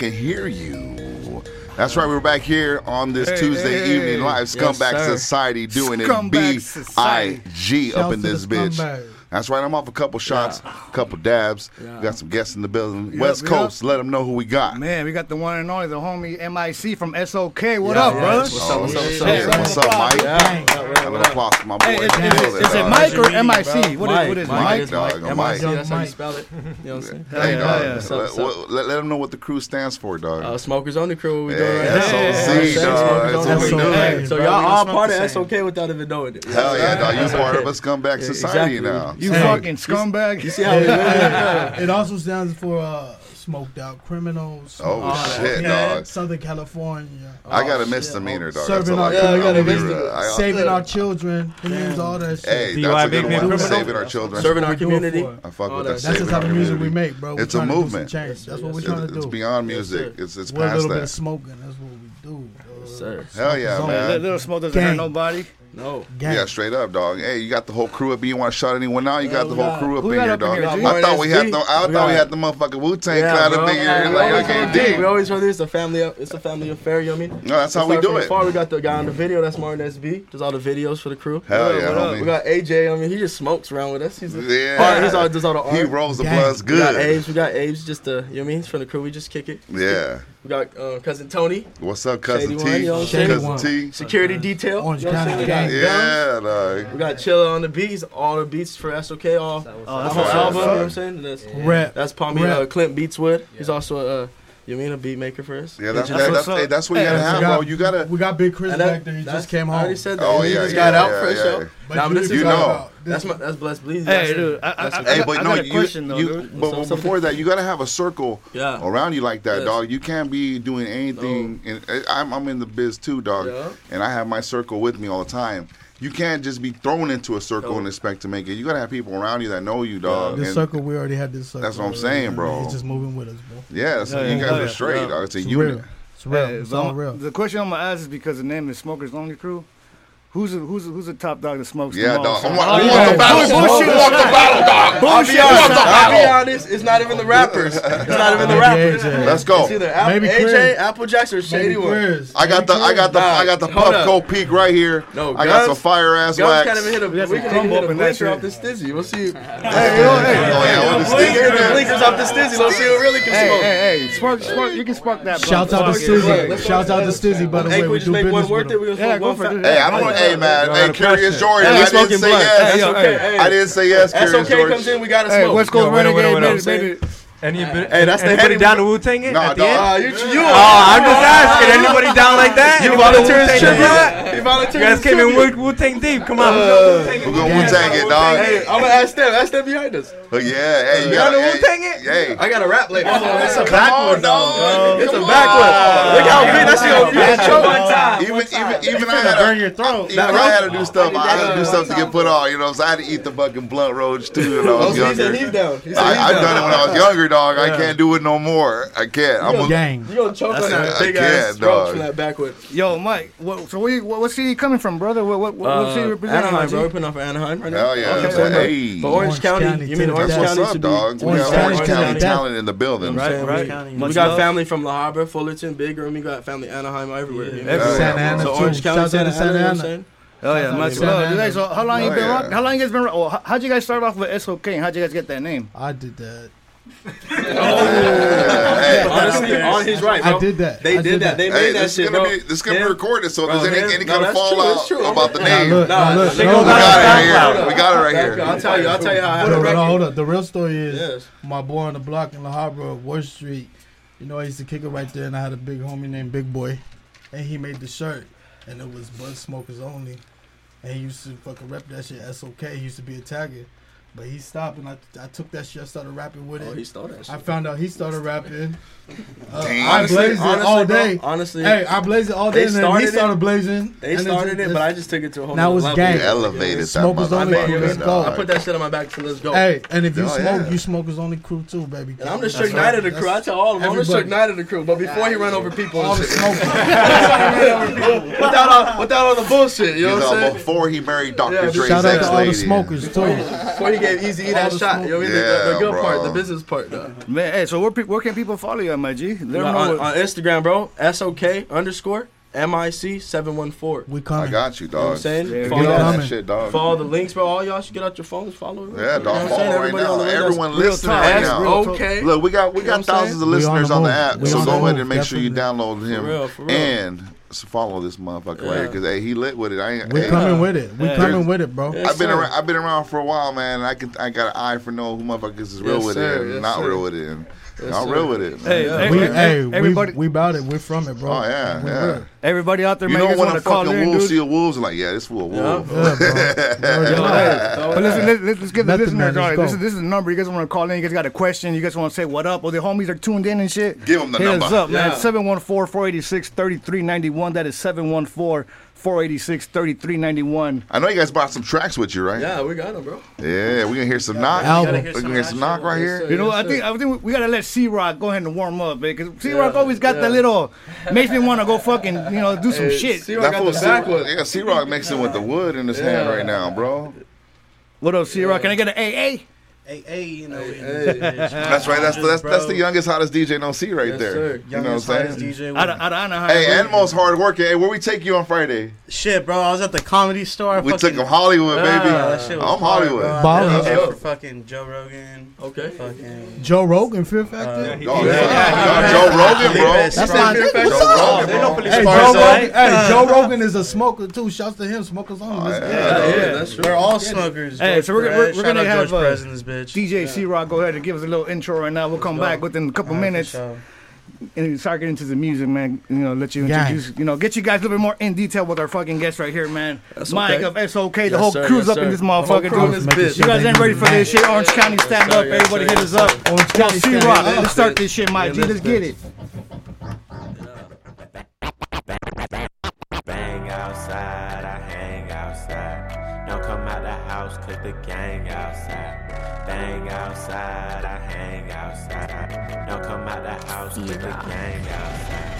can hear you. That's right. We're back here on this hey, Tuesday hey, evening live. Scumbag yes, Society doing Scumbag it. B I G up in this bitch. That's right. I'm off a couple shots, a couple dabs. Yeah. Got some guests in the building. Yep, West Coast. Yep. Let them know who we got. Man, we got the one and only, the homie MIC from SOK. What yeah, up, yeah. What's, up, what's, what's, what's up, what's up, what's up, Mike? round of applause for my boy. Hey, is, is, is, it, is it Mike or M I C? What is Mike? Mike, dog. Mike. That's how you spell it. You know what I'm saying? Hey, dog. Let, them know what the crew stands for, dog. Uh, smokers on the crew. What we doing right SOC, dog. That's what. So y'all all part of SOK without even knowing it. Hell yeah, dog. You part of a scumbag society now. You fucking scumbag. You see how it also stands for uh, smoked out criminals. Oh out. shit, yeah, dog. Southern California. Oh, I got a misdemeanor, dog. Serving our, yeah, I got a misdemeanor. Saving our children. Means all that shit. Oh, hey, that's a good one. Saving our children. Serving our community. I fuck with that. That's the type of music we make, bro. It's a movement. That's what we're trying to do. It's beyond music. It's it's past that. We're a little bit smoking. That's what we do. Sir. Hell yeah, man. Little smoke doesn't hurt nobody. No. Gang. Yeah, straight up, dog. Hey, you got the whole crew up. You want to shut anyone out? You got the whole crew up in here, dog. I thought we had the I thought we had the motherfucking Wu Tang crowd up in here. Like, okay, dig. We always run this. It's a family. Uh, it's a family affair. You know what I mean? No, that's how we do it. Far, we got the guy on the video. That's Martin SB. Does all the videos for the crew. Hell yeah. We got AJ. I mean, he just smokes around with us. He's. He's all does all the art. He rolls the blunts good. We got Abe's. We got Abe's. Just the you know what I mean? From the crew, we just kick it. Yeah. We got uh, cousin Tony. What's up, cousin Shady T? One, cousin one. T. Security uh, detail. Orange County gang. Yeah, like. we got Chilla on the beats, all the beats for SOK, all. Oh, that's, that's, that's, that's, that's, that's, that's, that's, that's, that's, that's, that's, that's, you mean a beat maker first? Yeah, that's that, that's, hey, that's what hey, you gotta have, got, bro. You gotta. We got Big Chris back there. He just came home. I already said that. Oh he yeah, just yeah, got yeah, out yeah, for a show. But nah, you, this you know, that's my that's blessed bleeds. Hey, dude. I, I, hey, but I, no, you, question, though, you but, but before that, you gotta have a circle around you like that, yes. dog. You can't be doing anything. No. And I'm I'm in the biz too, dog. And I have my circle with me all the time you can't just be thrown into a circle and expect to make it. You gotta have people around you that know you, dog. Yeah, this circle we already had this circle. That's what I'm saying, bro. It's just moving with us, bro. Yeah, so yeah you guys are straight. It's a unit. It's real. It's all real. The question I'm gonna ask is because the name is Smokers Only Crew. Who's a, who's a, who's the top dog that smokes? Yeah, the dog. I want, the battle. Bullshit. I the battle, dog. Bullshit. I want the battle. I'll be honest. It's not even the rappers. It's not even the rappers. Let's go. Maybe AJ, Apple Jacks, or Shady One. I got the I got the I got the puff Puffco peak right here. No, I got some fire ass wax. We can hit a blinker off the stizzy. We'll see. Hey, hey, hey. Oh yeah, blinkers off the stizzy. Let's see who really can smoke. Hey, hey, Hey, spark, spark, you can spark that. Shouts out to Stizzy. Shouts out to Stizzy. By the way, we do business with him. Yeah, go for it. Hey, I don't. Hey, man. Hey, Curious Jordan. I didn't say yes. I didn't say yes. Curious okay. comes in. We got to smoke. West Coast Renegade. Any bit, hey, that's anybody down to Wu Tang it? Nah, at the end? Uh, you, you oh, I'm just asking. Anybody down like that? You volunteers tribute? You volunteers. You guys came in Wu Tang deep. Come on, uh, we're gonna Wu Tang it, dog. Hey, I'm gonna ask them. Ask them behind us. Oh, yeah, hey, you got know Wu Tang it? Yeah, I got a rap label. It's a backward, dog. It's a backward. Look how big that's your gonna be. One time, even even even I had to burn your throat. Even I had to do stuff. I had to do stuff to get put on. You know, so I had to eat the fucking blunt roach too. When I was oh, younger. He's down. I done it when I was younger, dog. I can't do it no more. I can't. I'm a gang. You gonna choke on that big ass throat from that backward? Yo, Mike. So we, what city coming from, brother? What what what city uh, represent? Anaheim, bro. We're putting Anaheim right now. Hell yeah. Hey, Orange County. You mean? Orange That's County what's up, dog. We Orange got County Orange should County talent in the building. Right, Saying right. we- County. We got love. family from La Habra, Fullerton, Big Room. We got family Anaheim everywhere. you know? everywhere. Santa Ana So. Orange County, Shout out Santa, to Ana. Oh yeah, much love. You guys, so how long you been? Oh, yeah. rock- How long you guys been? rock- Well, how'd you guys start off with SOK? How'd you guys get that name? I did that. Oh. honestly, on his right, bro. I did that. They did, did that. that. They hey, made that shit, bro. Be, this is gonna be recorded, so if there's any, any kind of fallout about the name, nah, look, we got it right here. We got it right here. I'll tell you. I'll tell you how. Hold on, hold up. The real story is my boy on the block in La Habra, Wall Street. You know, I used to kick it right there, and I had a big homie named Big Boy, and he made the shirt, and it was bud smokers only, and he used to fucking rep that shit. That's okay. He used to be a tagger. But he stopped, and I, I took that shit. I started rapping with oh, it. Oh, he stole that shit. I found out he started rapping. Uh, Damn. I honestly, it all day. Bro, honestly, hey, I blazed it all day, and then he started it. blazing. They started it, it, but I just took it to a whole. Now it's gang. You elevated Smoke that was only crew. Let's go. I put that shit on my back to let's go. Hey, and if you oh, smoke, yeah. you smokers only crew too, baby. And I'm the Suge Knight of the crew. I tell all of them, I'm the Suge Knight of the crew. But before he run over people, all the smokers. Without all the bullshit, you know what I'm saying? Before he married Dr. Dre, shout out to all the smokers too. Before gave Easy E that the shot. smoke. You know what The- the, good bro. part, the business part, though. Man, hey, so where, pe- where can people follow you at, my G? Let them know on, what- on Instagram, bro. SOK underscore MIC seven one four. We coming. I got you, You know what I'm saying? Yeah, follow, that shit, dog. follow the links, bro. All y'all should get out your phones, follow. it. Yeah, You know dog. what Follow right Everybody on now. the way, that's- Everyone real listening right now. Okay. Look, we got we You know got thousands of listeners on on the the app, We so go ahead and make sure you download him For real, for real. and s- follow this motherfucker right here because hey, he lit with it. I ain't. We hey, coming with it. We Yeah. coming with it, bro. Yeah. I've been sir. around. I've been around for a while, man. And I can. I got an eye for know who motherfuckers is real Yes, with sir. it and Yes, not sir. real with it. And Yes, y'all sir. real with it. Hey, man. hey, We, hey, hey, everybody, we, we about it. We're from it, bro. Oh yeah, We yeah. real. everybody out there, You man, know you guys when want a to call fucking in, wolf dude? see a wolves like, yeah, this fool a wolf. Yeah, bro. You already Yo, know. hey, but listen, let's, let's, let's get the Method listeners Man, let's on. it. go. This is this is the number. You guys want to call in? You guys got a question? You guys want to say what up? Or the homies are tuned in and shit? Give them the Hit us number. up, man. Yeah. 714-486-3391. That is 714-486-3391. I know you guys bought some tracks with you, right? Yeah, we got them, bro. Yeah, we gonna hear some knock. Album. We gonna hear some knock right here. You know, Yes, I think I think we gotta let C Rock go ahead and warm up, man. Because C Rock Yeah, always got yeah. the little makes me want to go fucking you know do some Hey, shit. C-Rock got fool the backwood. C- yeah, C Rock mixing with the wood in his hand right now, bro. What up, C Rock? Can I get an AA? Hey, hey, you know. Hey. That's right. That's that's that's the youngest, hottest DJ no C right Yes, there. sir. You know what I'm saying? DJ. Out of, out of Anaheim. Hey, bro. and most hard working. Hey, where we take you on Friday? Shit, bro. I was at the comedy store. We fucking, took him Hollywood, Yeah, baby. that shit was I'm hard, Hollywood. bro. Ball. Yeah. for fucking Joe Rogan. Okay. Fucking. Joe Rogan, Fear Factor. Uh, Oh, Yeah, yeah. he- Yo, yeah, Joe Rogan, bro. That's That's my my Joe nigga. What's Rogan, up? They know bro. police Hey, Joe? Rogan, hey, Joe Rogan is a smoker too. Shouts to him, smokers only. Oh, Let's get yeah. Yeah, yeah. that's true. We're all smokers. Hey, so we're- we're- we're gonna out have, George uh, Perez in this bitch. DJ C Rock, go ahead and give us a little intro right now. We'll come go. back within a couple All right, for minutes and start getting into the music, man. You know, let you Gang. introduce, you know, get you guys a little bit more in detail with our fucking guest right here, man. That's Mike okay. of SOK, the Yes, whole sir, crew's yes, up in this The motherfucker, crew dude. this bitch. You guys ain't ready for this shit. Orange County, stand Yes, up. sir, Everybody yes, hit us yes, up. Orange Yo, County, C stand Rock, let's start this shit, Mike. G, Yeah, let's let's get it. Bang outside, I hang outside. Don't come out the house cause the gang outside. Bang outside, I hang outside. Don't come out the house cause the gang outside.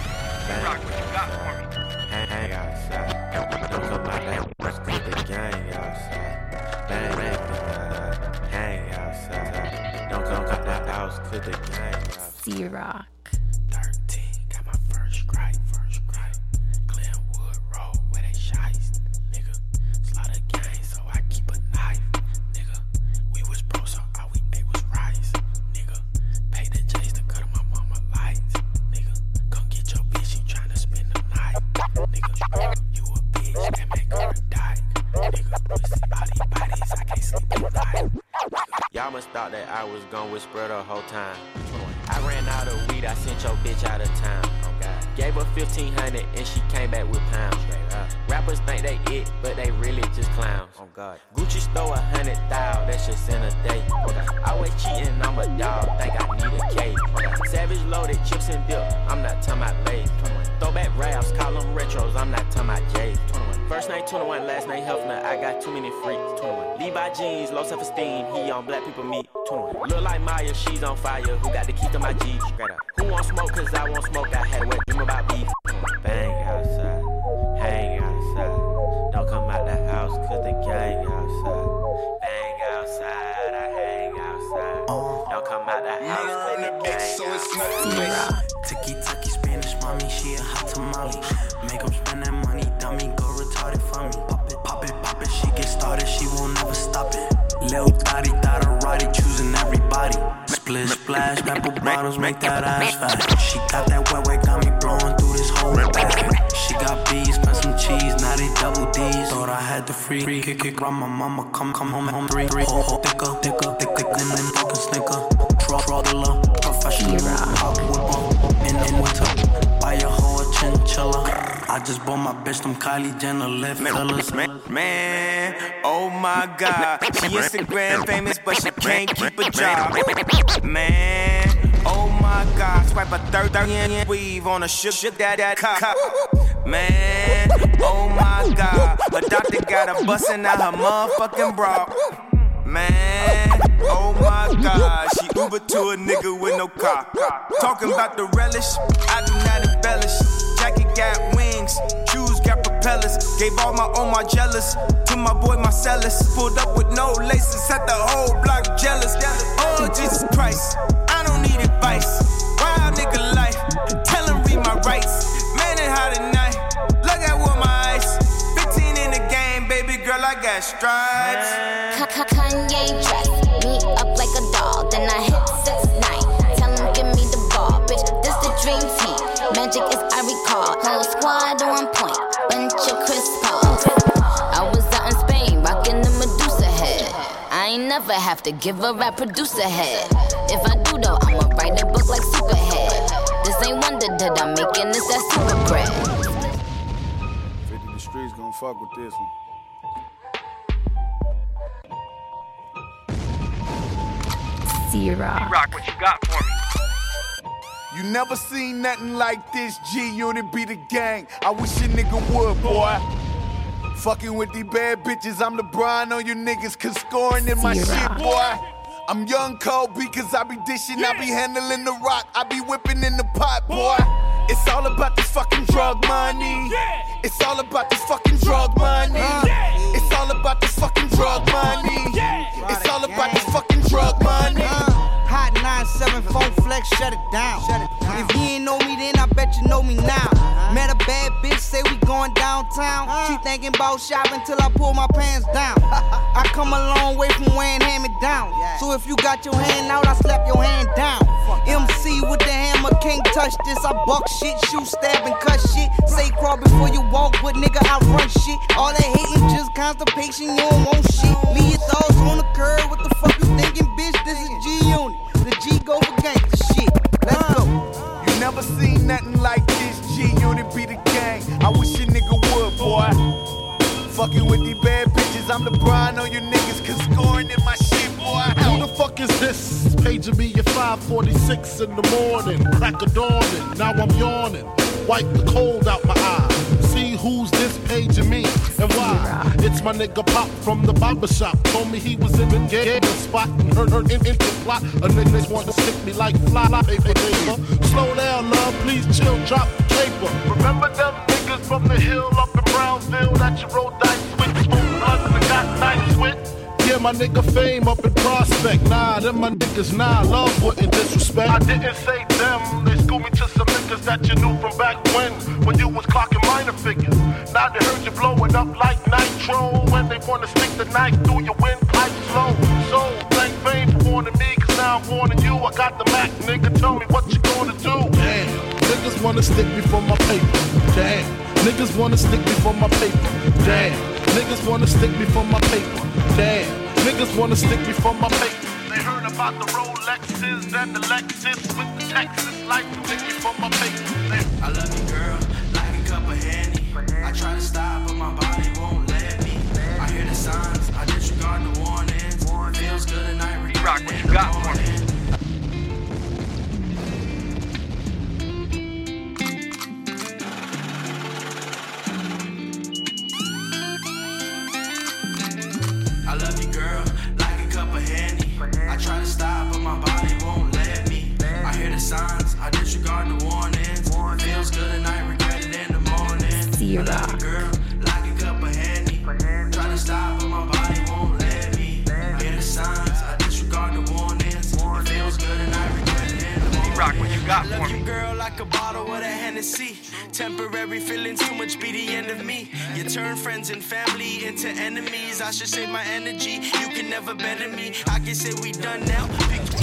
Bang outside, hang outside. Don't come out the house cause the gang outside. Bang, bang, outside, hang outside. Don't come out the house cause the gang outside. C-Rock. Y'all must thought that I was gonna whisper the whole time. I ran out of weed, I sent your bitch out of town. Gave her 1500 and she came back with pounds. Rappers think they it, but they really just clowns. Oh God. Gucci stole a hundred thou, that's just in a day. Always cheating, I'm a dog, think I need a cake. Savage loaded chips and dip, I'm not talking about late. Throwback raps, call them retros, I'm not talking about. 21. First night 21, last name Hefner, I got too many freaks. 21. Levi jeans, low self esteem, he on black people meat. 21. Look like Maya, she's on fire, who got the key to my G? Who want smoke, cause I want smoke, I had a wet dream about beef. Bang outside, hang outside. Don't come out the house, cause the gang outside. Bang outside, I hang outside. Don't come out the house, cause the gang outside. Tiki taki Spanish mommy, she a hot tamale. Make 'em spend that money, dummy, go retarded for me. Pop it, pop it, pop it, she get started, she won't never stop it. Lil Thotty, Thotterati, choosing everybody. Split, splash, apple bottles, make that ass fat. She got that wet wet, got me blowing through this whole bag. She got bees, spent some cheese, now they double D's. Thought I had the free, free kick, kick, run my mama, come, come home, home, three, three, ho, ho, thicker, thicker, thick, thick, then fucking snicker. Draw, draw the love, professional, pop whip on, in in winter, buy a whole chinchilla. I just bought my bitch them Kylie Jenner lip fillers. Man, man, oh my god. She Instagram famous, but she can't keep a job. Man, oh my god. Swipe a third, third weave on a shook, shook that, that cop. Man, oh my god. A doctor got her busting out her motherfucking bra. Man, oh my god. She Uber to a nigga with no car. Talking about the relish, I do not embellish. Jacket got wings, shoes got propellers. Gave all my own my jealous to my boy Marcellus. Pulled up with no laces, had the whole block jealous. Oh, Jesus Christ, I don't need advice. Wild nigga life, tell him read my rights. Man, it hot tonight. Look at what my eyes. 15 in the game, baby girl, I got stripes. Never have to give a rap producer head. If I do though, I'ma write a book like Superhead. This ain't wonder that I'm making this that super bread. 50 the streets gonna fuck with this one. C-Rock. Rock, what you got for me? You never seen nothing like this. G Unit be the gang. I wish a nigga would, boy. Fucking with these bad bitches, I'm the Brian on you niggas, cause scoring in my shit, boy. I'm young Kobe, cause I be dishing, I be handling the rock, I be whipping in the pot, boy. It's all about this fucking drug money. It's all about this fucking drug money. It's all about this fucking drug money. It's all about this fucking drug money. Hot 97 Funk Flex, shut it down. If you ain't know me then, I bet you know me now. Met a bad bitch, say we going downtown. She thinking about shopping till I pull my pants down. I come a long way from wearing hand me down. So if you got your hand out, I slap your hand down. MC with the hammer, can't touch this. I buck shit, shoot, stab, and cut shit. Say crawl before you walk, but nigga, I run shit. All that hating, just constipation, you don't want shit. Leave your thoughts on the curb, what the fuck you thinking, bitch? This is G Unit. The G go for gangsta shit. Let's go. Uh. Never seen nothing like this. G Unit be the gang. I wish a nigga would, boy. Fucking with these bad bitches, I'm the Brian on you niggas, cause scoring in my shit, boy. Who the fuck is this? Paging me at 546 in the morning. Crack of dawning, now I'm yawning. Wipe the cold out my eye. See who's this paging me and why. It's my nigga Pop from the barber shop. Told me he was in the game spot and heard her in, in the plot. A niggas want to stick me like fly, paper, paper. Slow down, love, please chill, drop the paper. Remember them niggas from the hill up in Brownsville that you rolled dice with? Smoke blunts and got nice with? Yeah, my nigga fame up in Prospect. Nah, them my niggas, nah, love wouldn't disrespect. I didn't say them, they schooled me to some niggas that you knew from back when, when you was clocking minor figures. Now they heard you blowing up like nitro, when they wanna stick the knife through your windpipe slow. So, thank fame for warning me, cause now I'm warning you. I got the Mac, nigga, tell me what you gonna do. Damn, niggas wanna stick me for my paper. Damn, niggas wanna stick me for my paper. Damn, niggas wanna stick me for my paper. Damn, niggas wanna stick me for my paper. They heard about the Rolexes and the Lexus with the Texas stick me for my I love you, girl, like a cup of Henny. I try to stop, but my body won't let me. I hear the signs, I disregard the warnings. Feels good and I regret Rock, what you got for me? I love you, girl, like a cup of. I try to stop, but my body won't let me. I hear the signs, I disregard the warnings. Feels good and I regret it in the morning. Love C-Rock. girl, like a cup of Henny. Try to stop, but my body won't let me. I hear the signs, Rock, what you got for love me? you, girl, like a bottle with a Hennessy. Temporary feelings, too much be the end of me. You turn friends and family into enemies. I should save my energy. You can never better me. I can say we done now.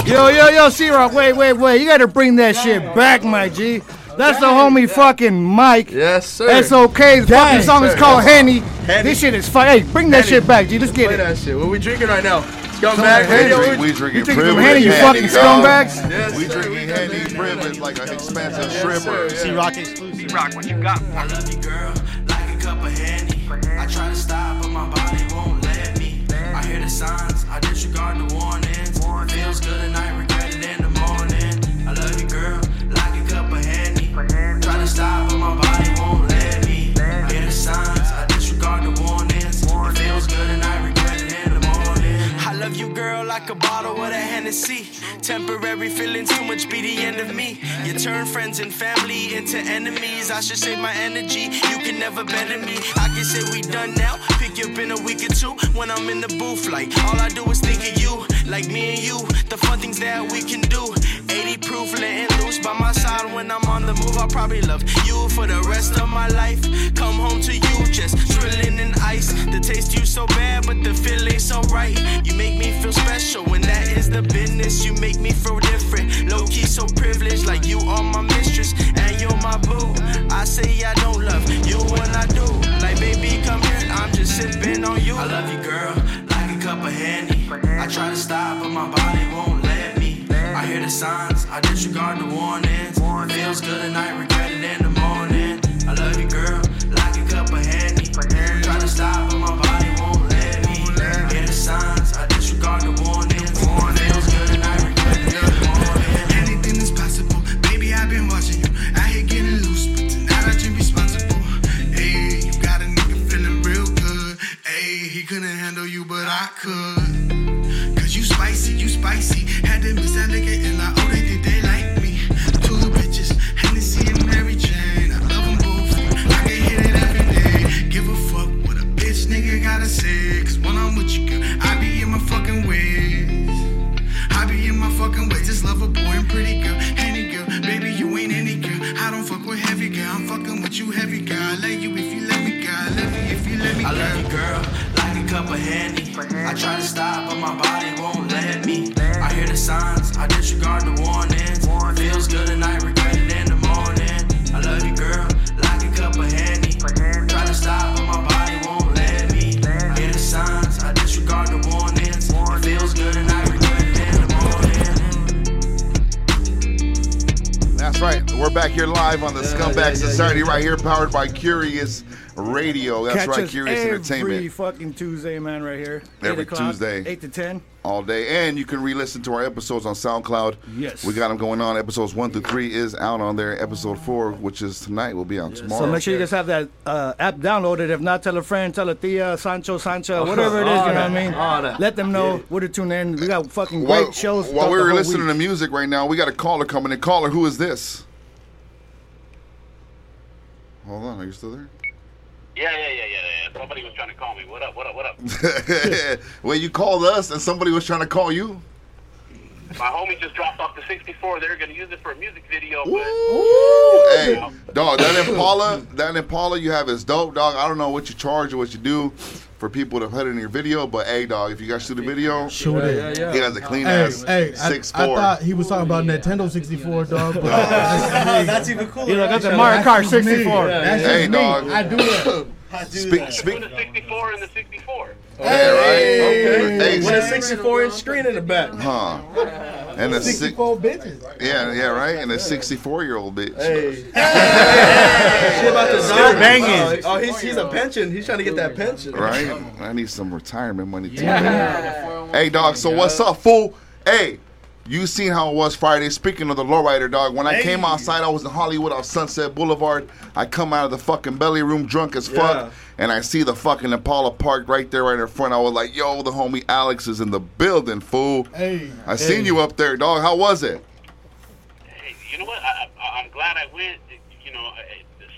Yo, yo, yo, C-Rock, wait, wait, wait. You gotta bring that shit back, my G. That's the homie fucking Mike. Yes, sir. That's okay. The fucking song is called Henny. Henny. This shit is fire. Hey, bring that Henny. shit back, G. Let's get Play it. that shit. What we drinking right now? Scumbag Henny. Radio. We, we drinking You privilege. from Henny, you fucking dog. scumbags? Yes, We drinking Henny privilege like an expensive stripper. C-Rock exclusive. Rock, what you got for I me? love you, girl, like a cup of Henny. I try to stop, but my body won't let me. I hear the signs, I disregard the warnings. Feels good and girl, like a bottle of a Hennessy. Temporary feeling too much be the end of me. You turn friends and family into enemies. I should save my energy. You can never better me. I can say we done now. Pick you up in a week or two when I'm in the booth. Like all I do is think of you, like me and you. The fun things that we can do. 80 proof, letting loose by my side when I'm on the move. I'll probably love you for the rest of my life. Come home to you, just drilling in ice. The taste you so bad, but the feeling so right. You make me feel special when that is the business. You make me feel different. Low key, so privileged, like you are my mistress and you're my boo. I say I don't love you when I do. Like baby, come here, I'm just sipping on you. I love you, girl, like a cup of handy. I try to stop, but my body won't. I hear the signs, I disregard the warnings. It feels good at night, regret it in the morning. I love you, girl, like a cup of handy. Try to stop, but my body won't let me. I Hear the signs, I disregard the warnings. It feels good at night, regret it in the morning. Anything is possible. Baby, I've been watching you. Out here getting loose, but tonight I just responsible. Hey, you got a nigga feeling real good. Hey, he couldn't handle you, but I could. Cause you spicy, you spicy. Had to miss that nigga and I oh, they think they like me. Two bitches, Hennessy and Mary Jane. I love them both. I can hit it every day. Give a fuck what a bitch nigga gotta say. Cause when I'm with you, girl, I be in my fucking ways. I be in my fucking ways. Just love a boy and pretty girl, any girl. Baby, you ain't any girl. I don't fuck with heavy girl. I'm fucking with you, heavy girl. I let you if you let me, girl. I love you if you let me, girl. I love you, girl, cup of handy. I try to stop, but my body won't let me. I hear the signs, I disregard the warnings. Feels good at night, regret it in the morning. I love you, girl, like a cup of handy. Try to stop, but my body won't let me. Hear the signs, I disregard the warnings. Feels good at night, regret it in the morning. That's right. We're back here live on the Scumbag Society right here, powered by Curious Radio. That's Catch right, us Curious every Entertainment. Every fucking Tuesday, man, right here. Every 8 Tuesday. 8 to 10. all day. And you can re-listen to our episodes on SoundCloud. Yes. We got them going on. Episodes one through three is out on there. Episode four, which is tonight, will be out tomorrow. So make sure you guys have that uh, app downloaded. If not, tell a friend, tell a tia, Sancho, Sancho, whatever it is. You know what I mean? all. Let them know where to tune in. We got fucking great While, shows. while we the were listening week. to music right now, we got a caller coming in. Caller, who is this? Hold on, are you still there? Yeah, yeah, yeah, yeah, yeah. Somebody was trying to call me. What up? What up? What up? well, you called us and somebody was trying to call you. My homie just dropped off the 64. They're gonna use it for a music video, but Ooh, Hey, dog, that Impala, that Impala you have is dope, dog. I don't know what you charge or what you do for people to put it in your video, but hey, dog, if you guys shoot a video, Shoot it. he has a clean Hey, ass hey, I, six I four. thought he was talking about oh, Nintendo 64, dog. But That's even cooler. You know, got the actually. Mario Kart That's just me. 64. That's Hey, just me. dog. I do that. Speak, speak. put the 64 in the 64. Yeah, right. Hey, With a 64 inch screen in the back. huh? And a six, 64 bitches. yeah, yeah, right. And a sixty-four year old bitch. Hey. she about to Still banging. Oh, oh, he's, he's a pension. He's trying to get that pension. Right? I need some retirement money too. Hey, dog. So what's up, fool? Hey, you seen how it was Friday? Speaking of the lowrider, dog. When I came outside, I was in Hollywood on Sunset Boulevard. I come out of the fucking belly room drunk as fuck, Yeah. and I see the fucking Impala parked right there, right in front. I was like, "Yo, the homie Alex is in the building, fool." Hey. I seen you up there, dog. How was it? Hey, you know what? I, I, I'm glad I went. You know,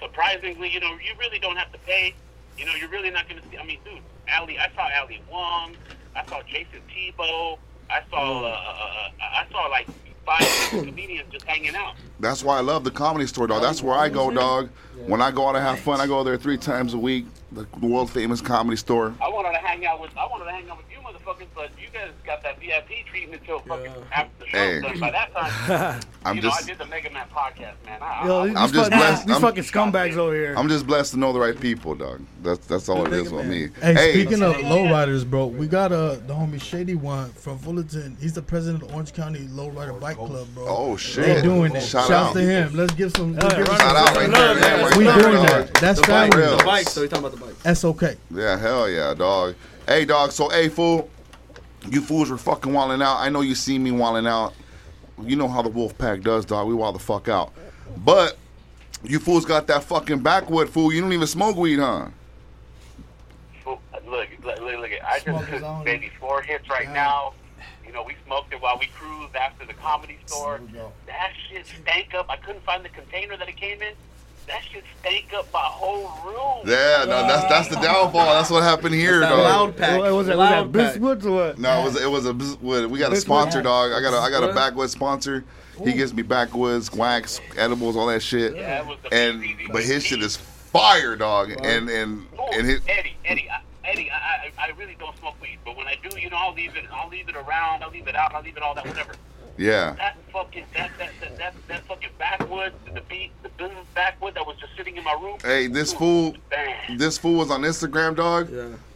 surprisingly, you know, you really don't have to pay. You know, you're really not going to see. I mean, dude, Ali, I saw Ali Wong. I saw Jason Tebow. I saw, uh, uh, uh, I saw like five comedians just hanging out. That's why I love the comedy store, dog. That's where I go, dog. When I go out to have fun, I go there three times a week. The world famous comedy store. I wanted to hang out with, I wanted to hang out with you motherfuckers, but you guys got that VIP treatment till fucking after the show's Hey. done. By that time, I'm you just- know, I did the Mega Man podcast, man. I, Yo, I, these, I'm just fucking, blessed. these I'm- fucking scumbags over here. I'm just blessed to know the right people, dog. That's that's all it is with me. Hey, speaking of lowriders, bro, we got uh, the homie Shady One from Fullerton. He's the president of Orange County Lowrider Bike Club, bro. Oh shit! They doing it. Shout Shouts out. to him. Let's give some. Let's give him some Shout out right there, yeah, We there, doing dog. that. That's The bike, family. the bike. So he's talking about the bike. That's okay. Yeah, hell yeah, dog. Hey, dog. So, hey, fool, you fools were fucking walling out. I know you see me walling out. You know how the Wolf Pack does, dog. We wild the fuck out. But you fools got that fucking backwood, fool. You don't even smoke weed, huh? look, look, look, look, I just took only. maybe four hits right now. You know, we smoked it while we cruised after the comedy store. That shit stank up. I couldn't find the container that it came in. That should stank up my whole room. Yeah, no, that's that's the downfall. That's what happened here, That dog. loud pack. What was that? Was that Biscuits or what? No, it was it was a bus- what- we got a Biscuit? sponsor, dog. I got a I got a backwoods sponsor. He gives me backwoods, wax, edibles, all that shit. Yeah, it was the And but his shit is fire, dog. And and and his Eddie, Eddie, I, Eddie, I, I, I really don't smoke weed, but when I do, you know, I'll leave it, I'll leave it around, I'll leave it out, I'll leave it all that, whatever. Yeah. That fucking, that, that, that, that, that fucking backwood, the beat, the business backwood that was just sitting in my room. Hey, this fool, this fool was on Instagram, dog.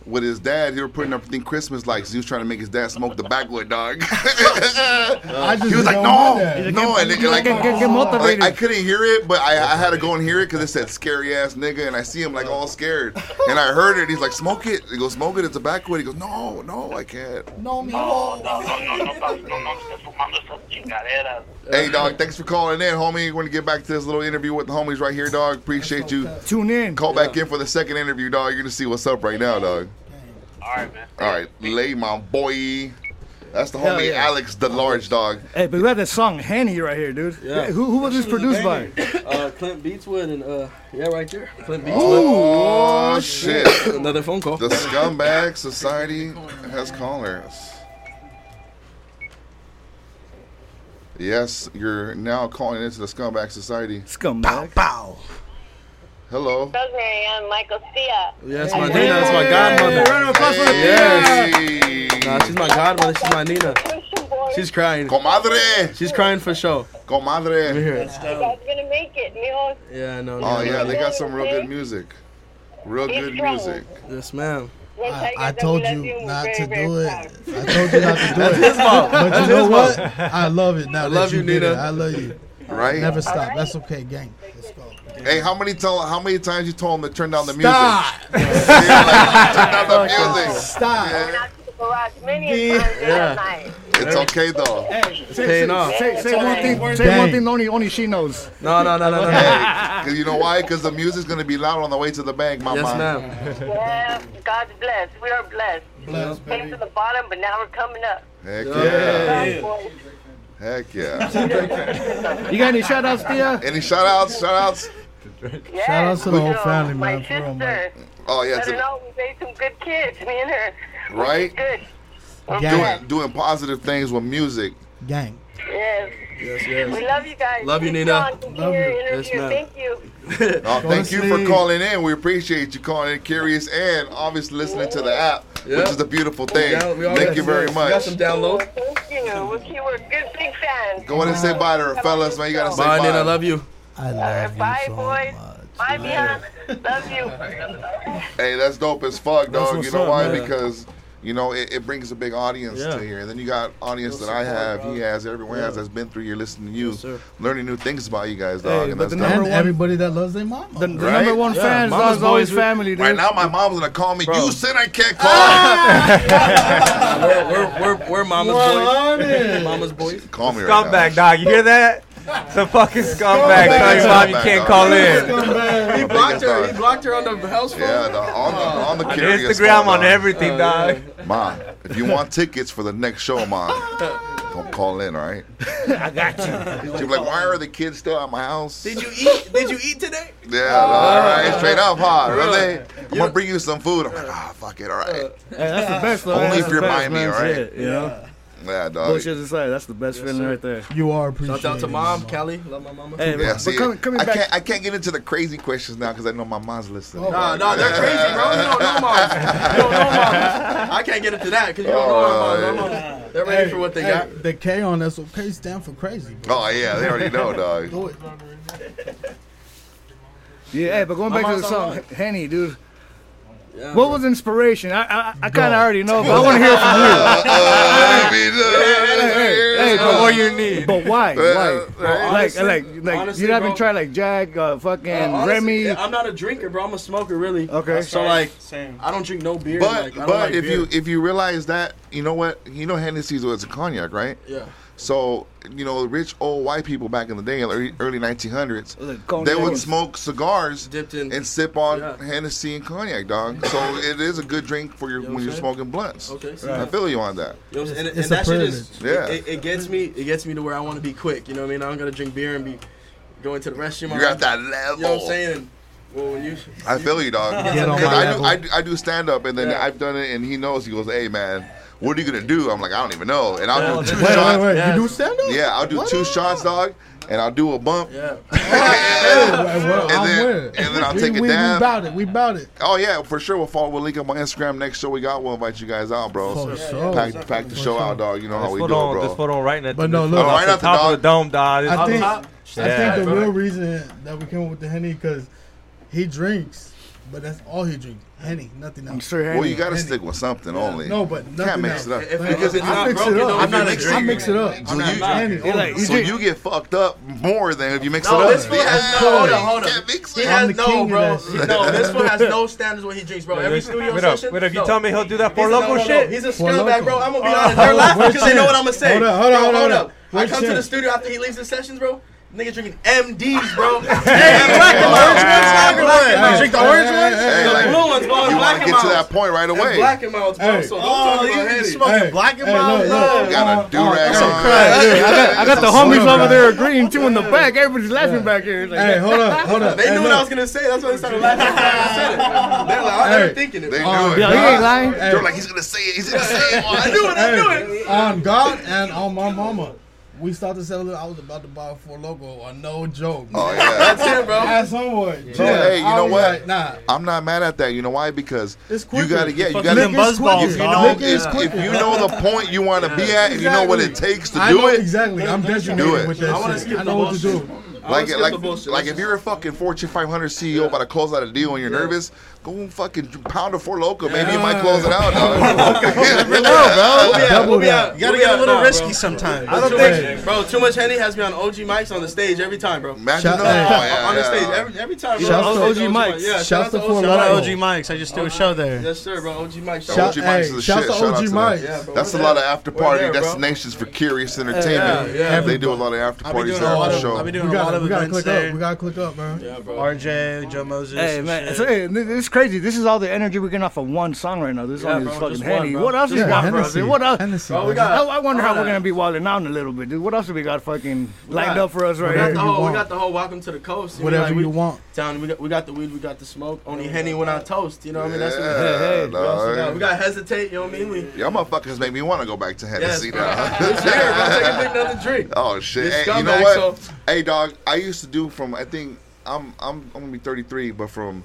With his dad, he was putting up everything Christmas lights. He was trying to make his dad smoke the backwood, dog. I just he was like, no, no, and it, like, Get- get- get like, I couldn't hear it, but I, I had to go and hear it because it said scary ass nigga, and I see him like all scared, and I heard it. He's like, smoke it. He goes, smoke it. It's a backwood. He goes, no, no, I can't. No, me. No, no, no, no, no, no, no, no, eso fumando esas chingaderas. Hey, dog, thanks for calling in, homie. We're going to get back to this little interview with the homies right here, dog. Appreciate you. Tune in. Call back in for the second interview, dog. You're going to see what's up right now, dog. All right, man. All right, lay my boy. That's the Hell homie yeah. Alex, the large dog. Hey, but we had that song Henny right here, dude. Yeah. Who, who was this produced by? Uh, Clint Beatswood and uh, yeah, right there. Clint Beatswood. Oh, shit. Another phone call. The Scumbag Society has callers. Yes, you're now calling into the Scumbag Society. Scumbag. Bow. Hello. Rosemary, I'm Michael Sia. Yes, my Nina. That's my godmother. Round of applause for the Yes. Nah, she's my godmother. She's my Nina. She's crying. Comadre. She's crying for sure. Comadre. Let me hear You guys gonna make it, mijo. Yeah, I know. Oh, yeah, they got some real good music. Real good music. Yes, ma'am. I, I told you not to do it. I told you not to do it. his fault. But That's you know what? I love it now. I love you, Nina. I love you. Right? Never stop. That's okay, gang. Let's go. Hey, how many tell, how many times you told him to turn down the music? Stop. Yeah, like, turn down the music. Stop. Garage many Yeah. night. It's okay though. Say, Paying say, off. say, say one thing. Say Dang. one thing. Only only she knows. No, no, no, no, no. no. Because you know why? Because the music's gonna be loud on the way to the bank, my Yes, ma'am. Yeah, God's blessed. We are blessed. Bless, Came baby. to the bottom, but now we're coming up. Heck Yeah. yeah. Bad. Heck yeah. You got any shout outs, Tia? Any shout outs? Shout outs? Yes, Shout out to the you whole know, family, My man, for real, sister. Oh yeah, Let her to, know we made some good kids, me and her. right? Good. We're Gang. Doing doing positive things with music. Gang. Yes. Yes, yes. We love you guys. Love you, Nina. on. Love you. Yes, interview. Thank you. Oh, thank you for calling in. We appreciate you calling in, curious, and obviously listening to the app, Yeah. which is a beautiful thing. Yeah, we all Thank you very We got much. some downloads. Thank you. We're, we're good big fans. Go ahead and say bye to her, fellas, man. You gotta say Bye, bye. Nina. Love you. I love you Bye, so boys. much. Bye, Mia. Love you. Hey, that's dope as fuck, dog. You know up, why? man. Because you know it, it brings a big audience Yeah. to here. And then you got audience that I have, he has, everyone has that's been through here listening to you, Yes, learning new things about you guys, Hey, dog. and but that's the number And one- everybody that loves their mama. The, the Right? number one Yeah, fans Mama's is always family, dude. Right now, my mom's gonna call me. Bro. You said I can't ah! call. We're, we're, we're, we're mama's boys. Mama's boys. call me right now. Scumbag, dog. You hear that? The fucking scumbag Scumbag. telling your mom you can't dog. call in. He blocked her. He blocked her on the house phone. Yeah, the, on the on the On curious Instagram, phone, on dog. everything, dog. Ma, if you want tickets for the next show, Ma, don't call in, all right? I got you. She'll like, why are the kids still at my house? Did you eat? Did you eat today? Yeah, all right, straight up, huh? Really? I'm gonna bring you some food. I'm like, ah, fuck it, all right. Hey, that's the best, though. Only That's if you're remind me, man. all right? Shit, you know? Yeah, dog. Bullshit aside, that's the best feeling right there. You are appreciated. Shout out to mom, Kelly. Love my mama. Hey, Yeah, see, but coming, coming I back. can't I can't get into the crazy questions now because I know my mom's listening. Oh, nah, nah, they're crazy, bro. You don't know moms. You don't know moms. I can't get into that because you don't know our moms. Our oh, moms. They're ready for what they Hey, got. The K on that's okay stand for crazy. Bro. Oh yeah, they already know, dog. Do it. Yeah, hey, but going back to the song, online. Henny, dude. Yeah, what man. was inspiration? I I, I kind of already know, but I want to hear from you. hey, but what you need? But why? Why? Uh, like, like, like, you haven't tried like Jack, uh, fucking uh, honestly, Remy. I'm not a drinker, bro. I'm a smoker, really. Okay. So like, same. I don't drink no beer. But like, but like if beer. you if you realize that, you know what? You know Hennessy's was a cognac, right? Yeah. So you know, rich old white people back in the day, in the early, early 1900s, like they would smoke cigars in, and sip on yeah. Hennessy and cognac, dog. So it is a good drink for your you when you're smoking blunts. Okay, right. I feel you on that. You know and, and that shit is, yeah. It, it, gets me, it gets me to where I want to be quick. You know what I mean? I'm gonna drink beer and be going to the restroom. You got that level. You know what I'm saying? Well, you, I feel you, dog. I do, I, do, I do stand up, and then yeah. I've done it, and he knows. He goes, "Hey, man, what are you gonna do? I'm like, I don't even know. And I'll do two wait, shots. Wait, wait. Yeah. You do stand up? Yeah, I'll do what two shots, dog. And I'll do a bump. Yeah. and, then, and, then, and, then, I'll take we, a we. We bout it. We bout it. Oh yeah, for sure. We'll follow. We'll link up on Instagram next show. We got. We'll invite you guys out, bro. For so sure. pack, pack for the show sure. out, dog. You know this how we do, on, bro. put photo right now. But no, look. Right off the, top of the dome, dog. I think, I think the real reason that we came up with the henny because he drinks but that's all he drinks, Henny, nothing else. I'm sure Henny. Well, you got to stick with something only. No, but nothing can't mix else. it up if, because if it's I not broken. It up. I'm not mixing. I mix it up. So, you, Henny, like, so you get fucked up more than if you mix no, it up. This one has no. Hold on, hold on. He has no, bro. No, this one has no standards when he drinks, bro. Every studio session. Wait if You tell me he'll do that for local shit. He's a scumbag, bro. I'm gonna be uh, honest. They're laughing because they know what I'm gonna say. Hold on, hold on, hold on. I come to the studio after he leaves the sessions, bro. Nigga drinking MDs, bro. hey, black and orange ones, tiger one. Drink the orange ones, hey, the blue ones, bro. You want to get to that point right away. black and mouths, bro. So oh, don't talk about heady. Smoking black and mouths, bro. Got a do rag on. I got the homies over there agreeing too in the back. Everybody's laughing back here. Hey, hold up, hold up. They knew what I was gonna say. That's why they started laughing. They're like, oh, I was thinking it. They oh, knew it. He ain't lying. They're like, he's gonna say it. He's gonna say it. I knew it. I knew it. On God and on my mama we started selling. I was about to buy a Four Loko. A uh, no joke. Man. Oh yeah, that's it, bro. That's homeboy. Yeah. yeah. Hey, you know what? Like, nah. I'm not mad at that. You know why? Because it's you got to get. You got to buzz balls. If you know, yeah. if you know the point you want to yeah. be at, exactly. you know what it takes to I do it, exactly. I'm designated do with that. I want to skip I know what to do. Like, like, like, if you're a fucking Fortune 500 CEO yeah. about to close out a deal and you're yeah. nervous, go and fucking pound a Four Loko. Maybe yeah. you might close it out. no, You gotta get a little risky sometimes. I don't think Bro, too much Henny has me on OG mics on the stage every time, bro. Imagine Shout- yeah, yeah, on the stage every, every time. Bro. out to OG mics. Yeah, shout out to OG. Shout OG Mics. I just do a show there. Yes, sir, bro. OG mics. Shout out OG Mike's is the shout shit. out to OG Mics. Yeah. That's a lot of after party there, destinations for curious entertainment. yeah. They do a lot of after I've been parties doing a lot the of, I've been doing We a lot gotta, of we gotta events click up. We gotta click up, man. Yeah, bro. RJ, Joe Moses. Hey man, It's this is crazy. This is all the energy we're getting off of one song right now. This song is fucking Henny. one, handy. bro. what else you got. What else? I. I wonder how we're gonna be wilding out in a little bit dude. What else have we got fucking lined up for us right here. we got the whole welcome to the coast. You Whatever like you we, want. Town, we got, we got the weed, we got the smoke. Only yeah. Henny when I toast, you know what I mean? That's what hey, no, we, got. we got hesitate, you know what I mean? We, Y'all motherfuckers make me want to go back to Hennessy yes. now. it's here. Take another drink. Oh, shit. You know what? Hey, dog, I used to do from, I think, I'm, I'm, I'm going to be 33, but from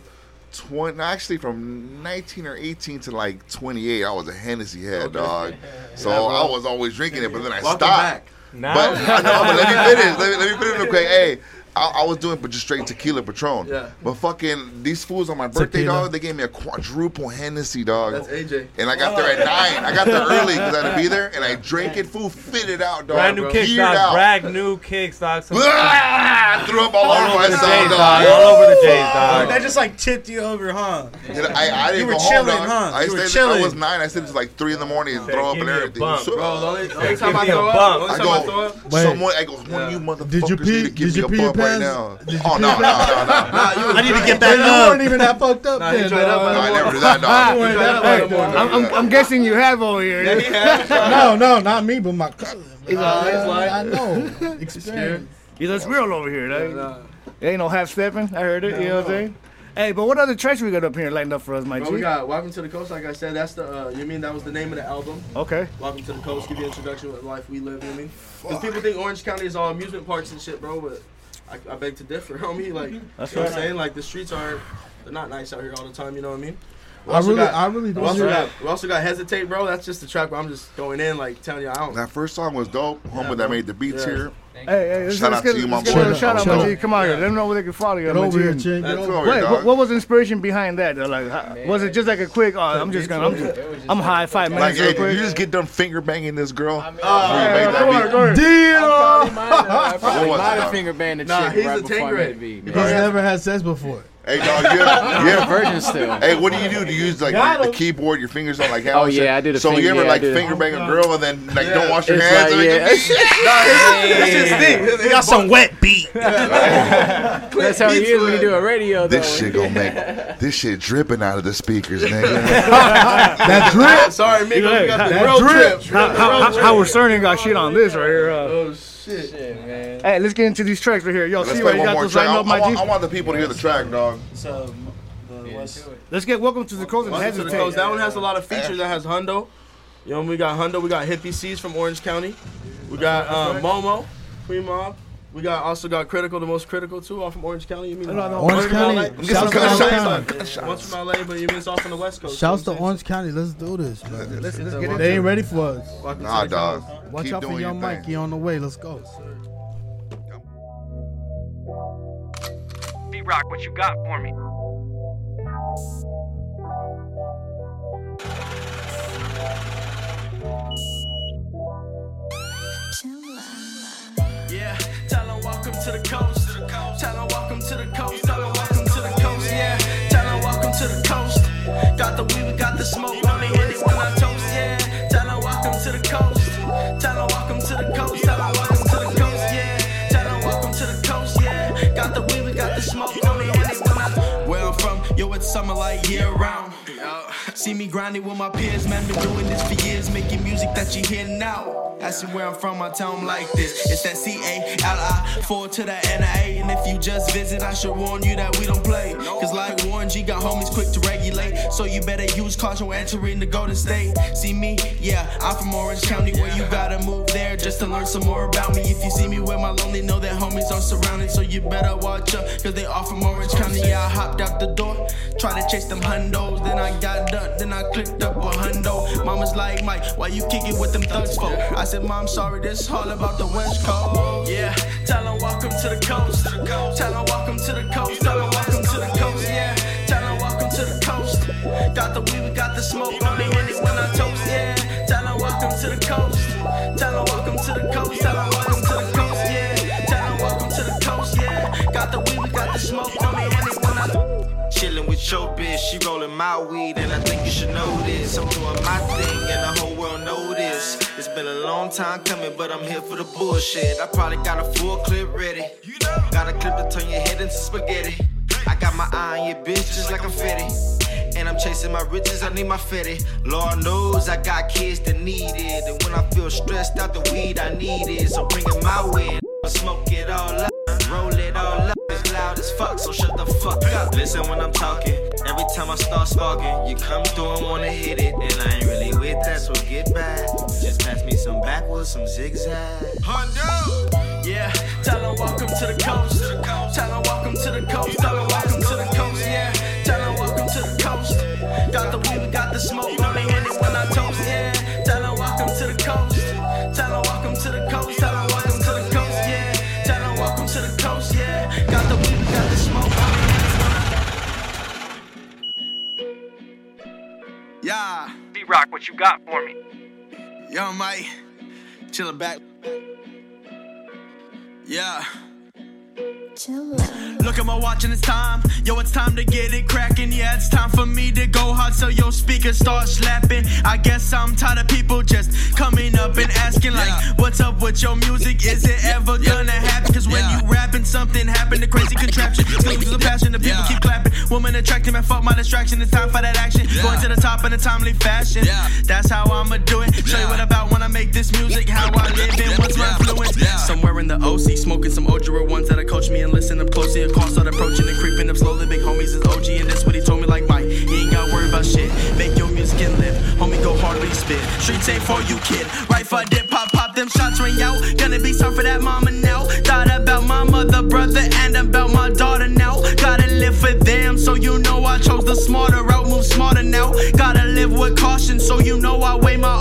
20 actually from 19 or 18 to like 28 i was a hennessy head okay. dog so i was always drinking it but then i stopped back. Nah. But, no, but let me finish. Let me, let me finish. it real quick. Hey, I, I, was doing but just straight tequila Patron. Yeah. But fucking these fools on my birthday, tequila. dog, they gave me a quadruple Hennessy, dog. That's AJ. And I got there at nine. I got there early because I had to be there, and I drank it, food, it out, dog. Brand new kicks, dog. Out. Brand new kicks, dog. I threw up all, all over, my myself, dog. All over the J's, dog. That just like tipped you over, huh? I, I didn't you were chilling, home, huh? I, you were chilling. I was nine. I said it was like three in the morning and throw up and everything. Bump, so, bro, the only, the only time I throw up, only time I throw up, someone, I go, one of you motherfuckers need to give me a bump right now. Oh no, no, no, no! I need to get back up. You weren't even that fucked up. Nah, then, up no, I never do that. No. I'm, I'm, I'm, guessing you have over here. Yeah, he no, no, not me, but my cousin. He's uh, like, I know. Experience. He's us real over here. right? yeah, ain't, ain't no half stepping. I heard it. No, you know what I'm saying? Hey, but what other tracks we got up here lined up for us, Mike? We got Welcome to the Coast. Like I said, that's the uh, you mean that was the name of the album. Okay. Welcome to the Coast. Give you an introduction with life we live. You know I mean, because people think Orange County is all amusement parks and shit, bro, but I, I beg to differ, homie. Like, That's you know what I'm saying? Like, the streets aren't, they're not nice out here all the time, you know what I mean? We I really, got, I really don't. We also, got, we also got hesitate, bro. That's just the track where I'm just going in, like telling you I don't. That first song was dope. Homie yeah, that made the beats yeah. here. Hey, hey, let's, Shout let's out get, to you, my let's boy. a little shout out, That my G. Come on, here. let them know where they can follow you. Get over here, Chin. Get over over Wait, what, what was the inspiration behind that? though? Like, how- was it just like a quick? Oh, I'm just gonna, I'm just, I'm high five Like, minutes hey, real quick. you just get done finger banging this girl? Before you yeah, made come on, go ahead. Deal. What was it, dog? finger band the Nah, chick he's right a before I Tangerine. made the beat. He's never had sex before. Hey dog, you ever, you ever Virgin still. Hey, what do you do? Do you use like Got the him. keyboard, your fingers on like how? Oh, yeah, shit? I did. the So finger- you ever yeah, like do finger bang a girl and then like don't wash your It's hands? like, or yeah. anything? That's his thing. He got some wet beat. That's how he is when you do a radio. Though. This shit gonna make this shit dripping out of the speakers, nigga. That drip. Sorry, Migos, we got the That drip. trip. How, how, how, Howard Stern got shit on this right here. Uh, Oh shit. Man. hey, let's get into these tracks right here. Yo, Let's see play right, you one got more those track. lined I, up, my I want, G? I want the people to hear the track, dog. So, the West. Let's get Welcome to the Coast and Welcome to the Hesitate. coast. That one has a lot of features. That has Hundo. You know, we got Hundo. We got Hippie C's from Orange County. We got uh, Momo, Queen Mob. We got also got Critical, the most critical too, all from Orange County. You mean No, no, Orange Orange from County. LA? Get some One's from gunshots. LA, Gunshots. but- One's from LA, but you mean it's off on the West Coast. Shouts to Orange County. Let's do this, bro. Let's, let's get into They ain't ready for us. Nah, dog. Watch Keep out for young your Mike. On the way. Let's go. D Rock, what you got for me? Summer like year round. See me grinding with my peers, man, been doing this for years, making music that you hear now. Asking where I'm from, I tell 'em like this. It's that C A L I, 4 to the N A. And if you just visit, I should warn you that we don't play. Cause like Warren G got homies quick to regulate. So you better use caution when entering the Golden State. See me? Yeah, I'm from Orange County, where you gotta move there just to learn some more about me. If you see me with my lonely, know that homies are surrounded. So you better watch out, cause they all from Orange County. Yeah, I hopped out the door, try to chase them hundos. Then I got done, then I clicked up a hundo. Mama's like, Mike, why you kicking with them thugs for? I said, Mom, sorry, this all about the West Coast. Yeah, tell them welcome to the coast. Tell them welcome to the coast. Tell them welcome to the coast. Yeah, tell them welcome to the coast. Got the weed, we got the smoke. Only hit it when I toast. Yeah, tell them welcome to the coast. Tell them welcome to the coast. Tell them welcome to the coast. Yeah, tell them welcome to the coast. Yeah, got the weed, we got the smoke. Only hit it when I Chillin' with your bitch, she rollin' my weed, and I think you should know this. I'm doing my thing, and the whole world know this. It's been a long time coming, but I'm here for the bullshit. I probably got a full clip ready. Got a clip to turn your head into spaghetti. I got my eye on your bitch just like I'm fitty. And I'm chasing my riches, I need my fitty. Lord knows I got kids that need it. And when I feel stressed out, the weed I need it. So bring it my way. Smoke it all up, roll it all up. It's fuck, so shut the fuck up. Listen when I'm talking. Every time I start sparking, you come through and wanna hit it. And I ain't really with that, so get back. Just pass me some backwards, some zigzag. Hondo! Yeah, tell them welcome to the coast. Tell them welcome to the coast. Tell them welcome to the coast. Yeah, tell them welcome to the coast. Got the weed, we got the smoke. Yeah, D Rock, what you got for me? young Mike, chillin' back. Yeah. Chillin'. Look at my watch and it's time. Yo, it's time to get it crackin'. Yeah, it's time for me to go hard so your speakers start slapping. I guess I'm tired of people just coming up and asking, like, what's up with your music? Is it ever gonna happen? Cause when you rapping, something happen, the crazy contraption. Feelings of passion, the people keep clapping. Woman attracting, man, fuck my distraction. It's time for that action. Going to the top in a timely fashion. That's how I'ma do it. Show you what about when I make this music, how I live and what's my influence. Somewhere in the OC, smoking some Ojira ones that'll coach me and listen up closely. A call start approaching and creeping up slowly. Big homies is OG, and that's what he told me. Like Mike, you ain't got to worry about shit. Make your music and live. Homie, go hard, we spit. Streets ain't for you, kid. Right for dip, pop, pop, them shots ring out. Gonna be time for that mama now. The smarter route. Move smarter now. Gotta live with caution, so you know I weigh my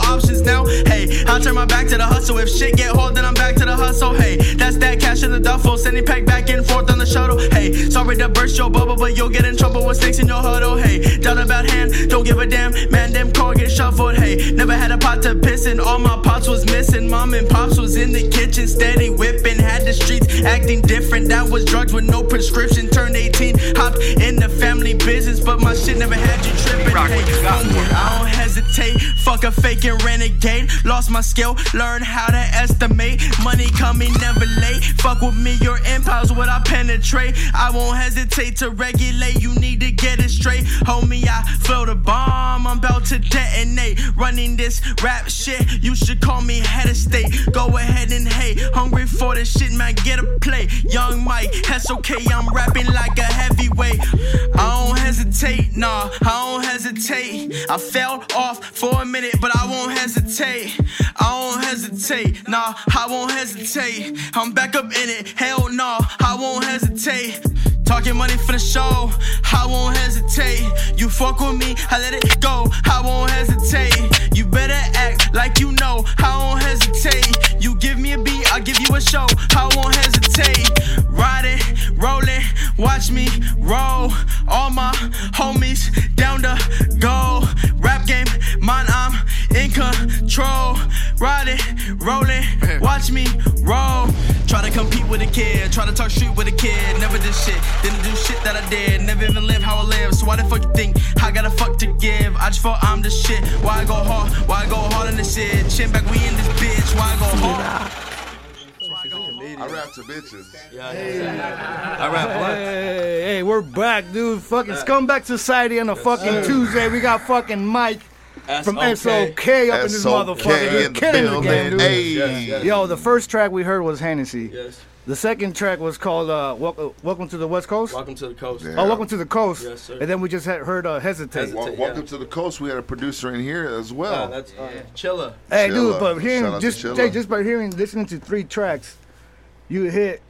I'll turn my back to the hustle. If shit get hard, then I'm back to the hustle. Hey, that's that cash in the duffel. Sending pack back and forth on the shuttle. Hey, sorry to burst your bubble, but you'll get in trouble with snakes in your huddle. Hey, doubt about hand, don't give a damn. Man, them car get shuffled. Hey, never had a pot to piss in. All my pots was missing. Mom and pops was in the kitchen, steady whipping. Had the streets, acting different. That was drugs with no prescription. Turned 18, hopped in the family business, but my shit never had you tripping. Hey, I don't hesitate. Fuck a faking renegade. Lost my skill, Learn how to estimate. Money coming never late. Fuck with me, your empire's what I penetrate. I won't hesitate to regulate. You need to get it straight, homie. I feel the bomb. I'm about to detonate. Running this rap shit, you should call me head of state. Go ahead and hate. Hungry for this shit, man. Get a play. Young Mike, that's okay. I'm rapping like a heavyweight. I don't hesitate, nah. I don't hesitate. I fell off for a minute, but I won't hesitate. I won't hesitate, nah. I won't hesitate. I'm back up in it. Hell no, I won't hesitate. Talking money for the show, I won't hesitate. You fuck with me, I let it go, I won't hesitate. You better act like you know, I won't hesitate. You give me a beat, I'll give you a show, I won't hesitate. Riding, rolling, watch me roll. All my homies down the go. Rap game, mine, control. Riding, rolling, watch me roll. Try to compete with a kid, try to talk street with a kid. Never did shit, didn't do shit that I did. Never even live how I live. So why the fuck you think I got a fuck to give? I just thought I'm the shit. Why I go hard? Why I go hard on this shit? Chin back, we in this bitch. Why I go hard? I rap to bitches. I rap blunt. Hey, hey, we're back, dude. Fucking Scumbag Society on a fucking. Tuesday. We got fucking Mike from SOK. SOK up in this motherfucker. You're in the killing the building. game, dude. Hey. Yes, yes. Yo, the first track we heard was Hennessy. Yes. The second track was called uh, Wel- Welcome to the West Coast. Welcome to the coast. Oh, Welcome to the Coast. Yes, sir. And then we just had heard uh, Hesitate. Wel- welcome to the coast. We had a producer in here as well. Uh, that's uh, Chilla. Hey, dude, Chilla. but Shout hearing out to just Chilla. Just by hearing listening to three tracks, you hit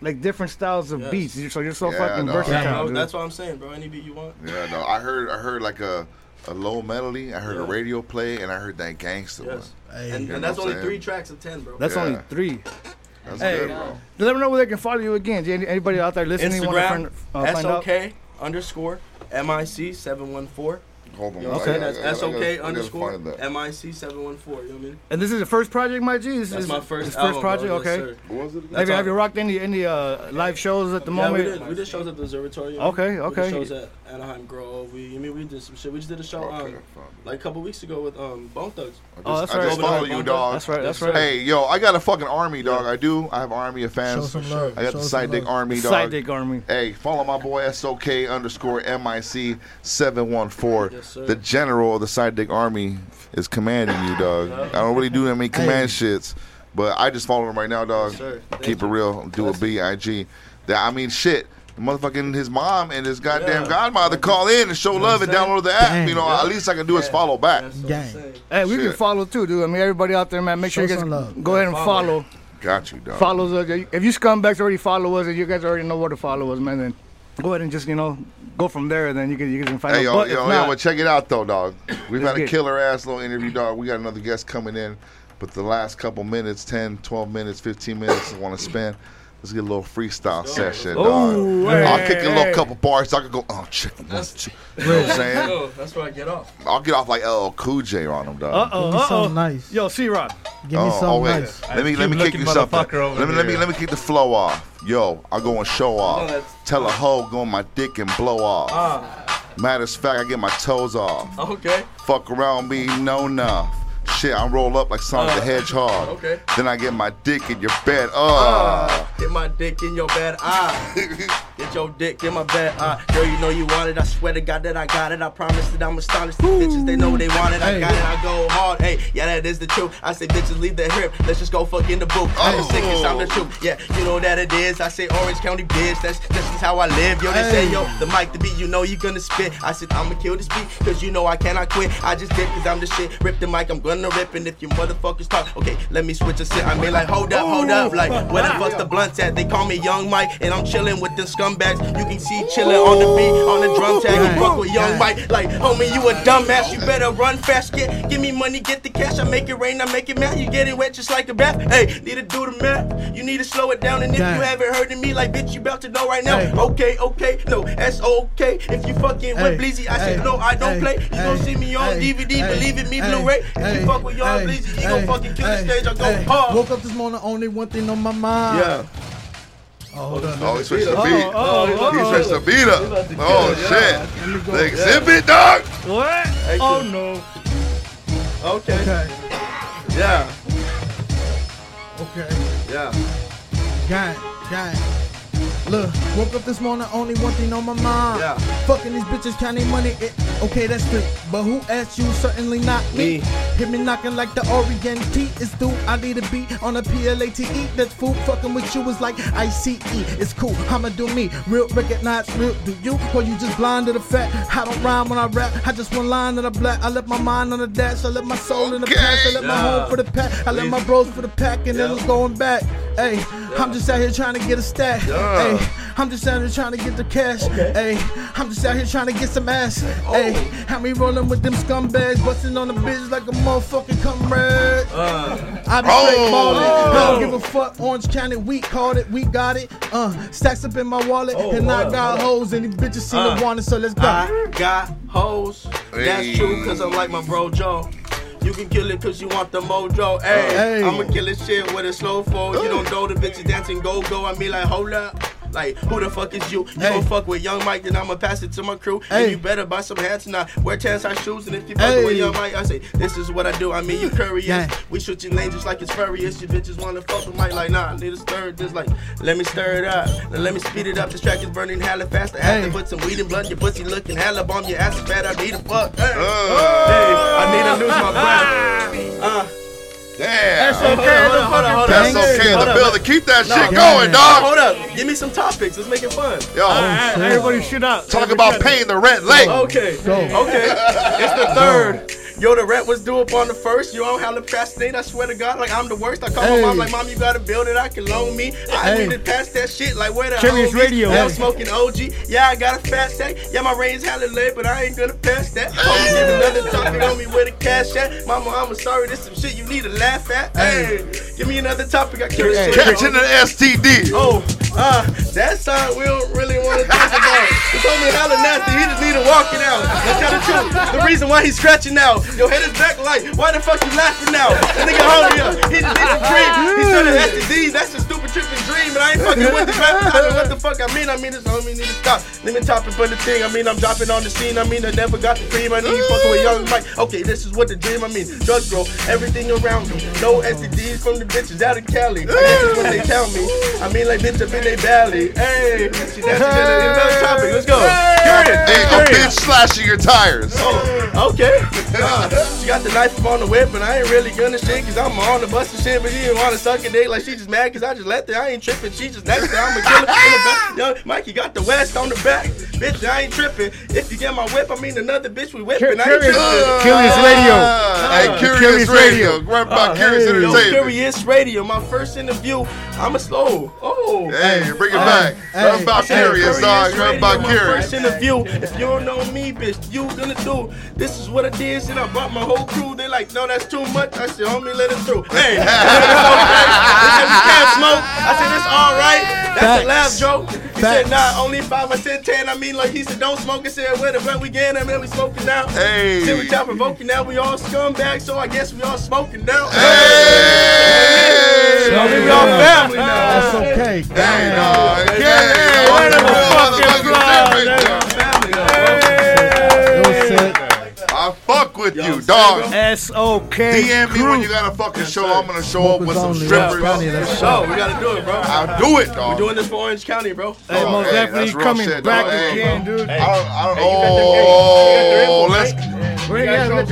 like different styles of Yes. beats. You're- So you're so Yeah, fucking no, versatile, Bro, dude. that's what I'm saying, bro. Any beat you want. Yeah, no, I heard I heard like a a low melody. I heard a radio play, and I heard that gangster Yes. one. And, and that's only I'm three tracks of ten, bro. That's Yeah. only three. That's Hey, good, bro. let me know where they can follow you again. Anybody out there listening want to Instagram, find, uh, find out? SOK underscore MIC seven one four. Hold on. You know what Okay. I'm saying? I That's SOK gotta- I gotta underscore find. MIC seven one four. You know what I mean? And this is the first project, my G. This That's is my first his album, first bro. project. Yes, okay. sir. What was it? Have you, have you rocked any any uh, live shows at the Yeah, we moment? did. We did shows at the Observatory. you know? Okay, We okay. did shows at Anaheim Grove. We, I mean, we did some shit. We just did a show Okay, um, like a couple weeks ago with um, Bone Thugs. I Oh, just, that's I right. just follow you, Bone dog. That's right. That's right. Hey, yo, I got a fucking army, dog. I do. I have army of fans. Show some love. I got the side dick army, dog. Side dick army. Hey, follow my boy SOK underscore MIC seven one four. Yes, sir. The general of the side dick army is commanding you, dog. I don't really do that many command shits, but I just follow him right now, dog. Yes, sir. Thank Keep it real. Do a B-I-G. That I mean, shit. The motherfucking his mom and his goddamn Yeah. godmother call in and show You know love and download the app. Gang. You know, at least I can do is follow back. That's Gang. saying. Hey, we can follow too, dude. I mean, everybody out there, man, make sure Show you some guys love. go ahead and Follow. follow. Got you, dog. Follows us. If you scumbags already follow us, and you guys already know where to follow us, man, then go ahead and just you know go from there. And then you can you can find Hey, out. yo, But yo, if yo, not, but check it out though, dog. We've had a killer ass little interview, dog. We got another guest coming in, but the last couple minutes, 10, 12 minutes, 15 minutes, I want to spend. Let's get a little freestyle session, dog. Ooh, I'll hey, kick a hey. little couple bars. So I can go, oh, chick, one. You know what I'm saying? Yo, that's where I get off. I'll get off like LL Cool J on him, Uh dog. oh, Give me uh oh. something nice. Yo, C Rock. Give me Oh, something oh, wait. nice. Let me let me kick you something. motherfucker over Let me let me let me kick the flow off. Yo, I go and show off. that's- Tell a hoe go on my dick and blow off. Ah, Matter of fact, I get my toes off. okay. Fuck around me, no enough. Shit, I roll up like Sonic the Uh, Hedgehog. okay. Then I get my dick in your bed. Uh. Ah, get my dick in your bed. Ah, get your dick in my bed. Ah, girl, you know you want it. I swear to God that I got it. I promise that I'm astonished. These bitches, they know what they want it. I got it. I go hard. Hey, yeah, that is the truth. I say, bitches, leave the hip. Let's just go fuck in the booth. I'm the sickest. I'm the truth. Yeah, you know that it is. I say Orange County bitch. That's this is how I live. Yo, they say yo, the mic, the beat. You know you're gonna spit. I said I'ma kill this beat because you know I cannot quit. I just dip because I'm the shit. Rip the mic, I'm gonna rip. And if you motherfuckers talk, okay, let me switch a sit. I mean like hold up, hold up. Like where the fuck's the blunts at? They call me Young Mike, and I'm chilling with them scumbags. You can see chilling on the beat, on the drum tag. You fuck with Young Mike, like homie, you a dumbass. You better run fast. Get, give me money, get the cash. I make it rain, I make it mad. You getting wet just like a bath. Hey, need to do the math. You need to slow it down. And if you haven't heard of me, like bitch, you about to know right now. Okay, okay, no, that's okay. If you fucking with Bleezy, I said no, I don't play. You gon' see me on DVD, believe it, me Blu-ray. If you fuck with y'all hey, Bleezy, you gon' fucking kill the stage. I go hard. Woke up this morning, only one thing on my mind. Yeah. Oh, hold on. Oh, he switched the beat. uh-oh, He oh. switched the beat up. He about to Oh shit. Let me go. The exhibit, dog. What? Oh no. Okay. Okay. Yeah. Okay. Yeah. Got it. Got gang. Look, woke up this morning, only one thing on my mind. Yeah. Fucking these bitches counting money. It, okay, that's good. But who asked you? Certainly not me. Hit me knocking like the Orient T is through. I need a beat on a P-L-A-T-E. That's food. Fucking with you is like ICE. It's cool. I'ma do me. Real recognize real. Do you? Or you just blind to the fact? I don't rhyme when I rap. I just one line in the black. I left my mind on the dash. I left my soul in the past. I let my home for the pack. I left my bros for the pack. And then it's going back. Hey, I'm just out here trying to get a stack. Yeah. Hey, I'm just out here trying to get the cash. Hey, I'm just out here trying to get some ass. Hey, have me rolling with them scumbags, busting on the bitch like a motherfucking comrade. I be straight Oh. ballin'. I don't Oh. give a fuck. Orange County, we called it, we got it. Uh, stacks up in my wallet, Oh, and I got hoes, and these bitches see Uh, the wanted, so let's go. I got hoes. That's Hey. true, cause I'm like my bro Joe. You can kill it cause you want the mojo. Hey, Hey. I'ma kill this shit with a slow flow. You don't know the bitches dancing go go. I mean like hold up. Like who the fuck is you? You Hey. gon' fuck with Young Mike, then I'ma pass it to my crew. Hey. And you better buy some hats and I wear tan size shoes. And if you fuck with Young Mike, I say this is what I do. I mean you curious. Yeah. We switching lanes just like it's furious. You bitches wanna fuck with Mike like nah. I need to stir it just like let me stir it up. Now let me speed it up. This track is burning hella fast. I have Hey. to put some weed in blood. Your pussy looking hella bomb. Your ass is fat. I need a fuck. Hey, hey I need to lose my breath. Uh, Damn. That's okay. Hold on, hold on, hold on. That's okay in on. the building. Keep that No, shit no, going, no. dog. Hold up. Give me some topics. Let's make it fun. Yo, Everybody shut up. talk about paying the rent late. Okay. Go. Okay. It's the third. Yo, the rent was due up on the first. You don't have to procrastinate. I swear to God, like I'm the worst. I call Hey. my mom like, Mom, you gotta build it. I can loan me. I Hey. need to pass that shit. Like where the Curious homies? Radio. Yeah, I'm smoking OG. Yeah, I got a fast stack. Yeah, my range hella late, but I ain't gonna pass that. Homie, give another topic on me where the cash at. Mama, I'm sorry. This some shit you need to laugh at. Hey, give me another topic. I kill this shit. Catching the STD. Oh, uh, that side we don't really want to talk about. It's only hella nasty. He just need to walk it out. That's kind of true. The reason why he's scratching now. Your head is back like, why the fuck you laughing now? That nigga hungry up. He just needs a dream. He said STDs. That's a stupid tripping dream. And I ain't fucking with the rap. I know what the fuck I mean. I mean, this homie need to stop. Let me top it for the thing. I mean, I'm dropping on the scene. I mean, I never got the cream. I need you fucking with young Mike. Okay, this is what the dream. I mean, drugs grow. Everything around me. No STDs from the bitches out of Cali. I guess that's what they tell me. I mean, like bitch up in they valley. Hey, she dancing the another topic. Let's go. Curious. Hey, a bitch slashing your tires. Oh, okay. She got the knife up on the whip, and I ain't really gonna shit, cause I'm on the bus and shit, but she didn't wanna suck a dick like she just mad, cause I just left her. I ain't tripping, she just next to I'm a killer in the back. Yo, Mikey got the west on the back. Bitch, I ain't tripping. If you get my whip, I mean another bitch we whipping. I ain't Curious- tripping. Curious Radio. Hey, Uh, Curious, Curious Radio. Radio. Run by Uh, Curious hey, yo, Curious Radio, my first interview. I'm a slow. Oh, Hey, bring it Uh, back. hey, Run by Hey, Curious, dog. Run Radio, by my Curious. First interview. If you don't know me, bitch, you gonna do. This is what I did. And I brought my whole crew. They like, no, that's too much. I said, homie, let it through. Hey, it's okay. They said we can't smoke. I said it's all right. That's a laugh joke. He said, nah, only five. I said ten. I mean, like he said, don't smoke. I said, where the fuck we getting? I mean, we smoking now. Hey. Said we top provoking now. We all scumbags, so I guess we all smoking now. Hey. So we all family now. That's okay. Hey, Damn. dog. Hey, Yeah. hey, On hey, the let real him fucking motherfucking fly, shit right nigga. there. It was sick. I fuck with you, dog. S-O-K DM me when you got a fucking show. I'm gonna show up with some Smokers only. strippers. County, let's So we gotta do it, bro. I'll do it, dog. We're doing this for Orange County, bro. Hey, Oh, most hey, definitely that's coming shit, back dog. Hey, again, dude. I don't, I don't, Hey, you got the- hey, you oh, got the oh, let's, We're- yeah, let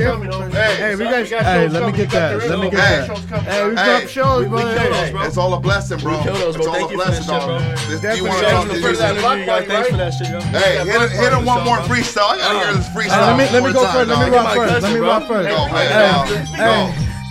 Hey, we got. Hey, let me get that. Let me get Hey. that. Hey, we Hey, got shows, bro. Hey, it's all a blessing, bro. We kill those, It's all Thank a you for blessing, dog. bro. This, Definitely you wanna Shout out talk to to the first you? interview, you guys. Thanks for that shit, yo. Hey, hit, hit, hit him one more freestyle. I gotta hear this freestyle. let me let me go first. Let time, me rock first. Let me rock first.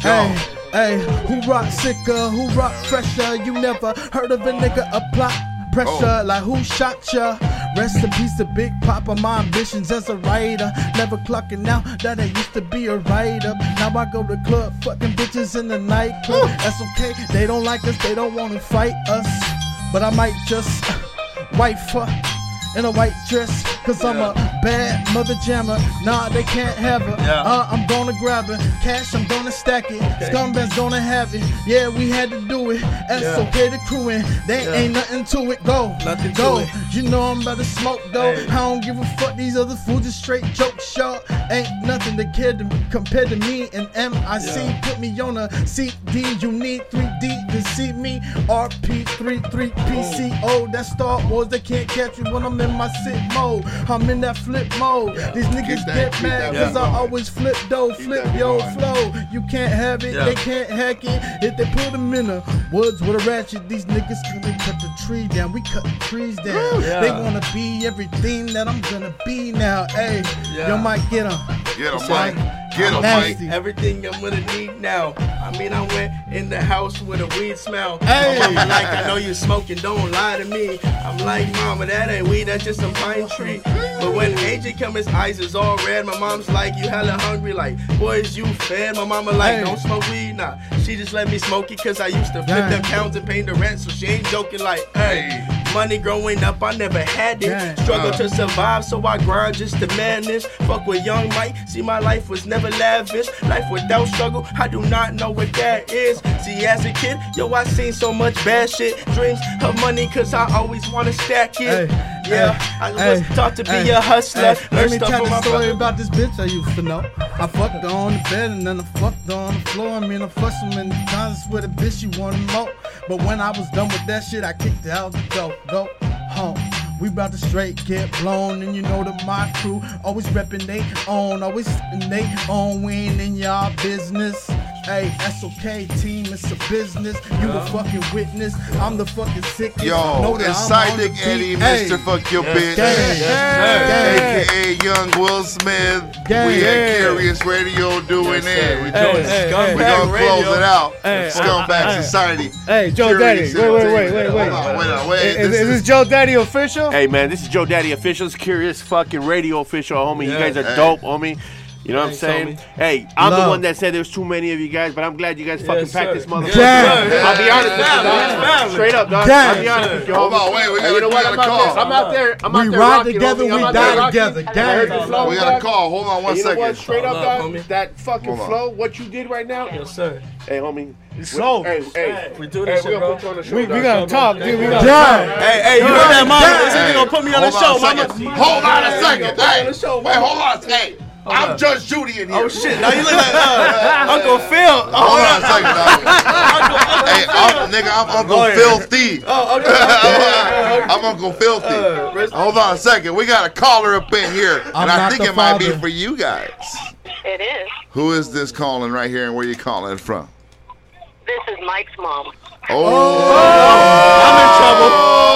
Hey, hey, who rock sicker? Who rock fresher? You never heard of a nigga apply pressure Oh. like who shot ya? Rest in peace to Big Papa. My ambitions as a writer, never clocking out that I used to be a writer. Now I go to club, fucking bitches in the nightclub. That's okay. They don't like us. They don't wanna fight us, but I might just wife her in a white dress. cause I'm a bad mother jammer. Nah, they can't have her. Yeah. Uh, I'm gonna grab her. Cash, I'm gonna stack it. Scumbags gonna have it. Yeah, we had to do it. That's Yeah. okay to crewing. They Yeah. ain't nothing to it. Go, Nothing to go. it. You know I'm about to smoke though. Hey. I don't give a fuck. These other fools just straight joke shot. Ain't nothing to care to compared to me and MIC. Yeah. Put me on a CD. You need 3D to see me. RP33PCO. That's Star Wars. They can't catch me when I'm in my sit mode. I'm in that flip mode. These niggas that- get keep mad that cause I always flip though. Flip yo going. flow. You can't have it. Yeah. They can't hack it. If they put them in the woods with a ratchet, these niggas couldn't cut the tree down. We cut the trees down. Yeah. They wanna be everything that I'm gonna be now. Hey, Yeah. yo, might get him. Get him, It's Mike. Get him. Mike. Everything I'm gonna need now. I mean, I went in the house with a weed smell. Hey. Mama like, I know you smoking, don't lie to me. I'm like, mama, that ain't weed, that's just some pine tree. But when AJ come, his eyes is all red. My mom's like, you hella hungry, like, boys, you fed. My mama like, Hey. don't smoke weed, nah. She just let me smoke it cause I used to flip Dang. them pounds and pay the rent, so she ain't joking like, hey. Money growing up, I never had it. Struggle Uh. to survive, so I grind just to manage. Fuck with young Mike, see my life was never lavish. Life without struggle, I do not know what that is. See, as a kid, yo, I seen so much bad shit. Dreams of money, cause I always wanna stack it. Hey, yeah, hey, I was hey, taught to be hey, a hustler. hey, let me tell the story brother. about this bitch I used to know. I fucked her on the bed and then I fucked her on the floor. I mean, I fucked so many times with the bitch she wanted more. But when I was done with that shit, I kicked her out the door. Go home. We bout to straight get blown, and you know that my crew always reppin' they own, always they own. We ain't in y'all business. Hey, that's okay, team. It's a business. You a fucking witness. I'm the fucking sick. Yo, know that it's I'm on the Dick Eddie, beat. Hey. Mr. Fuck Your Yes, Bitch. Gang. Gang. AKA Young Will Smith. Gang. We at Curious Radio doing Yes, sir. We it. Hey, doing hey, scumbag hey. We gonna close it out. Hey, Scumbag hey. Society. Hey, Joe Curious Daddy. Wait, wait, wait, wait, wait. Hold on, wait, on, wait. Is, This is this Joe Daddy official? Hey man, this is Joe Daddy official. It's Curious fucking radio official, homie. You guys are Hey. dope, homie. You know what I'm saying? Hey, I'm the one that said there was too many of you guys, but I'm glad you guys fucking Yes, packed this motherfucker. Yeah. Yes, I'll be sir. honest with you, dog. family. Straight up, dog. Gang. I'll be honest with you, Hold on, wait, we gotta, you know we what? gotta I'm out call. there. I'm out there. I'm We out there ride together, homie. we die rocking. together. I heard flow, We gotta dog. call. Hold on one And you know what? Straight up, dog. homie. That fucking flow, what you did right now. Yes, sir. Hey, homie. So, Hey, hey. We do Hey, this we shit, gonna bro. put you on the show. we, we dog. gotta talk, dude. We gotta Gang. talk. Hey, hey, you heard that, mama? This nigga gonna put me on the show, mama. Hold on a second. Put me on Hey, the show, wait, hold on. Hey, I'm on. Judge Judy in here. Oh shit! Now you look like uh, Uncle Phil. Oh, Hold on a second, dog. hey, I'm, nigga, I'm Uncle Lawyer. Filthy. Oh, okay. I'm Uncle Filthy. Uh, Hold on a second. We got a caller up in here, I'm and I think the it might be for you guys. It is. Who is this calling right here, and where you calling from? This is Mike's mom. Oh, I'm in trouble.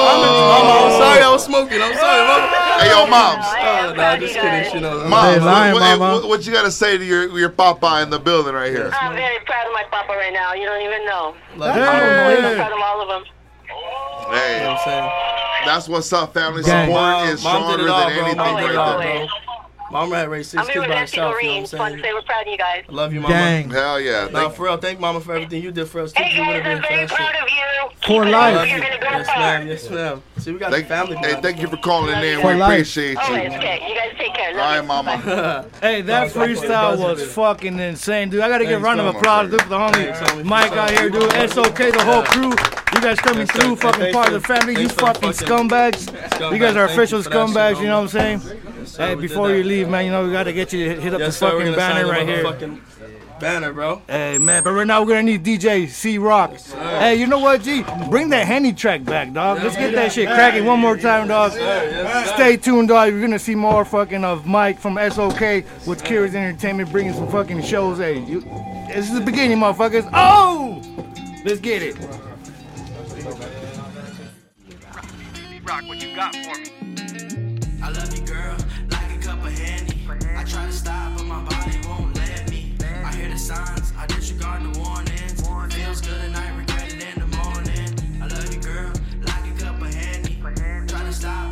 I'm in trouble. I'm sorry, I was smoking. I'm sorry, mama. Hey, yo, moms. Oh, nah, just kidding. She knows. Moms, Hey, lying, what, what- mama. what- what you got to say to your your papa in the building right here? I'm very proud of my papa right now. You don't even know. Love you. I'm so proud of all of them. You know Hey, what I'm saying? that's what's up. Family Gang. support Mom- is stronger it all, than anything Mom right there. All, Always. Mom had raised six I'm kids by Nancy herself. You know what I'm saying? say we're proud of you guys. I love you, mama. Gang. Hell yeah. Nah, Thank- for real. Thank mama for everything you did for us. too. Hey You guys, would've been I'm very for that proud of you. For Keep life. You're gonna go Yes, ma'am. Yes, ma'am. See, we got Thank, family. hey, thank you for calling in. For We life. appreciate Always, you. okay. You guys take care. All Love right, you. mama. Hey, that freestyle was fucking insane, dude. I gotta give a round of applause, dude, for the Thanks, homie homie. Mike out here, dude. It's okay, the whole crew. You guys coming Yes, sir. through, fucking thanks part for- of the family. You thanks for the fucking fucking- scumbags. You guys are Thank official you for that shit, scumbags. You know what I'm saying? Yes, sir, Hey, before you leave, man, you know we gotta get you to hit up Yes, the fucking gonna banner right here. motherfucking Banner, bro. Hey man, but right now we're gonna need DJ C Rock. Hey, you know what, G? Bring that Henny track back, dog. Let's get that shit cracking one more time, dog. Stay tuned, dog. You're gonna see more fucking of Mike from SOK with Curious Entertainment bringing some fucking shows. Hey, you, this is the beginning, motherfuckers. Oh, let's get it. Rock, what you got for me? I love you, try to stop, but my body won't let me. I hear the signs, I disregard the warnings. Feels good and I regret it in the morning. I love you, girl, like a cup of Henny. Try to stop,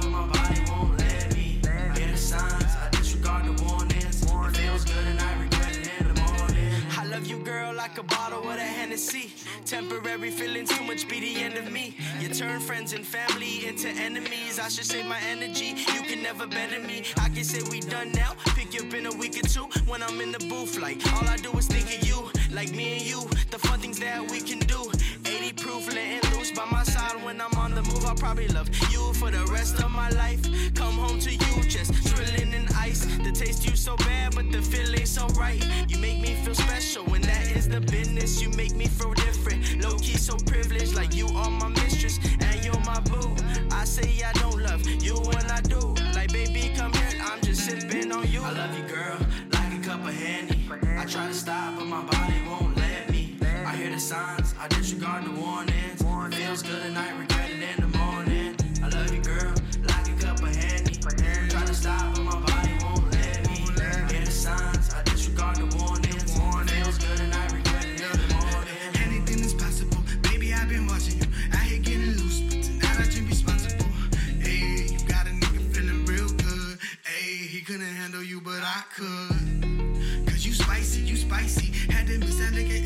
girl, like a bottle of a Hennessy. Temporary feelings, too much be the end of me. You turn friends and family into enemies. I should save my energy. You can never better me. I can say we done now. Pick you up in a week or two when I'm in the booth. Like all I do is think of you, like me and you. The fun things that we can do. 80 proof, letting loose by my side when I'm on the move. I'll probably love you for the rest of my life. Come home to you, just drilling in ice. The taste you so bad, but the feeling so right. You make me feel special, and that is the business. You make me feel different. Low key, so privileged, like you are my mistress and you're my boo. I say I don't love you when I do. Like baby, come here, I'm just sipping on you. I love you, girl, like a cup of Henny. I try to stop, but my body won't let me. I hear the signs, I disregard the warnings. Feels good tonight, regret it in the morning. I love you, girl, like a cup of Henny. Try to stop, signs, I disregard the warnings. Feels good tonight, regret it the morning. Anything is possible, baby. I've been watching you. I hate getting loose, but tonight I drink responsible. Hey, you got a nigga feeling real good. Hey, he couldn't handle you, but I could. Cause you spicy, you spicy. Had to mix that liquor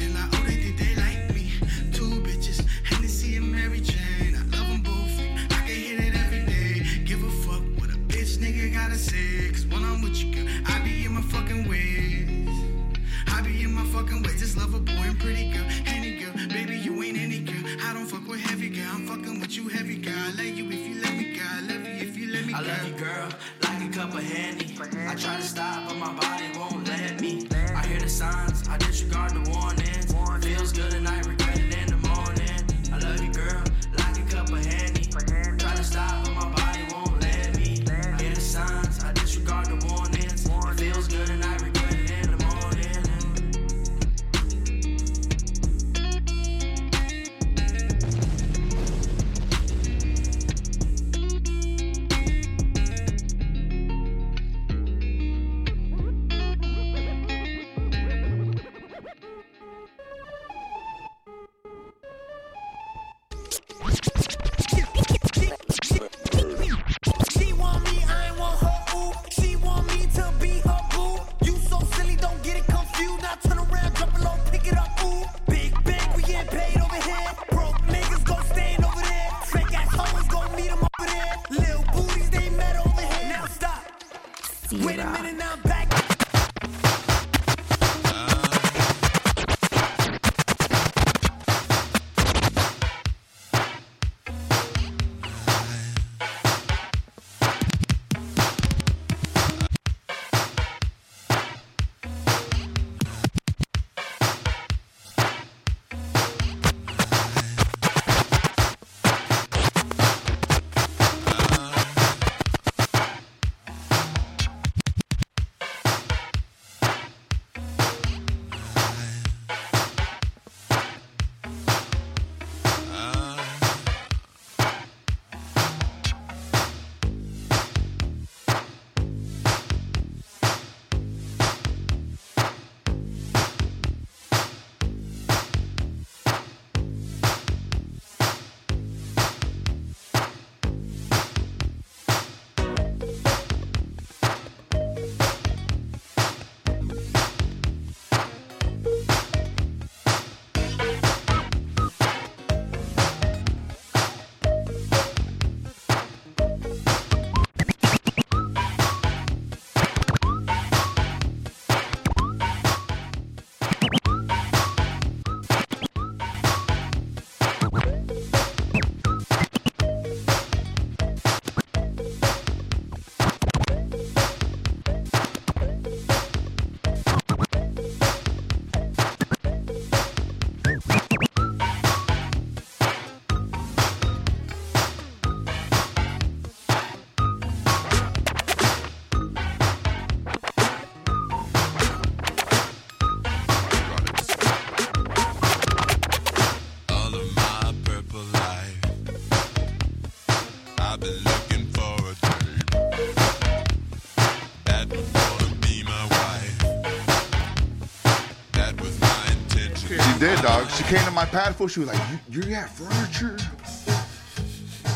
She did, dog. She came to my pad full. She was like, "You, you got furniture?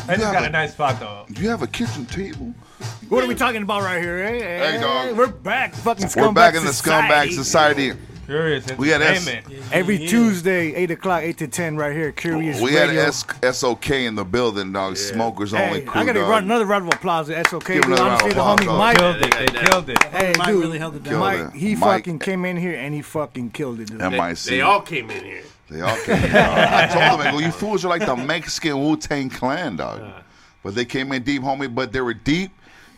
I just got a- a nice spot though. You have a kitchen table?" What are we talking about right here, eh? Hey, dog. We're back, fucking scumbag We're back in the society. scumbag society. Curious We had S- entertainment. Every Tuesday, 8 o'clock, 8 to 10, right here. Curious We had Radio. S- SOK in the building, dog. Smokers only Hey, crew, I gotta dog. run another round of applause to SOK. Give dude. another Honestly, the homie applause, Mike. Killed it, they killed it. Hey, Mike dude, really held it down. Mike, he Mike- fucking came in here and he fucking killed it, dude. MIC. They all came in here. They all came in, dog. I told them, I go, you fools are like the Mexican Wu Tang Clan, dog. Uh. But they came in deep, homie. But they were deep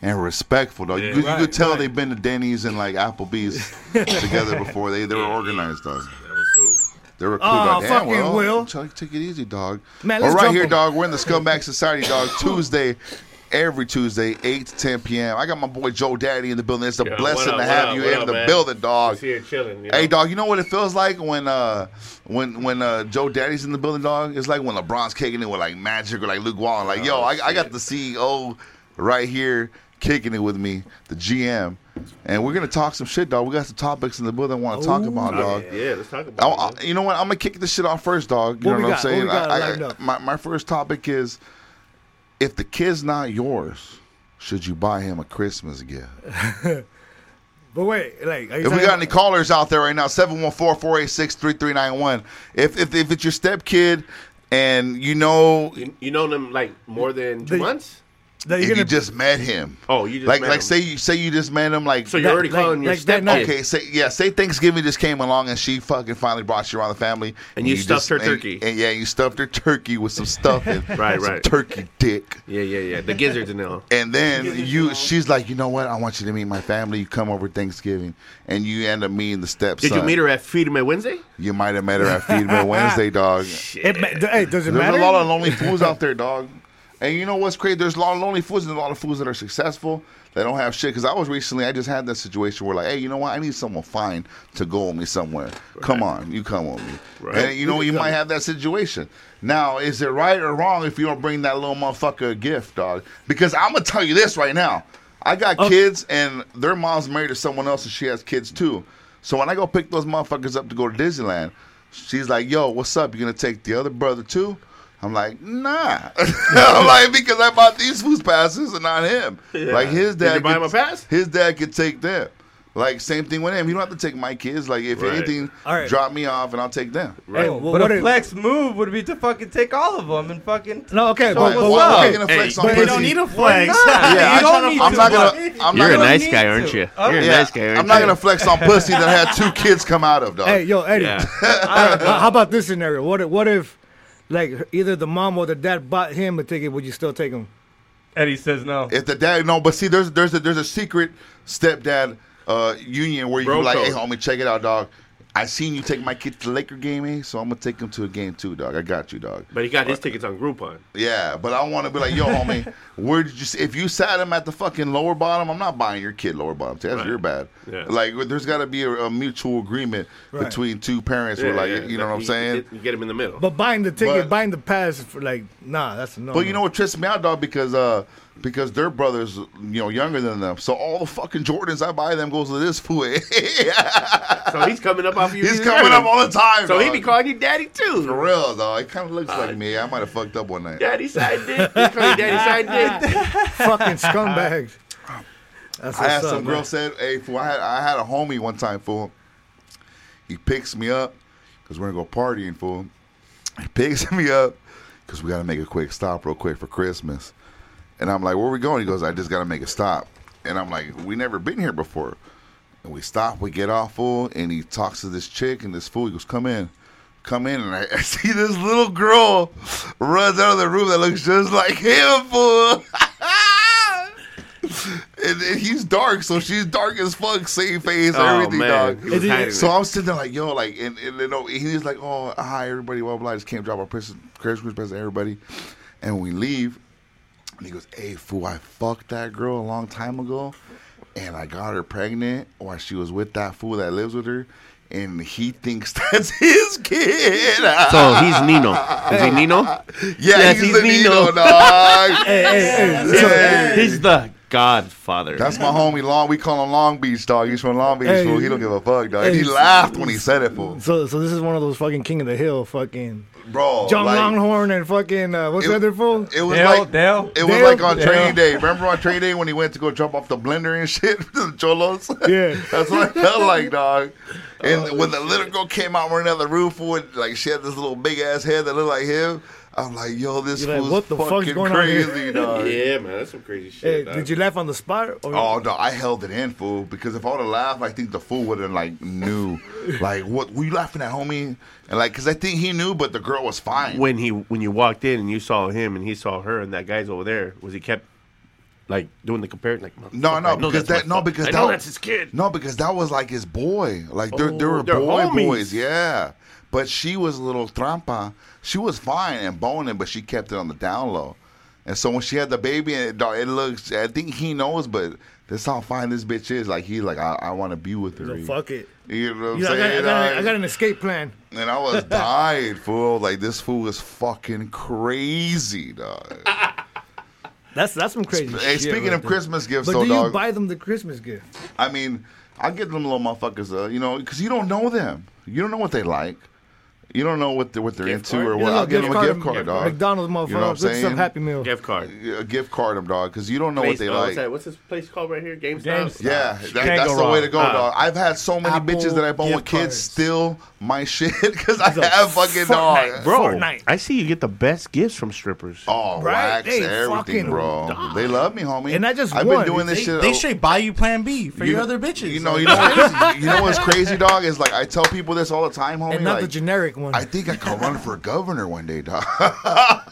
and respectful, dog. you, Yeah. could- you Right, could tell they've been to Denny's and like Applebee's together before. They they were organized, though. That was cool. They were cool, Oh, dog. Damn, fucking well, Will. Take, take it easy, dog. Man, let's right here, here, 'em. dog. We're in the Scumbag Society, dog. Tuesday, every Tuesday, 8 to 10 p.m. I got my boy Joe Daddy in the building. It's a Yeah, blessing up, to have up, you what in up, the man? building, dog. Here chilling. You Hey, dog. You know what it feels like when uh when when uh Joe Daddy's in the building, dog. It's like when LeBron's kicking it with like Magic or like Luke Walton. Like, yo, Oh, I, I got the CEO right here kicking it with me, the GM, and we're gonna talk some shit, dog. We got some topics in the building I want to talk about, dog. Yeah, let's talk I, about it. I- you know what? I'm gonna kick this shit off first, dog. You What know we what I'm got? What saying? I- I- my my first topic is if the kid's not yours, should you buy him a Christmas gift? But wait, like, are you If we talking got any callers out there right now, 714-486-3391. If if if it's your stepkid and you know You, you know them like more than two The- months? That if you're you gonna just met him. Oh, you just like met like him. say you say you just met him like So you're already like- calling your like that Okay, say yeah, say Thanksgiving just came along and she fucking finally brought you around the family, And you stuffed her turkey. and, yeah, you stuffed her turkey with some stuffing, Right, some right. turkey dick, Yeah, yeah, yeah. The gizzards and all. and then you, she's like, you know what? I want you to meet my family. You come over Thanksgiving, and you end up meeting the stepson. Did you meet her at Feed 'em at Wednesday? You might have met her at Feed Me Wednesday, dog. It, ma- hey, does it There's matter? a lot of lonely fools out there, dog. And you know what's crazy? There's a lot of lonely fools and a lot of fools that are successful that don't have shit. Because I was recently, I just had that situation where, like, hey, you know what? I need someone fine to go with me somewhere. Come on, you come with me. Right. And you know, you might have that situation. Now, is it right or wrong if you don't bring that little motherfucker a gift, dog? Because I'm gonna tell you this right now. I got oh. kids and their mom's married to someone else and she has kids too. So when I go pick those motherfuckers up to go to Disneyland, she's like, "Yo, what's up? You gonna take the other brother too?" I'm like, "Nah." I'm like, because I bought these food passes and not him. Yeah. Like his Did dad you buy could- him a pass? His dad could take them. Like same thing with him. You don't have to take my kids. Like if Right. anything, All right. drop me off and I'll take them. Hey, well, but what a if- flex move would be to fucking take all of them and fucking. No, okay, show but, what's but, Well, up. I'm a flex Hey, on but pussy. you don't need a flex. not? Yeah, you I- don't need I'm to. not gonna- bro. I'm You're not a nice guy, need aren't you? Okay. You're a Yeah, nice guy, aren't I'm not gonna flex on pussy that had two kids come out of, dog. hey, yo, Eddie. Yeah. All right, how about this scenario? What if, what if, like, either the mom or the dad bought him a ticket? Would you still take him? Eddie says no. If the dad no, but see, there's there's a there's a secret stepdad uh, union where you Bro like, code. hey homie, check it out, dog. I seen you take my kid to the Laker game, eh? So I'm gonna take him to a game too, dog. I got you, dog. But he got his tickets on Groupon. Yeah, but I want to be like, yo, homie, where did you? See? If you sat him at the fucking lower bottom, I'm not buying your kid lower bottom. That's Right. your bad. Yeah. Like, there's got to be a, a mutual agreement Right. between two parents. where like, you know what I'm You- saying? You get him in the middle. But buying the ticket, But- buying the pass, for like, nah, that's a no. But you know what trips me out, dog? Because uh, because their brothers, you know, younger than them. So all the fucking Jordans I buy them goes to this fool. so he's coming up off you. He's coming up all the time. So he dog. be calling you daddy too. for real, though. It kind of looks like uh, me. I might have fucked up one night. Daddy side dick. He call you daddy side dick. fucking scumbags. That's I had what's some up, girl said, "Hey, fool, I had I had a homie one time, fool. He picks me up because we're gonna go partying, fool. He picks me up because we gotta make a quick stop, real quick for Christmas. And I'm like, "Where we going?" He goes, "I just gotta make a stop." And I'm like, "We never been here before." And we stop, we get off, fool, and he talks to this chick, and this fool he goes, "Come in." Come in and I, I see this little girl runs out of the room that looks just like him, fool. and, and he's dark, so she's dark as fuck, same face, Oh, everything, man. dog. He So. I'm sitting there like, yo, like, and, and you know, he's like, oh, hi, everybody, blah, blah. I just came to drop our Christmas Christmas present to everybody. And we leave, and he goes, hey, fool, I fucked that girl a long time ago, and I got her pregnant while she was with that fool that lives with her. And he thinks that's his kid. So he's Nino. Is he Nino? Yeah, Yes, he's, he's the Nino, Nino. dog. Hey, hey, hey. He's, Yeah. he's the godfather. That's my homie Long. We call him Long Beach, dog. He's from Long Beach, Hey. fool. He don't give a fuck, dog. Hey. he laughed when he said it, fool. So, so this is one of those fucking King of the Hill, fucking Bro, John like, Longhorn and fucking uh, what's It- the other fool? It was Dale, like Dale. it was Dale? like on Dale. training day. Remember on training day when he went to go jump off the blender and shit to the cholos? Yeah. That's what I felt like, dog. And when the little girl came out running out the roof, with, like she had this little big ass head that looked like him. I'm like, yo, this You're like, what the fuck's fucking going on here? crazy, dog. Yeah, man, that's some crazy Hey, shit. dog. did you laugh on the spot? Or Oh no, I held it in, fool. Because if I would have laughed, I think the fool would have like knew, like, what were you laughing at, homie? And like, cause I think he knew, but the girl was fine. when he when you walked in and you saw him and he saw her and that guy's over there, was he kept like doing the comparison? Like No, no, because that no, because I that know that's his kid. No, because that was like his boy. Like they they Oh, were they're boy homies. boys, yeah. But she was a little trampa. She was fine and boning, but she kept it on the down low. And so when she had the baby, and it, dog, it looks, I think he knows, but that's how fine this bitch is. Like he's like, I, I want to be with her. So fuck it. You know what I'm know, I, got, saying? I, got? I got an escape plan. And I was died, fool. Like this fool was fucking crazy, dog. That's that's some crazy Hey, speaking right of there. Christmas gifts, but though, do you dog. buy them the Christmas gift? I mean, I give them little motherfuckers, uh, you know, because you don't know them. You don't know what they like. You don't know what they're, what they're into or what. Yeah, I'll give them a gift card, card, dog. McDonald's, motherfucker. You know what I'm Good stuff, saying? Happy Meal. Gift card. A gift card them, dog, because you don't know Place- what they uh, like. What's, that? what's this place called right here? GameStop. GameStop. Yeah, that, that's go the way to go, Ah. dog. I've had so many Apple bitches that I bone with kids cards. steal my shit because I have fucking dog. Bro, I see you get the best gifts from strippers. Oh, Right? wax, They everything, fucking- bro. They love me, homie. And I just I've won. been doing this They, shit. they oh, straight buy you Plan B for your other bitches. You know, you know, you know what's crazy, dog? Is like I tell people this all the time, homie. And not the like, generic one. I think I could run for governor one day, dog.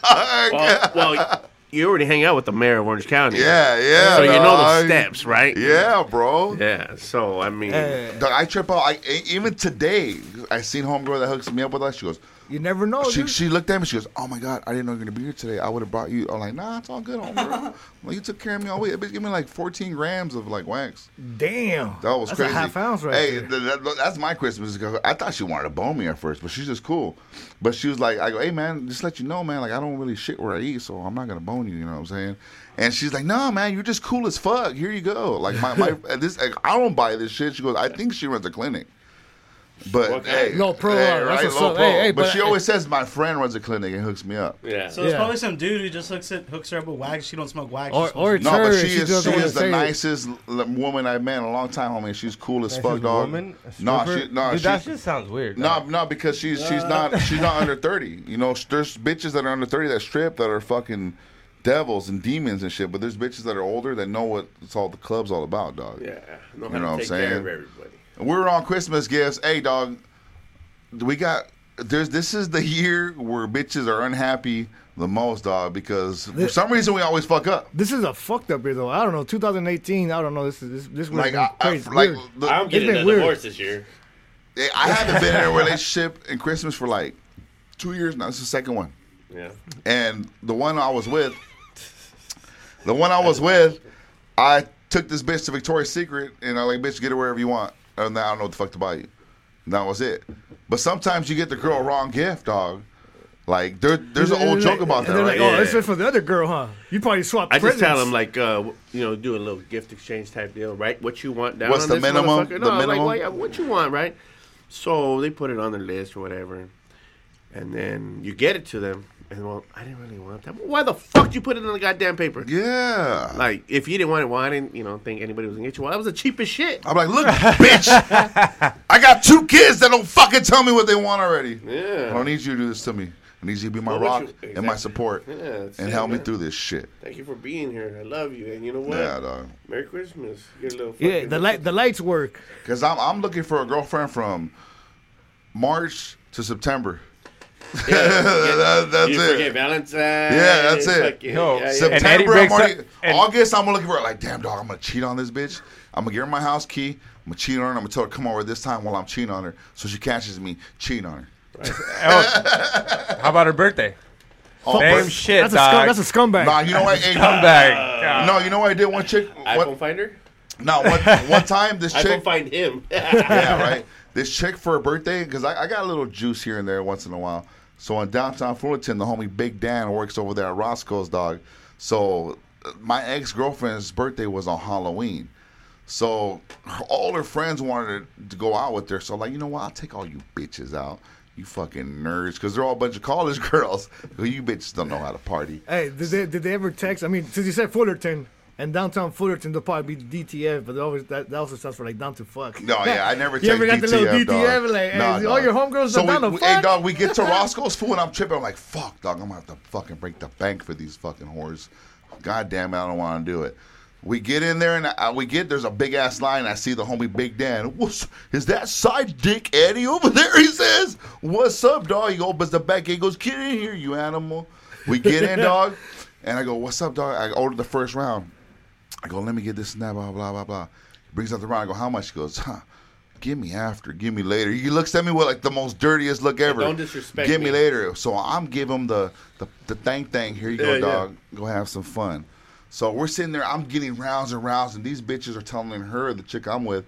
Well, well, you already hang out with the mayor of Orange County. Yeah, yeah, So you know the dog. steps, right? Yeah, bro. Yeah. So I mean, Dog, I trip out. I, e- even today, I seen homegirl that hooks me up with us. She goes, You never know. she, dude. she looked at me. She goes, "Oh my god, I didn't know you were gonna be here today. I would have brought you." I'm like, "Nah, it's all good, homegirl. well, you took care of me all week. Bitch, give me like 14 grams of like wax. Damn. That was That's crazy. a half ounce right hey, there. th- that- that's my Christmas. I thought she wanted to bone me at first, but she's just cool. But she was like, I go, hey man, just let you know, man, like I don't really shit where I eat, so I'm not gonna bone you. You know what I'm saying? And she's like, no, man, you're just cool as fuck. Here you go. Like my, my this, like, I don't buy this shit. She goes, I think she runs a clinic. But hey, Low pro, hey, uh, that's right, what's low up. pro. Hey, hey, but, but- she always says my friend runs a clinic and hooks me up. Yeah. So it's Yeah. probably some dude who just hooks it, hooks her up with wax. She don't smoke wax. Or- or smokes- No, her, but she she is she is the say it. nicest woman I've met in a long time, homie. She's cool as Nicest fuck, dog. woman? A No, stripper? she, no, Dude, she, that just sounds weird. No, no, because she's she's not she's not under thirty. You know, there's bitches that are under thirty that strip that are fucking devils and demons and shit. But there's bitches that are older that know what it's all the club's all about, dog. yeah, know You know what I'm take saying? Care of everybody. We're on Christmas gifts. Hey, dog, we got there's this is the year where bitches are unhappy the most, dog, because for some reason we always fuck up. This is a fucked up year though. I don't know. 2018. I don't know. This is this this was Like, I, I, like the, I'm getting been a weird. divorce this year. I haven't been in a relationship in Christmas for like two years now. This is the second one. Yeah. And the one I was with, the one I was with, I took this bitch to Victoria's Secret and I like, bitch, get it wherever you want. And I don't know what the fuck to buy you. And that was it. But sometimes you get the girl a wrong gift, dog. Like there, there's an old joke about And that, they're right? like, oh, Yeah. this is for the other girl, huh? You probably swapped I just tell them like, uh, you know, do a little gift exchange type deal, right? What you want down What's on the this minimum? motherfucker? The minimum? Like, what, what you want, right? So they put it on their list or whatever, and then you get it to them, and well, I didn't really want that. Why the fuck you put it in the goddamn paper? Yeah. Like, if you didn't want it, why I didn't, you know, think anybody was gonna get you. Well, that was the cheapest shit. I'm like, look, bitch, I got two kids that don't fucking tell me what they want already. Yeah. I don't need you to do this to me. I need you to be my Well, rock you- and my support Yeah, and it, help me through this shit. Thank you for being here. I love you, and you know what? Yeah, dog. Merry Christmas. Get a little. Yeah, the light the lights work. Because I'm, I'm looking for a girlfriend from March to September. That- that's you it. forget Valentine's. Yeah, that's it. fucking- Yo, yeah, yeah. September, And I'm breaks already, up- and- August, I'm looking for like, damn dog, I'm gonna cheat on this bitch. I'm gonna give her my house key. I'm gonna cheat on her. I'm gonna tell her come over this time while I'm cheating on her, so she catches me cheating on her. Oh, how about her birthday? Oh, Same but- shit, That's a scum, that's a scumbag. Nah, you know what? Hey, Scumbag. No, you know what I did? One chick. iPhone One, finder. no, one, one time this iPhone chick. find him. yeah, right. This chick for her birthday, because I, I got a little juice here and there once in a while. So in downtown Fullerton, the homie Big Dan works over there at Roscoe's dog. So uh, my ex girlfriend's birthday was on Halloween. So her, all her friends wanted to go out with her. So like, you know what? I'll take all you bitches out. You fucking nerds, because they're all a bunch of college girls. Well, you bitches don't know how to party. Hey, did they did they ever text? I mean, since you said Fullerton, And downtown Fullerton, they'll probably be DTF, but always that, that also stands for like down to fuck. No, yeah, I never you ever got the little DTF, dog. Like, hey, Nah, all dog. your homegirls so are down we, to we- fuck. Hey, dog, we get to Roscoe's food and I'm tripping. I'm like, fuck, dog, I'm gonna have to fucking break the bank for these fucking whores. God damn it, I don't want to do it. We get in there and I, we get there's a big ass line. I see the homie Big Dan. What's is that side dick Eddie over there? He says, "What's up, dog?" He opens the back. He goes, "Get in here, you animal." We get in, dog, and I go, "What's up, dog?" I ordered the first round. I go, "Let me get this and that." Blah blah blah blah. He brings out the round. I go, "How much?" He goes, "Huh." Give me after, give me later. He looks at me with like the most dirtiest look ever. don't disrespect Give me me. later. So I'm giving him the the, the thing thing. Here you go, Yeah, yeah. dog. Go have some fun. So we're sitting there. I'm getting rounds and rounds, and these bitches are telling her, the chick I'm with,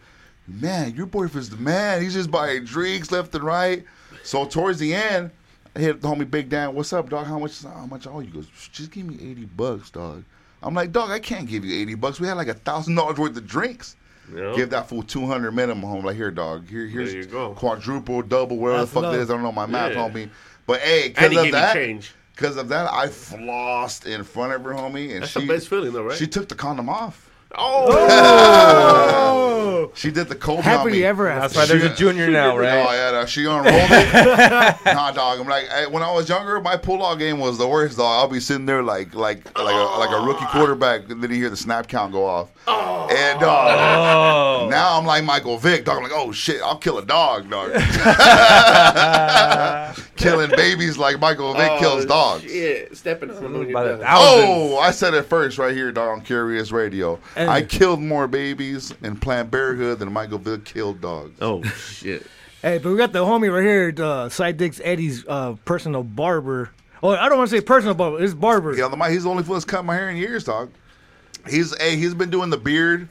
man, your boyfriend's the man. He's just buying drinks left and right. So towards the end, I hit the homie Big Dan. What's up, dog? How much? How much? Oh, he goes, just give me eighty bucks, dog. I'm like, dog, I can't give you eighty bucks. We had like a thousand dollars worth of drinks. Yeah. Give that fool two hundred minimum. Home like here, dog. Here, here's you go. quadruple, double, whatever That's the fuck it enough. is. I don't know my math, Yeah. homie. But hey, because he of that, change. because of that, I flossed in front of her, homie, and That's she the best feeling, though, right? She took the condom off. Oh! she did the Kobe on Happily me. ever That's why there's a junior now, right? Oh yeah, no, she unrolled it. nah, dog. I'm like, hey, when I was younger, my pull-out game was the worst, dog. I'll be sitting there like, like, like a, like a rookie quarterback, and then you hear the snap count go off. Oh. And dog, oh. now I'm like Michael Vick, dog. I'm like, oh shit, I'll kill a dog, dog. Killing babies like Michael Vick Oh, kills dogs. Shit, stepping on them when By the you're. Oh, I said it first right here, dog, on Curious Radio. Hey. I killed more babies in Planned Parenthood than Michael Vick killed dogs. Oh shit. Hey, but we got the homie right here, uh, Side Dicks Eddie's uh, personal barber. Oh, I don't want to say personal barber. It's barber. Yeah, the, he's the only fool that's cut my hair in years, dog. He's hey, he's been doing the beard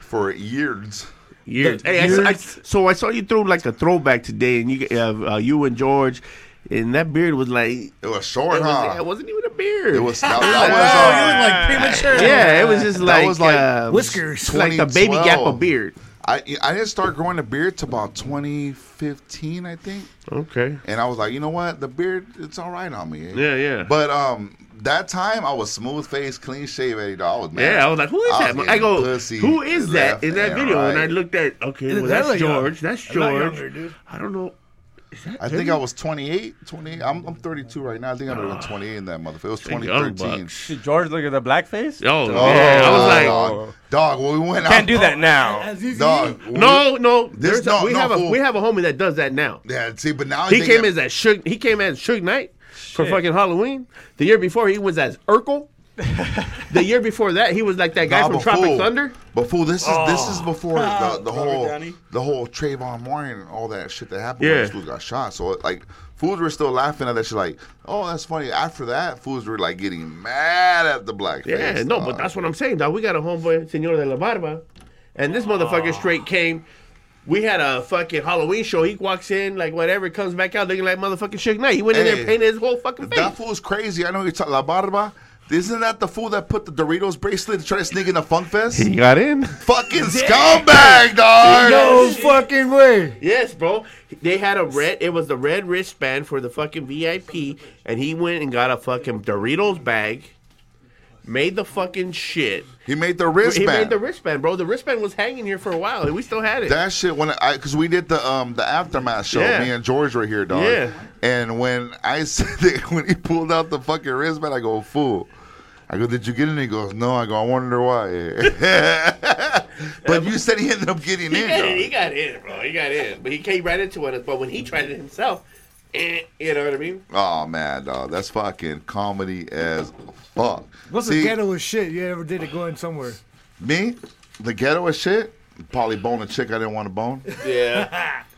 for years. Years. Hey, I, I, so I saw you throw like a throwback today, and you uh, uh, you and George, and that beard was like it was short, it, was, huh? it wasn't even a beard. It was that, Oh, that you was look like premature. Yeah, it was just That like was like uh, whiskers. like the baby gap of beard. I I didn't start growing a beard till about 2015, I think. Okay. And I was like, you know what, the beard, it's all right on me. Yeah, yeah. But um, that time I was smooth faced, clean shaven. Eddie, dog. I was mad. Yeah, I was like, who is I that? I go, pussy who is that in that and video? And I looked at, okay, well, that that's look. George. That's A lot George. younger, dude. I don't know. Is that I think? I was 28, 28. I'm, I'm 32 right now. I think I would have been 28 in that motherfucker. It was young 2013. bucks. Did George look at the blackface? Oh, Oh, yeah. I was like, dog, dog. Well, we went out. Can't do that now. Azizi? Dog. no, no. This- There's a- no, we no, have a fool. we have a homie that does that now. Yeah, see, but now He they came get- as that Suge. He came as Suge Knight for fucking Halloween. The year before, he was as Urkel. the year before that, he was like that guy Nah, from but Tropic. Thunder. But fool, this is this Oh. is before ah. the, the whole Downey. the whole Trayvon Martin and all that shit that happened Yeah. when fool got shot. So like fools were still laughing at that shit like, oh that's funny. After that, fools were like getting mad at the black Yeah, face. no, dog. but that's what I'm saying, dog. We got a homeboy, Senor de la Barba, and this motherfucker straight came. We had a fucking Halloween show. He walks in like whatever, comes back out looking like motherfucking Suge Knight. He went in there Hey. and painted his whole fucking face. That fool's crazy. I know you're talking La Barba. Isn't that the fool that put the Doritos bracelet to try to sneak in the Funk Fest? He got in. Fucking scumbag, dog. No fucking way. Yes, bro. They had a red. It was the red wristband for the fucking VIP, and he went and got a fucking Doritos bag. Made the fucking shit. He made the wristband. He wristband. made the wristband, bro. The wristband was hanging here for a while, and we still had it. That shit when I because we did the um the aftermath show, Yeah. me and George were here, dog. Yeah. And when I said that, when he pulled out the fucking wristband, I go fool. I go, did you get in? He goes, no. I go, I wonder why. but you said he ended up getting he in. got in, he got in, bro. He got in, but he came right into it. But when he tried it himself, eh, you know what I mean? Oh man, dog, that's fucking comedy as fuck. What's See, the ghettoest shit you ever did it going somewhere? Me, the ghetto as shit. Probably bone a chick I didn't want to bone. Yeah.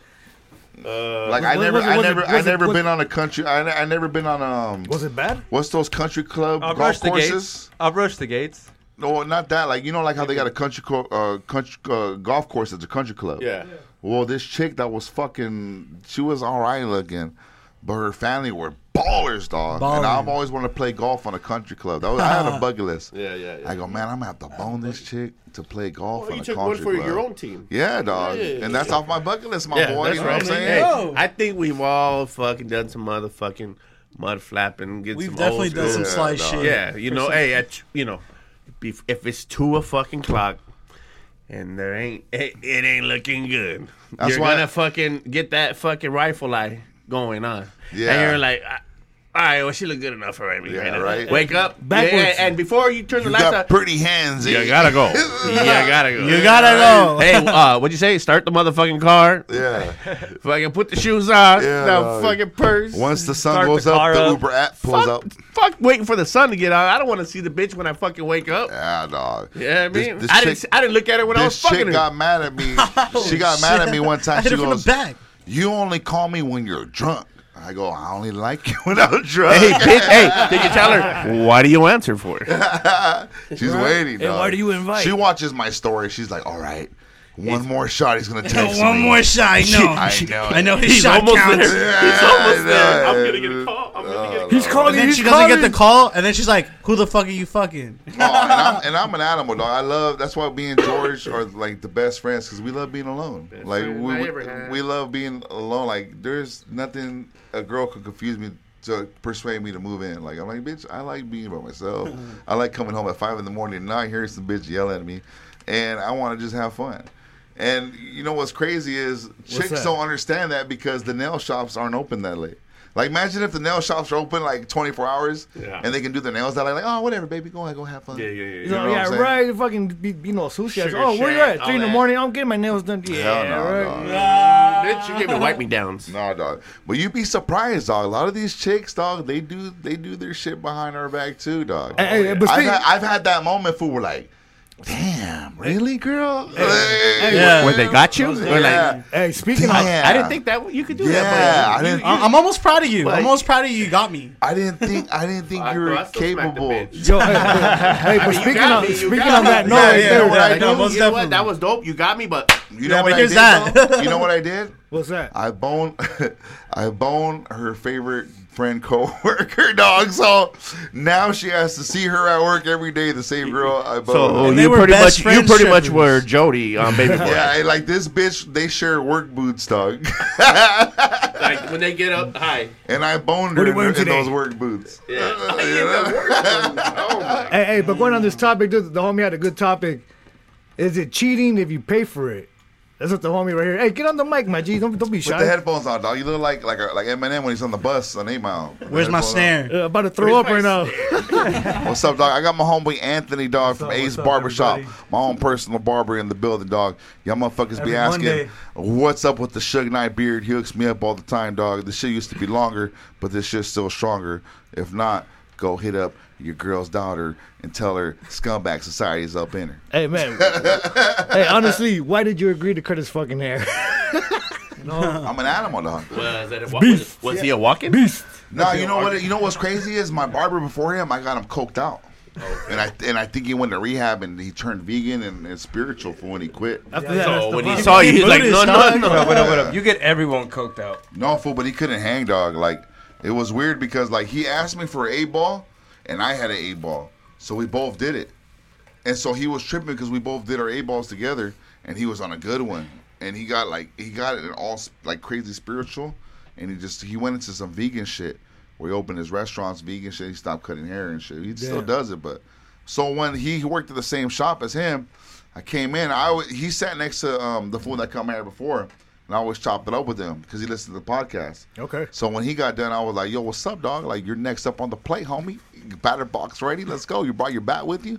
Uh, Like I never, was it- I was it- never, I was it- never was- been on a country. I, I never been on um. Was it bad? What's those country club I'll golf rush the courses? gates. I'll rush the gates. No, not that. Like you know, like how they got a country co- uh, country uh, golf course at a country club. Yeah. Well, this chick that was fucking, she was all right looking, but her family were ballers, dog. And I've always wanted to play golf on a country club. That was, I had a bucket list. Yeah, yeah, yeah. I go, man, I'm gonna have to bone this chick to play golf Well, on you a took country one for club. your own team. Yeah, dog. Yeah, yeah, and that's off my bucket list, my yeah, boy. that's You know what what I'm saying? Hey, I think we've all fucking done some motherfucking mud flapping. Get We've some definitely done some school- sly shit. Yeah, you know, some- hey, at, you know, bef- if it's two a fucking clock and there ain't it, it ain't looking good, That's you're why- gonna fucking get that fucking rifle eye going on. Yeah. and you're like. "Ah, All right, well, she look good enough for me. Yeah, right, now." right. Wake up, Backwards. yeah, and before you turn the You lights got out, pretty hands. you eh? gotta go. you gotta go. You gotta go. Hey, uh, what'd you say? Start the motherfucking car. Yeah. Fucking put the shoes on. Yeah, the dog. fucking purse. Once the sun Start goes the up, car the. Uber app pulls fuck, up. Fuck waiting for the sun to get out. I don't want to see the bitch when I fucking wake up. Yeah, dog. Yeah, I mean, this I chick- didn't. I didn't look at her when I was this fucking chick her. got mad at me. she got mad at me one I time. hit She her from goes, the back. "You only call me when you're drunk." I go, "I only like you when I'm drunk." Hey, bitch, hey, did you tell her? Why do you answer for it? She's Right. waiting. Hey, dog. why do you invite? She watches my story. She's like, "All right, one more shot. He's gonna text One me." more shot. I know. I know. I know his He's shot almost counts. there. He's almost there. I'm gonna get a call. I'm gonna get a He's calling. And then he's she doesn't get the call, and then she's like, "Who the fuck are you fucking?" Oh, and, I'm, and I'm an animal dog. I love. That's why me and George are like the best friends because we love being alone. like we, we, we love being alone. Like there's nothing a girl could confuse me to persuade me to move in. Like I'm like, bitch, I like being by myself. I like coming home at five in the morning and not hearing some bitch yell at me, and I want to just have fun. And you know what's crazy is chicks that? don't understand that because the nail shops aren't open that late. Like imagine if the nail shops are open like 24 hours Yeah. and they can do their nails that late. Like, oh whatever, baby, go ahead, go have fun. Yeah, yeah, yeah. You You know, know what yeah, I'm saying? right. Fucking be, you know, sushi. Sugar oh, where you at? Three in the that. morning. I'm getting my nails done. Yeah, no, right. no. Bitch, you gave me wipe me downs. No, dog. But you'd be surprised, dog. A lot of these chicks, dog, they do they do their shit behind our back too, dog. Hey, hey, but I've, had, I've had that moment fool where like, damn, really, girl? Yeah. Where they got you? Or like, Hey, speaking of, I didn't think that you could do Yeah, that. I didn't. I- I'm almost proud of you. Like- I'm almost proud of you. You got me. I didn't think. I didn't think I- you were I still smacked the capable. yo, hey, hey, hey, but You speaking got of, me, speaking got on that note, Yeah, right yeah, there, what I Yeah, do? You know what? That was dope. You got me, but You know Yeah, what I did? that- You know what I did? what's that? I boned, I boned her favorite friend coworker dog. So now she has to see her at work every day. The same girl I boned. so oh, And they you were pretty best much you pretty much were Jody on Baby Boy. yeah, I- like this bitch, they share work boots, dog. Like when they get up, hi. and I boned her in, in today? those work boots. Yeah. Oh, Hey, hey, but going on this topic, dude, the homie had a good topic. Is it cheating if you pay for it? That's what the homie right here. Hey, get on the mic, my G. Don't, don't be shy. Put the headphones on, dog. You look like like a, like Eminem when he's on the bus on 8 Mile. Where's my snare? Uh, about to throw up right now. What's up, dog? I got my homeboy Anthony, dog, from up, Ace what's up, Barbershop. everybody? My own personal barber in the building, dog. Y'all motherfuckers Every be asking, Monday. what's up with the Suge Knight beard? He hooks me up all the time, dog. The shit used to be longer, but this shit's still stronger. If not, go hit up your girl's daughter and tell her scumbag society is up in her. Hey, man. hey, honestly, why did you agree to cut his fucking hair? I'm an animal, dog. Was, that a, what, was, was he a walking? Beast. No, you know what? You know what's crazy is my barber before him. I got him coked out, and I and I think he went to rehab and he turned vegan and, and spiritual for when he quit. After that, that's So the when he saw you, he's like, no, Buddhist, no, dog. no. What up, what up, what up? You get everyone coked out. No, fool, but he couldn't hang dog. Like it was weird because like he asked me for an eight ball, and I had an eight ball, so we both did it. And so he was tripping because we both did our eight balls together, and he was on a good one, and he got like he got it all like crazy spiritual, and he just he went into some vegan shit where he opened his restaurants, vegan shit. He stopped cutting hair and shit. He still does it, but so when he worked at the same shop as him, I came in. I he sat next to um, the fool that come here before, and I always chopped it up with him because he listened to the podcast. Okay. So when he got done, I was like, "Yo, what's up, dog? Like you're next up on the plate, homie. Batter box ready. Let's go. You brought your bat with you."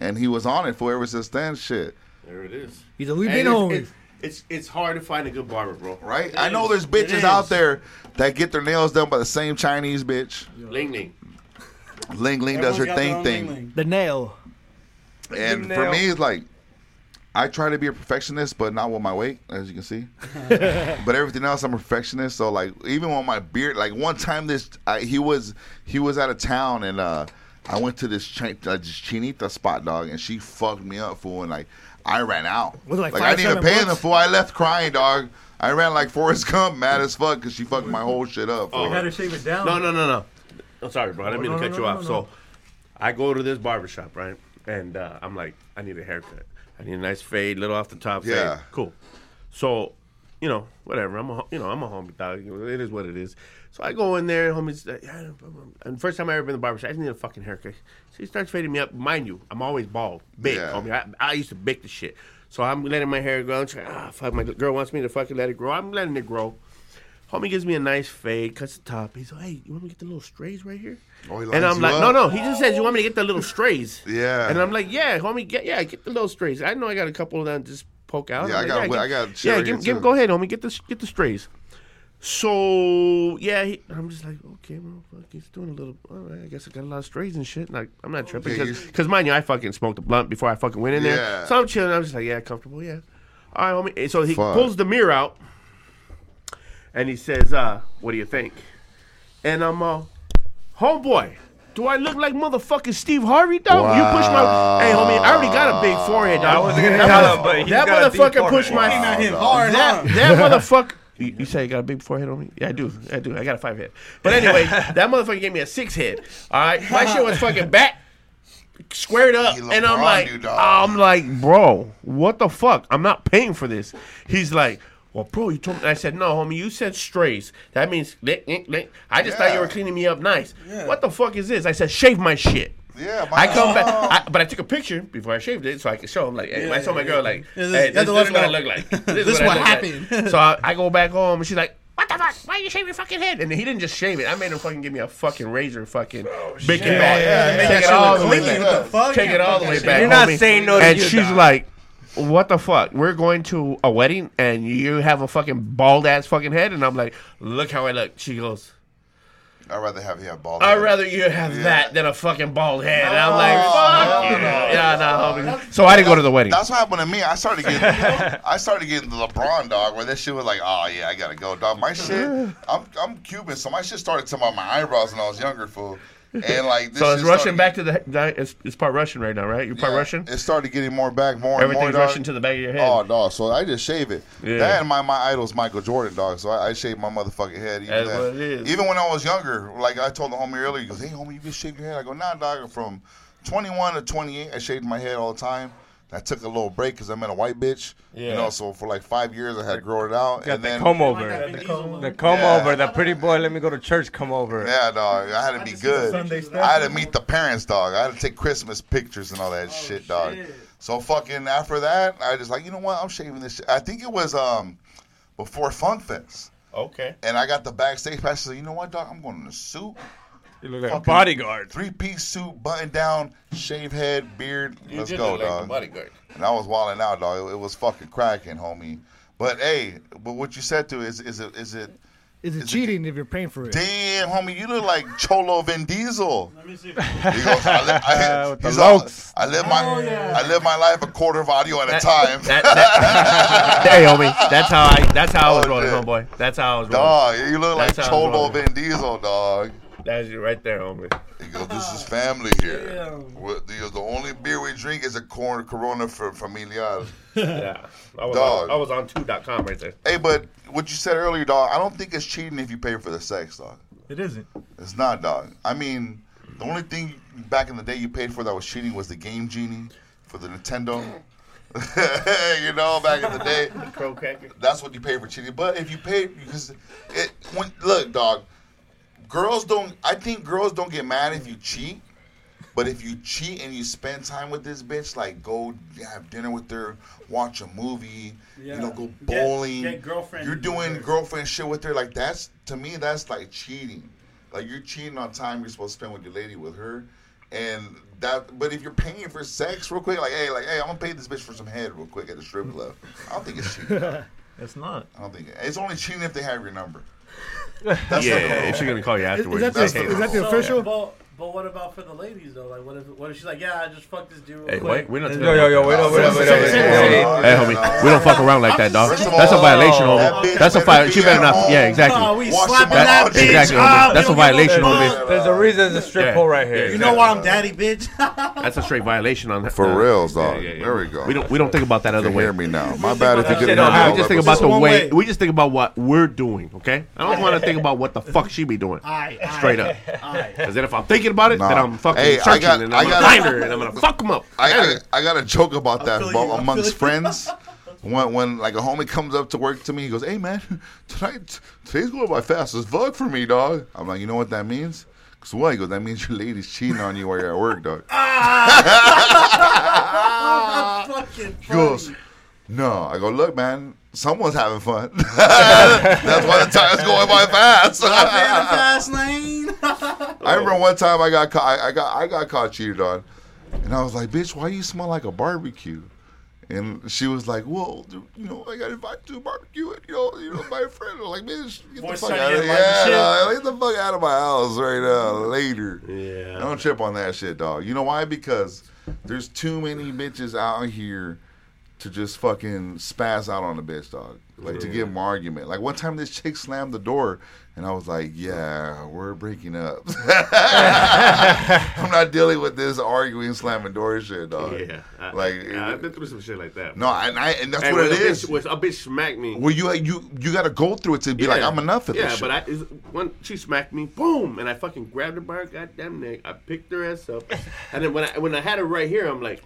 And he was on it for ever since then. Shit, There it is. He's a we've And been it's, home. it's, it's it's hard to find a good barber, bro. right? It I know is. there's bitches out there that get their nails done by the same Chinese bitch. Ling Ling. Ling Ling does her Everyone's got their thing thing. Ling-Ling. The nail. And The for me, it's like I try to be a perfectionist, but not with my weight, as you can see. but everything else, I'm a perfectionist. So like, even with my beard, like one time, this I, he was he was out of town, and uh, I went to this, chi- uh, this chinita spot, dog, and she fucked me up, fool, and like I ran out. Was it like I didn't even seven pay the bucks? fool. I left crying, dog. I ran like Forrest Gump, mad as fuck, because she fucked my whole shit up. Oh, had to shave it down. No, no, no, no. I'm sorry, bro. I didn't mean no, to no, cut no, you no, off. no. So I go to this barbershop, right? And uh, I'm like, I need a haircut. I need a nice fade, little off the top Yeah. fade. Cool. So, you know, whatever. I'm a, you know, I'm a homie dog. It is what it is. So I go in there, homie's. Uh, yeah, and first time I ever been to the barbershop, I just need a fucking haircut. So he starts fading me up. Mind you, I'm always bald, big, Yeah. homie. I, I used to bake the shit. So I'm letting my hair grow. I'm trying, ah, fuck, my girl wants me to fucking let it grow. I'm letting it grow. Homie gives me a nice fade, cuts the top. He's like, "Hey, you want me to get the little strays right here?" Oh, he and I'm like, up. "No, no." He just says, "You want me to get the little strays?" Yeah. And I'm like, "Yeah, homie, get yeah, get the little strays." I know I got a couple of them just poke out. Yeah, I like, got- I give- got Yeah, give, give, go ahead, homie, get the get the strays. So yeah, he, I'm just like, okay, well, fuck, he's doing a little. All right, I guess I got a lot of strays and shit. Like, I'm not tripping because, you- because mind you, I fucking smoked a blunt before I fucking went in there. Yeah. So I'm chilling. I'm just like, yeah, comfortable, yeah. All right, homie. So he Fuck. pulls the mirror out, and he says, uh, "What do you think?" And I'm uh, homeboy. Do I look like motherfucking Steve Harvey, dog? You push my. Hey, homie, I already got a big forehead, dog. I wasn't gonna that tell mother- him, but he's that got a deep motherfucker pushed my. forehead. Not him hard, that, huh? that motherfucker. You, you say you got a big forehead on me? Yeah, I do. I do. I got a five head. But anyway, that motherfucker gave me a six head. All right, my shit was fucking back, squared up, and I'm like, you. I'm like, bro, what the fuck? I'm not paying for this. He's like. Well, bro, you told me. I said, no, homie, you said strays. That means, lick, lick, lick. I just thought you were cleaning me up nice. Yeah. What the fuck is this? I said, shave my shit. Yeah, I my- come back, I, but I took a picture before I shaved it so I could show him. Like, hey, I told my girl, like, Yeah, this- hey, this, this is what I look like. This, This is what I look happened. Like. So I, I go back home and she's like, what the fuck? Why you shave your fucking head? And he didn't just shave it. I made him fucking give me a fucking razor, fucking big it back. yeah, yeah. Take That it all the way back. What the fuck? Take it all the way back. You're not homie. saying no to And she's dog. like, what the fuck? We're going to a wedding and you have a fucking bald ass fucking head. And I'm like, look how I look. She goes, I'd rather have you have bald. I'd head. rather you have Yeah. that than a fucking bald head. And I'm like, fuck you. no. Yeah, no, homie. So I didn't go to the wedding. That's what happened to me. I started getting, I started getting the LeBron dog, where that shit was like, oh yeah, I gotta go, dog. My shit, I'm, I'm Cuban, so my shit started to my, my eyebrows when I was younger, fool. And like, this So it's Russian back to the. that- It's, it's part Russian right now, right? You're part Yeah, Russian. It started getting more back, more and more. Dog. Russian to the back of your head. Oh, dog. So I just shave it. Yeah. That and my, my idol's Michael Jordan, dog. So I, I shaved my motherfucking head. Even, That's then. what it is. even when I was younger, like I told the homie earlier, he goes, "Hey, homie, you just shave your head." I go, "Nah, dog." From 21 to 28, I shaved my head all the time. I took a little break because I met a white bitch. You know, so for like five years, I had grown it out. Got and the then, comb over. The comb Yeah. over. The pretty boy. Let me go to church. Come over. Yeah, dog. I had to be good. I had to meet the parents, dog. I had to take Christmas pictures and all that shit, dog. So fucking after that, I just like, you know what? I'm shaving this shit. I think it was um before Funk Fest. Okay. And I got the backstage pass. I said, you know what, dog? I'm going in a suit. You look like a Fucking bodyguard. Three piece suit, button down, shave head, beard. You Let's did go, look like a dog. bodyguard. And I was wilding out, dog. It, it was fucking cracking, homie. But hey, but what you said to is is it is it Is it cheating if you're paying for it? Damn, homie, you look like Cholo Vin Diesel. Let me see. He goes, I, li- I, With the he's all, lokes. I live my oh, I live my life a quarter of audio at a time. that- that- hey, homie. That's how I. That's how I was Oh, rolling, shit. homeboy. That's how I was rolling. dog, you look like That's how Cholo rolling. Vin Diesel, dog. That's you right there, homie. He goes, this is oh, family here. What- The, the only beer we drink is a corn Corona for Familiar. Yeah. I was, Dog. on, I was on 2.com right there. Hey, but what you said earlier, dog, I don't think it's cheating if you pay for the sex, dog. It isn't. It's not, dog. I mean, the only thing back in the day you paid for that was cheating was the Game Genie for the Nintendo. you know, back in the day, Crow that's what you pay for cheating. But if you pay because it when look, dog, girls don't. I think girls don't get mad if you cheat. But if you cheat and you spend time with this bitch, like go have dinner with her, watch a movie, you know, go bowling, get girlfriend you're doing girlfriend shit with her. Like that's to me, that's like cheating. Like you're cheating on time you're supposed to spend with your lady with her, and that. But if you're paying for sex real quick, like hey, like hey, I'm gonna pay this bitch for some head real quick at the strip club. I don't think it's cheating. It's not. I don't think it's only cheating if they have your number. Yeah, the if she's gonna call you afterwards. that the- that's is that the rule. official? But, but what about for the ladies though? Like, what if what if she's like, yeah, I just fucked this dude. Real Hey, quick. wait, we're not. Yo, yo, yo, wait up, wait up, wait up, wait up. Hey, homie, we don't fuck around like that, dog. That's a violation, homie. That's a better violation. She be better not. home. Yeah, Oh, exactly. we Wash slapping your that bitch. Exactly, Ah, homie. we That's a violation, homie. There's a reason there's a strip Yeah. pole right Yeah, here. You know why I'm daddy, bitch? That's a straight violation on that. For reals, dog. There we go. We don't. We don't think about that other way. hear me now. My bad if you Yeah, get no, we just think about the way. way. We just think about what we're doing. Okay. I don't want to think about what the fuck she be doing. Aye, aye. Straight up. Because then if I'm thinking about it, then Nah. I'm fucking Hey, I searching got- and I I'm gonna got- find her and I'm gonna fuck them up. I, I, I got a joke about that you, amongst friends. when when like a homie comes up to work to me, he goes, "Hey man, tonight today's going by fast as fuck for me, dog." I'm like, "You know what that means?" Cause what? He goes, "That means your lady's cheating on you while you're at work, dog." Fucking He goes, "No." I go, "Look, man, someone's having fun. That's why the time's going by fast." fast lane. I remember one time I got caught. I, I got I got caught cheated on, and I was like, "Bitch, why you smell like a barbecue?" And she was like, "Well, you know, I got invited to a barbecue, and you know, you know, my friend." I'm like, "Bitch, get the fuck out of here! Yeah, get the fuck out of my house right now, later." Yeah. Don't trip on that shit, dog. You know why? Because there's too many bitches out here to just fucking spaz out on a bitch, dog. Like to give them argument. Like one time, this chick slammed the door, and I was like, "Yeah, we're breaking up." I'm not dealing with this arguing, slamming door shit, dog. Yeah, I, like yeah, I've been through some shit like that. no, and I and that's And what it is. Bitch, a bitch smacked me. Well, you you you got to go through it to be like, I'm enough of yeah, this shit. but I is- when she smacked me, boom, and I fucking grabbed her by her goddamn neck. I picked her ass up, and then when I when I had her right here, I'm like,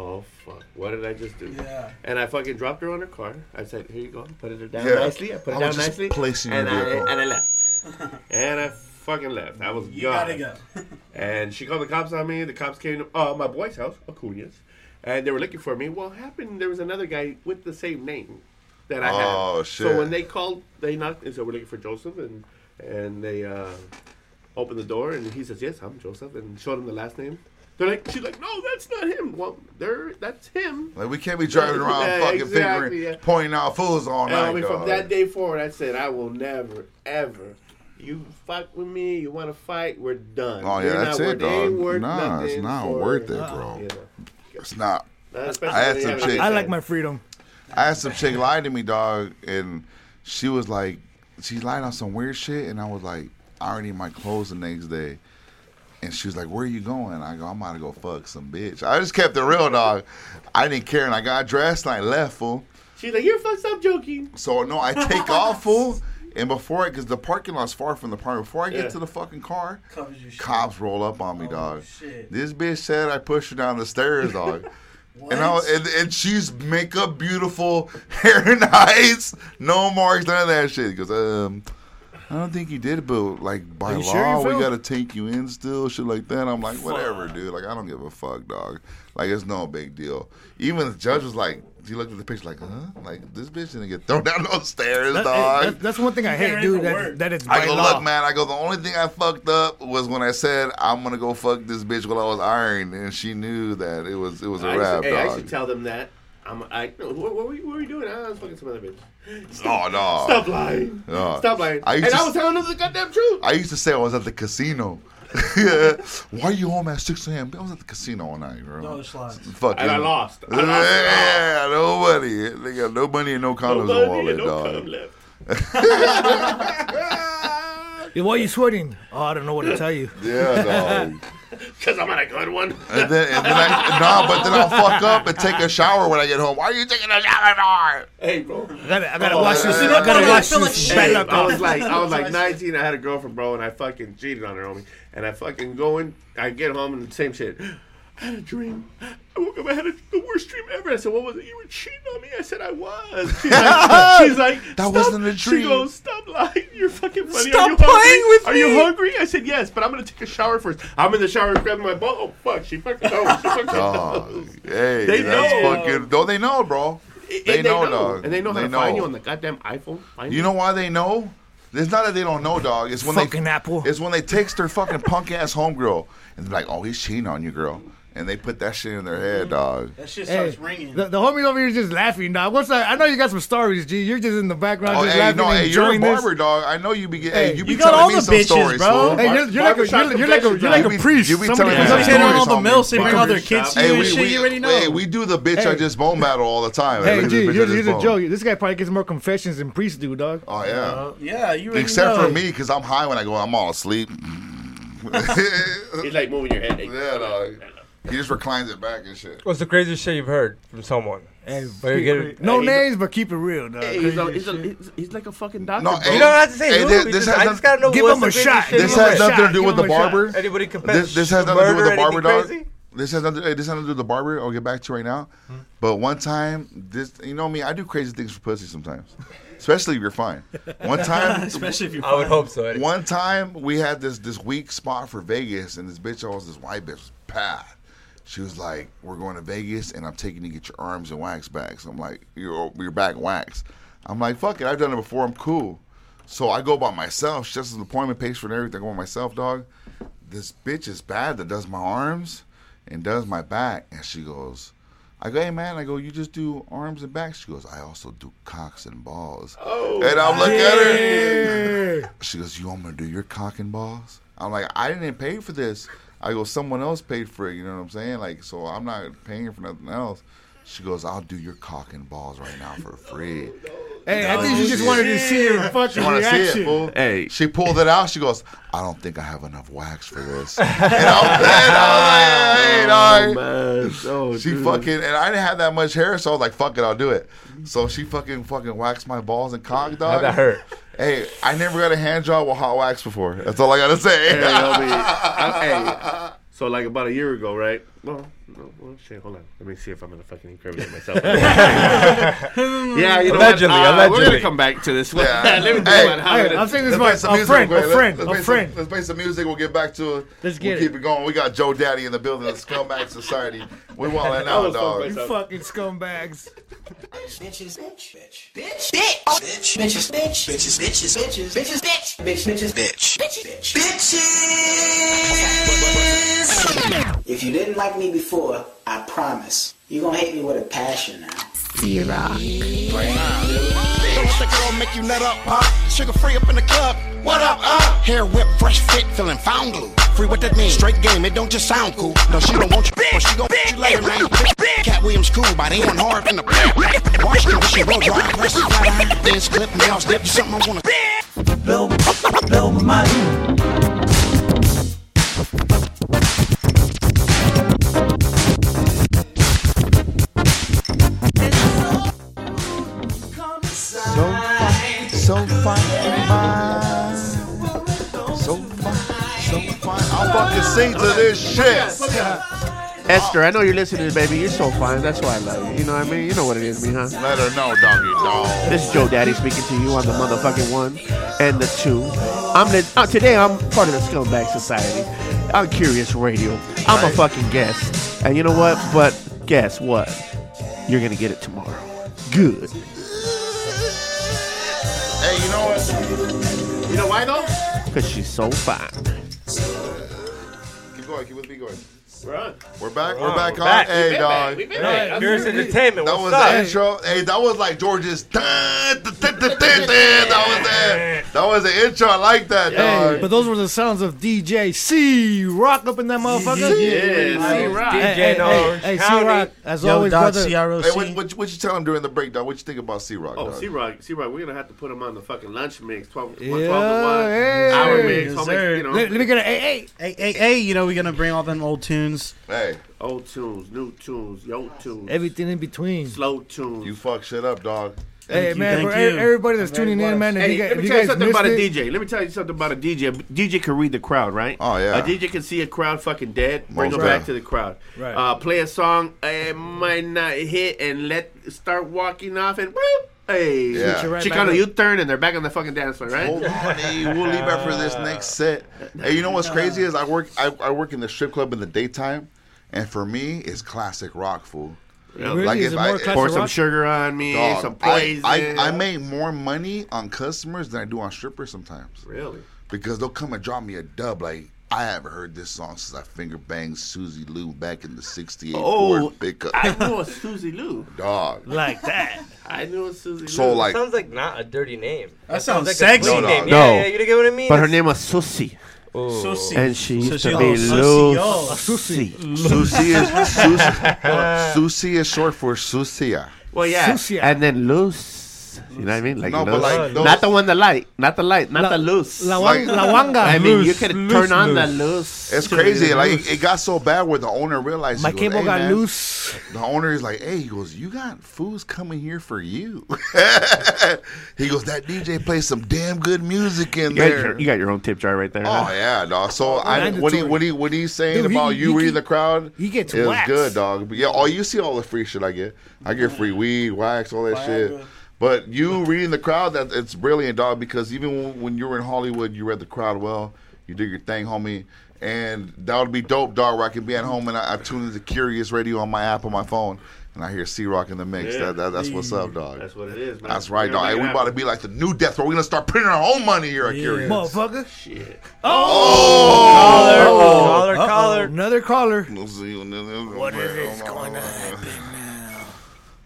oh fuck, what did I just do? Yeah. And I fucking dropped her on her car. I said, here you go, put it down Yeah. nicely. I put I it was down just nicely, placing and your I vehicle. and I left, and I fucking left. I was You gone. gotta go. And she called the cops on me. The cops came to uh, my boy's house, Acuña's, and they were looking for me. Well, happened there was another guy with the same name that I Oh, had. shit. So when they called, they knocked and said we're looking for Joseph, and and they uh, opened the door, and he says yes, I'm Joseph, and showed him the last name. They're like, she's like, no, that's not him. Well, there, that's him. like we can't be driving around Yeah, fucking exactly, fingering, yeah. pointing out fools all And night. I mean, from that day forward, I said, I will never, ever. You fuck with me, you want to fight, we're done. Oh yeah, You're that's not it, worth- ain't dog. worth Nah, it's not for- worth it, bro. you know. It's not. Not I had some chick. I like my freedom. I had some chick lie to me, dog, and she was like, she lied on some weird shit, and I was like, I already my clothes the next day. And she was like, "Where are you going?" I go, "I'm about to go fuck some bitch." I just kept it real, dog. I didn't care, and I got dressed and I left, fool. She's like, you're fucked up joking. So no, I take off, fool. And before I, because the parking lot's far from the park, before I get Yeah. to the fucking car, Covers your shit. cops roll up on me, dog. shit. This bitch said I pushed her down the stairs, dog. and, I, and and she's makeup beautiful, hair nice, no marks, none of that shit. Because um, I don't think you did, but like by Are you law, sure we gotta take you in still, shit like that. I'm like, whatever, dude. Like I don't give a fuck, dog. Like it's no big deal. Even the judge was like, he looked at the picture like, huh? Like this bitch didn't get thrown down those stairs, That- dog. that- that's one thing I hate, dude. That, that it's by I go, law. look, man. I go, the only thing I fucked up was when I said I'm gonna go fuck this bitch while I was ironing, and she knew that it was it was a I used rap, to, hey, I should tell them that. I'm, I, no, what, what, were you, what were you doing? I was fucking some other bitch. Oh no! Stop lying. No. Stop lying. I and to I s- was telling them the goddamn truth. I used to say I was at the casino. Why are you home at 6 a.m.? I was at the casino all night, bro. No, it's lies. Fucking, And I lost. I lost. Yeah, no money. They got no money and no condoms No in money wallet, and no dog. cum left. Yeah, why are you sweating? Oh, I don't know what to tell you. Yeah, dog. Because I'm on a good one. And then, and then I, no, but then I'll fuck up and take a shower when I get home. Why are you taking a shower for? Hey, bro. I gotta, I gotta Oh, wash this. I- I gotta wash this Hey, I was like, I was like 19. I had a girlfriend, bro, and I fucking cheated on her, homie. And I fucking go in, I get home and the same shit. I had a dream. I woke up. I had a, the worst dream ever. I said, "What was it? You were cheating on me." I said, "I was." She's like, she's like That "Stop." wasn't a dream." She goes, "Stop lying. You're fucking funny. Stop Are you playing hungry? with Are me." Are you hungry?" I said, "Yes, but I'm gonna take a shower first. I'm in the shower grabbing my butt. Oh fuck! She fucking knows. She fucking Dog. knows. Hey, They that's know. fucking. No, they know, bro. And They know, dog. and they know how They to find you on the goddamn iPhone. Find You know why they know? It's not that they don't know, dog. It's when Fucking they apple. It's when they text their fucking punk ass homegirl and they're like, "Oh, he's cheating on you, girl," and they put that shit in their head, dog. That shit Hey, starts ringing. the, the homie over here is just laughing, dog. What's that? I know you got some stories, G. You're just in the background, Oh, just hey, laughing no, and hey, you're a enjoying this. dog. I know you be getting. Hey, Hey, you be you got telling all me the some bitches, stories, bro. Hey, you're, you're like a, you're, you're like a, you're like a priest. you be Somebody telling me some up to Hitting all the homie. mills, they bring all their kids to you and shit. you already know. hey, we do the bitch I just bone battle all the time. Hey, G, this bitch I here's, a joke. This guy probably gets more confessions than priests do, dog. Oh yeah. Uh, yeah, you Except for me, because I'm high when I go. I'm all asleep. He's like moving your head. yeah, dog. He just reclines it back and shit. What's the craziest shit you've heard from someone? Hey, Where you get it- no Hey, names, but keep it real, dog. Hey, he's, a, Crazy he's, a, shit. he's, he's like a fucking doctor. No, bro. hey, You don't have to say Hey, who. this- we this just- has I just gotta know Give what's him the a craziest shot. shit This you've has heard. nothing to do with the him a shot. barber. Anybody confess? This, this has nothing to do with the barber anything dog. crazy? this has nothing. hey, This has nothing to do with the barber. I'll get back to you right now. Hmm. But one time, this you know me, I do crazy things for pussy sometimes, especially if you're fine. One time, Especially if you're I would hope so, Eddie. One time, we had this this week spot for Vegas, and this bitch, I was this white bitch, was bad. She was like, "We're going to Vegas, and I'm taking you to get your arms and wax back." So I'm like, "Your your back wax." I'm like, "Fuck it, I've done it before. I'm cool." So I go by myself. She just has an appointment, pays for and everything. I go by myself, dog. This bitch is bad that does my arms and does my back. And she goes, I go, hey man, I go, you just do arms and back? She goes, I also do cocks and balls. Oh, and I'm looking at her. She goes, you want me to do your cock and balls? I'm like, I didn't pay for this. I go, someone else paid for it. You know what I'm saying? Like, so I'm not paying for nothing else. She goes, I'll do your cock and balls right now for free. Hey, I think she just wanted to see her She fucking wanted to see reaction. it, fool. Hey. She pulled it out. She goes, I don't think I have enough wax for this. and I was, and I was like, hey, dog. Oh, she oh, dude. fucking, and I didn't have that much hair, so I was like, fuck it, I'll do it. So she fucking fucking waxed my balls and cock, dog. How'd that hurt? Hey, I never got a hand job with hot wax before. That's all I gotta say. Hey, homie. I- hey, so like about a year ago, right? Well, no, well, shit. Hold on. Let me see if I'm gonna fucking incriminate myself. yeah, you know Allegedly, what? Uh, We're gonna come back to this. one. Yeah. Let me think Hey, about hey, it I'm is. saying this Let's is play my some a friend, a friend, Let's a play friend. Some, let's play some music. We'll get back to it. Let's we'll get keep it. it going. We got Joe Daddy in the building. Of the Scumbag Society. We walling I out, was dog. You fucking scumbags. Bitches, bitch, bitch, bitch, bitch, bitch, bitches, bitch, bitches, bitches, bitches, bitches, bitch, bitch, Bitch. bitches, bitch, bitch, bitches. If you didn't like me before, I promise you're gonna hate me with a passion now. Don't let the girl make you nut up, pop. Sugar free up in the club. What up, up? Hair whip, fresh fit, feeling found glue. Free what that mean? Straight game, it don't just sound cool. No, she don't want you, but she gon' want you later, man. Katt Williams cool, but ain't one hard in the Wash condition, blow dry, press it flat iron. Then clip, nails, dip, you something I wanna. Blow, blow my mind. So fine, so fine, so fine. I'll fucking sing to this shit. Esther, I know you're listening, baby. You're so fine. That's why I love you. You know what I mean? You know what it is, me, huh? Let her know, doggy dog. This is Joe Daddy speaking to you on the motherfucking one and the two. I'm the uh, today. I'm part of the Scumbag Society. I'm Curious Radio. I'm a fucking guest, and you know what? But guess what? You're gonna get it tomorrow. Good. What? Why though? Cause she's so fine. Keep going. Keep with me going. We're on. We're back. Oh, We're back we're on. back. Hey, dog. back. We've been back. Hey, Curious Entertainment, That was the intro. Hey, that was like George's. That was it. That was the intro. I like that, dog. but those were the sounds of DJ C Rock up in that motherfucker. Yeah, C-Rock. Hey, DJ hey, Orange hey, hey, C Rock, as always, brother. Hey, what, what, what you tell him during the break, dog? What you think about C Rock? Oh, C Rock, C Rock, we're gonna have to put him on the fucking lunch mix, 12, Yeah, 12 to 1 hour mix. Sir. make, you know, Let, let me get an AA. Hey, hey, hey, you know, we're gonna bring all them old tunes. Hey, old tunes, new tunes, yo tunes, Everything in between. slow tunes. you fuck shit up, dog. Hey, you, man, thank for you. everybody that's tuning in, man, Hey, you, let me tell you guys something missed about a DJ. Let me tell you something about a DJ. DJ can read the crowd, right? Oh, yeah. A DJ can see a crowd fucking dead, bring Most them back to the crowd. Right. Uh, play a song, it might not hit, and let start walking off, and whoop, hey, Yeah. Switch it right she back kind of up. U turn, and they're back on the fucking dance floor, right? Hold on, hey, we'll leave after this next set. Hey, you know what's crazy is I work I, I work in the strip club in the daytime, and for me, it's classic rock, fool. really, Like is if it I- more classic Pour some rock? sugar on me, Dog, some I, poison. I, I make more money on customers than I do on strippers sometimes really. because they'll come and drop me a dub like. I haven't heard this song since I finger banged Susie Lou back in the '68 Oh, Ford pickup. I knew a Susie Lou. Dog. Like that. I knew a Susie Lou. So like, sounds like not a dirty name. That sounds like sexy. A clean No, name. no. Yeah, No. yeah, you get what I mean? but her name was Susie. Ooh. Susie. And she used she to be oh, little Lou oh. Susie. Susie. Susie is Susie, Susie is short for Susia. Well, yeah. Susia. And then Lucy. Loose. You know what I mean? Like No, but like those- not the one the light, not the light, not La- the loose. la wan- la wanga. I mean, you Loose, could loose, turn on the loose. loose. It's crazy. the Like it, it got so bad where the owner realized My he goes, cable "Hey, got man," loose. The owner is like, "Hey," he goes, "You got fools coming here for you." he goes, "That DJ plays some damn good music in you, got there." your, you got your own tip jar right there. Oh huh? yeah, dog. So I, what he what he what he's saying Dude, he- about you he- reading the crowd? he gets is waxed. good, dog. But yeah, oh, you see all the free shit I get. I get free weed, wax, all that shit. But you reading the crowd, that it's brilliant, dog. Because even when, when you were in Hollywood, you read the crowd well. You did your thing, homie. And that would be dope, dog. Where I can be at home and I, I tune into Curious Radio on my app on my phone, and I hear C Rock in the mix. Yeah. That, that, that's what's up, dog. That's what it is, man. That's right, dog. Hey, we about to be like the new death row. We're gonna start printing our own money here at Curious. Motherfucker. Shit. Oh, Caller, Uh-oh. caller. Another caller. What is this going to happen now?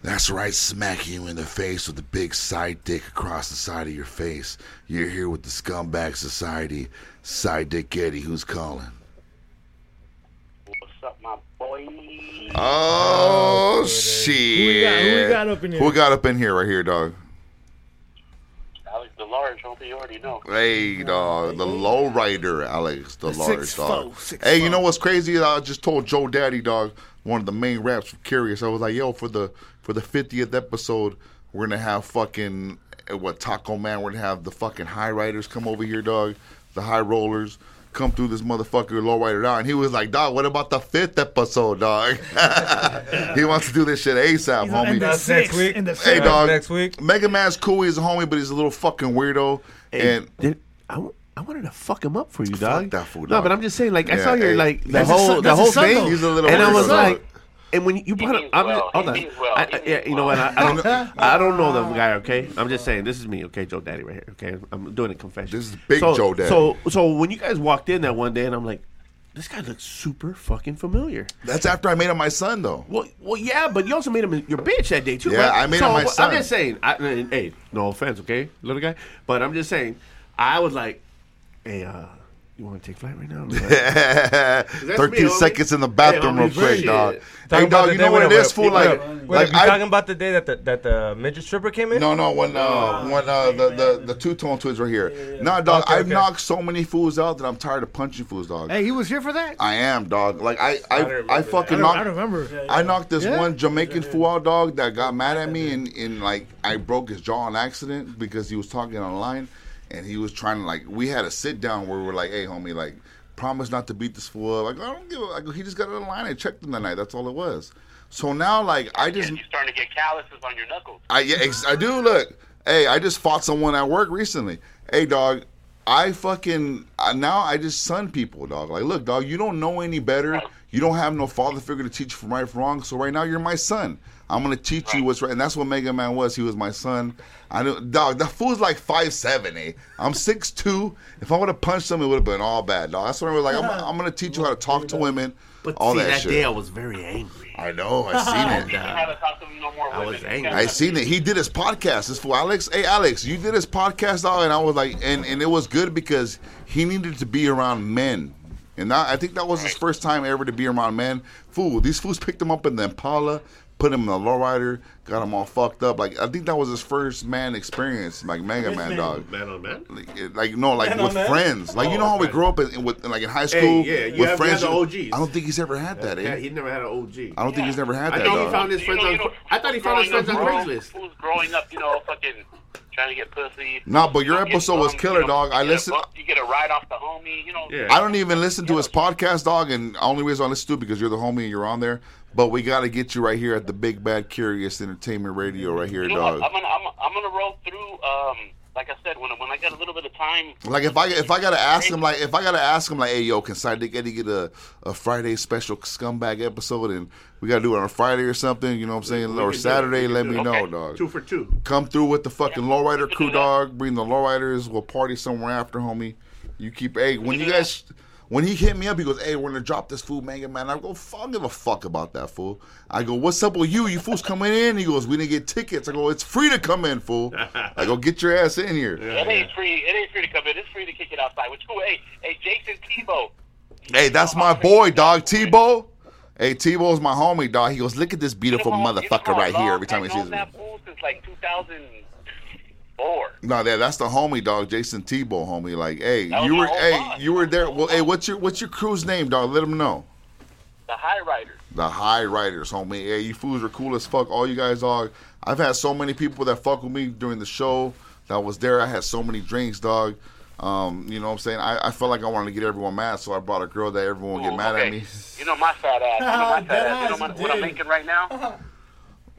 That's right, smacking you in the face with a big side dick across the side of your face. You're here with the scumbag society, side dick Eddie. Who's calling? What's up, my boy? Oh, oh shit! Who we got- who we got up in here? Who we got up in here right here, dog? Alex DeLarge, homie, you already know. Hey, dog, the low rider, Alex, the, The large six dog. foe, six hey, you know what's crazy? I just told Joe Daddy, dog, one of the main raps from Curious. I was like, yo, for the for the fiftieth episode, we're gonna have fucking uh, what Taco Man. We're gonna have the fucking high riders come over here, dog. The high rollers come through this motherfucker low rider down. And he was like, dog, what about the fifth episode, dog? he wants to do this shit ASAP, He's homie. in the That's next six, week. In the Hey, six. dog. next week. Mega Man's cool. He's a homie, but he's a little fucking weirdo. Hey, and did, I, w- I wanted to fuck him up for you, dog. that fool, No, but I'm just saying, like, I Yeah, saw your hey, like the whole son- the whole thing. He's a little and I was dog. like, and when you brought means up, I'm well. just, hold on, means well. I, I, yeah, means you know what? I, I don't, I don't know the guy. Okay, I'm just saying this is me. Okay, Joe Daddy right here. Okay, I'm doing a confession. This is big so, Joe Daddy. So, so when you guys walked in that one day, and I'm like, this guy looks super fucking familiar. That's after I made him my son, though. Well, well, yeah, but you also made him your bitch that day too. Yeah, right? I made so, him my son. I'm just saying. I, hey, no offense, okay, little guy, but I'm just saying. I was like, hey, uh, you want to take flight right now? I'm like, That's me, 13 seconds in the bathroom, Hey, real quick, shit. dog. Talking Hey, dog, you know what when it fool? Like, wait, like you I, talking about the day that the that the midget stripper came in? No, no, when uh, when uh, the the the two tone twins were here. No, dog, Okay, I've okay. knocked so many fools out that I'm tired of punching fools, dog. Hey, he was here for that? I am, dog. Like I, I, don't I, fucking I knocked. I don't remember. I knocked this Yeah. one Jamaican fool out, dog, that got mad at me, and, and like I broke his jaw on accident because he was talking online, and he was trying to like we had a sit down where we were like, hey, homie, like promise not to beat this fool. up. Like I don't give. a Like he just got in line. I checked him that night. That's all it was. So now, like I just, You're starting to get calluses on your knuckles. I yeah, ex- I do look. Hey, I just fought someone at work recently. Hey, dog. I fucking now I just son people, dog. Like, look, dog, you don't know any better. You don't have no father figure to teach you from right from wrong. So right now you're my son. I'm gonna teach you what's right, and that's what Mega Man was. He was my son. I know, dog. That fool's like five seven, eh? I'm six two. If I would have punched him, it would have been all bad, dog. That's what I was like. I'm, I'm gonna teach you how to talk to women. But all see, that, that shit. day I was very angry. I know. I seen it. You don't have to talk to no more I was angry. I seen it. He did his podcast. This fool Alex. Hey Alex, you did his podcast, dog, and I was like, and and it was good because he needed to be around men. And I, I think that was his first time ever to be around men. Fool, these fools picked him up in the Impala, put him in the lowrider, got him all fucked up. Like I think that was his first man experience, like Mega Man, dog. Man on man. Like, like no, like Man with on man? friends. Like you know Oh, how we friends. grew up in, in- with like in high school yeah, you with have- you friends. have the OGs. I don't think he's ever had that. Yeah, Eh? he never had an OG. I don't think he's never had I that. know he dog. found his friends You know, on. you know, I thought he found his friends on Craigslist. Who's growing up, you know, fucking trying to get pussy. No, but your You episode was killer, you know, dog. I you get a listened. bu- You get a ride off the homie, you know. Yeah. I don't even listen to his podcast, dog, and only reason I listen to it because you're the homie and you're on there. But we got to get you right here at the Big Bad Curious Entertainment Radio, right here, You know dog. what? I'm gonna, I'm, I'm gonna roll through. Um, like I said, when when I got a little bit of time. Like if I if I gotta ask him, like if I gotta ask him, like, hey, yo, can Side Dick Eddie get a, a Friday special scumbag episode, and we gotta do it on a Friday or something, you know what I'm saying, We or can do it. Saturday? Let can me do it. know, dog. Two for two. Come through with the fucking lowrider can crew, do dog. Bring the lowriders. We'll party somewhere after, homie. You keep. Hey, when you guys. When he hit me up, he goes, "Hey, we're gonna drop this fool, Mega Man." I go, "Fuck, give a fuck about that fool." I go, "What's up with you? You fools coming in?" He goes, "We didn't get tickets." I go, "It's free to come in, fool." I go, "Get your ass in here." it ain't free. It ain't free to come in. It's free to kick it outside. Which cool. Hey, hey, Jason Tebow. Hey, that's my boy, dog. Tebow. Hey, Tebow's my homie, dog. He goes, "Look at this beautiful You know how- you know motherfucker right here." Every time he sees me. that fool since like Four. No, that that's the homie dog, Jason Tebow, homie. Like, hey, you were, hey, boss. you were there. Well, hey, what's your what's your crew's name, dog? Let them know. The High Riders. The High Riders, homie. Hey, you fools are cool as fuck. All you guys are. I've had so many people that fuck with me during the show that was there. I had so many drinks, dog. Um, you know what I'm saying? I, I felt like I wanted to get everyone mad, so I brought a girl that everyone would get Ooh, mad okay. at me. You know my fat ass. You know my fat Dead ass. You know my, what I'm making right now?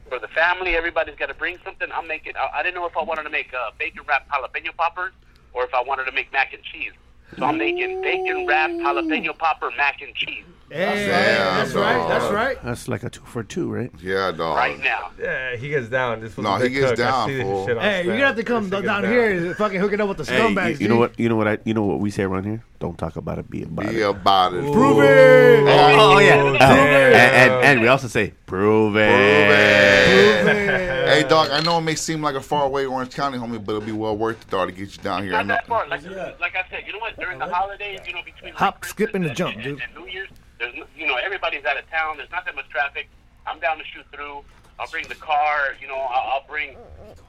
For the family, everybody's got to bring something. I'm making. I, I didn't know if I wanted to make uh, bacon wrapped jalapeno poppers or if I wanted to make mac and cheese. So I'm making bacon wrapped jalapeno popper mac and cheese Hey, Damn, that's right. dog. That's right. That's like a two for two, right? Yeah, dog. right now. Yeah, he gets down. This No, he gets cook. I down, fool. Hey, you're gonna have to come This shit down here and fucking hook it up with the Hey, scumbags. you, you know what? You know what? I you know what we say around here? Don't talk about it. Be about Be it. about it. Prove it. Oh, oh, yeah. Prove Oh, it. and, and, and we also say prove it. Prove it. Hey, dog, I know it may seem like a far away Orange County, homie, but it'll be well worth it, dog, to get you down here. I Not know. that far. Like, like I said, you know what? During the holidays, you know, between like, Hop, skip, and the jump, dude. New Year's, there's you know everybody's out of town. There's not that much traffic. I'm down to shoot through. I'll bring the car. You know, I'll, I'll bring.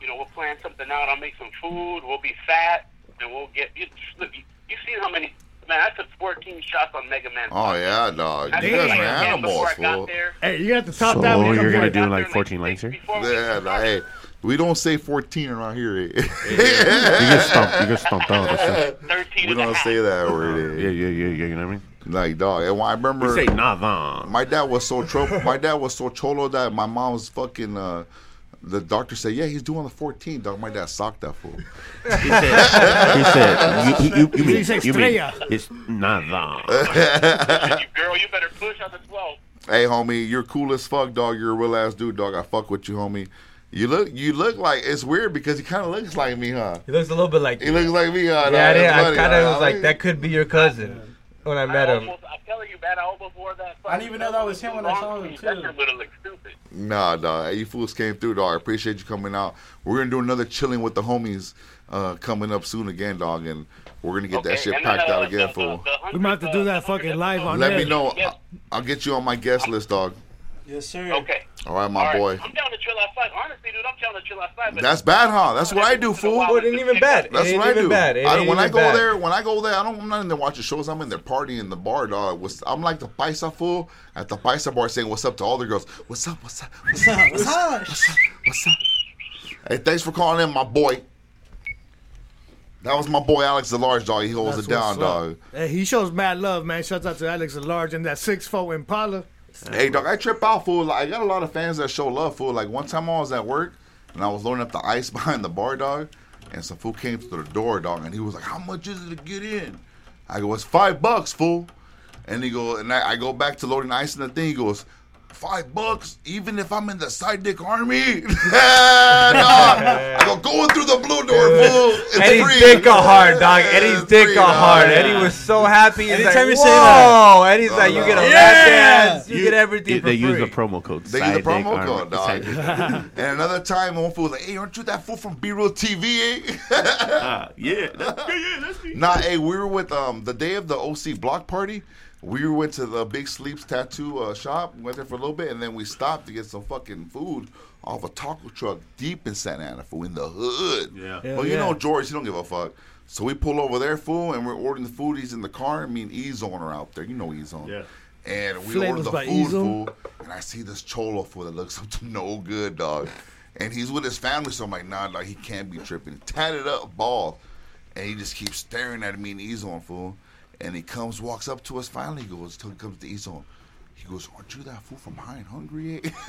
You know, we'll plan something out. I'll make some food. We'll be fat, and we'll get. You, look, you, you seen how many? Man, I took 14 shots on Mega Man. Oh, yeah, dog. I You took guys like are 10 animals, before I got fool. Hey, you have to top So that. when you you're gonna do like 14 lanes here? Yeah, nah, hey, we don't say 14 around here. eh? You get stumped. You get stumped out. That's it. 13 we don't say that word. eh? Yeah, yeah, yeah, yeah. You know what I mean? Like, dog. And when I remember. You say nada. My dad was so tro- my dad was so cholo that my mom was fucking uh the doctor said, "Yeah, he's doing the 14." Dog, my dad socked that fool. He said, he said, you, you, you mean, He said you mean, estrella. it's nada. You girl, you better push on the 12. hey, homie, you're cool as fuck, dog. You're a real ass dude, dog. I fuck with you, homie. You look, you look like it's weird because he kind of looks like me, huh? He looks a little bit like. He looks like me, huh? Yeah, I, dog? I kind of huh? was like, that could be your cousin when I met him. Almost, I'm telling you, man, I almost wore that. I didn't even know that was him when I saw him, That shit too. would have looked stupid. Nah, dog. You fools came through, dog. I appreciate you coming out. We're gonna do another chilling with the homies uh, coming up soon again, dog, and we're gonna get that shit and then, packed out uh, again, the- fool. We might have to do that fucking live on Let air. me know. I'll, I'll get you on my guest list, dog. Yes, sir. Okay. All right, my All right. boy. I'm down to chill outside. Honestly, dude, I'm down to chill outside. But That's bad, huh? That's what I do, fool. Oh, it ain't even bad. That's ain't what I even do. bad. It I, ain't when I go bad. there, when I go there, I don't. I'm not in there watching shows. I'm in there partying in the bar, dog. What's- I'm like the paisa fool at the paisa bar, saying "What's up" to all the girls. What's up? What's up? What's up? What's up? What's up? What's up? Hey, thanks for calling in, my boy. That was my boy Alex the Large Dog. He holds That's it down, dog. Hey, he shows mad love, man. Shouts out to Alex the Large and that six foot Impala. Hey, dog, I trip out, fool. Like, I got a lot of fans that show love, fool. Like, one time I was at work and I was loading up the ice behind the bar, dog, and some fool came to the door, dog, and he was like, How much is it to get in? I go, It's five bucks, fool. And he go, and I, I go back to loading ice in the thing. He goes, Five bucks, even if I'm in the side dick army. dog. I go going through the blue door, fool. It's Eddie's free. dick a hard, dog. Eddie's It's dick free, a dog. hard. Eddie was so happy. He's Anytime like, you say that. Whoa! Eddie's like, you get a Yeah. lap dance, you, get everything They, for they use the promo code. They use the Side dick promo code, Side dog. and another time, one fool was like, "Hey, aren't you that fool from B Real TV?" Eh? Ah, yeah, that's, yeah, yeah, that's me. Nah, hey, we were with um the day of the OC block party. We went to the Big Sleeps tattoo uh, shop. Went there for a little bit, and then we stopped to get some fucking food off a taco truck deep in Santa Ana, fool, in the hood. Yeah. Hell Well, you yeah. know George, he don't give a fuck. So we pull over there, fool, and we're ordering the food. He's in the car. I mean, E-Zone are out there. You know E-Zone. Yeah. And we Flavors order the food, E-Zone. fool, and I see this cholo fool that looks up to no good, dog. And he's with his family, so I'm like, nah, like he can't be tripping. Tatted up, bald, and he just keeps staring at me and E-Zone, fool. And he comes, walks up to us. Finally, he goes, till he comes to E-Zone. He goes, aren't you that fool from High and Hungry? eh?"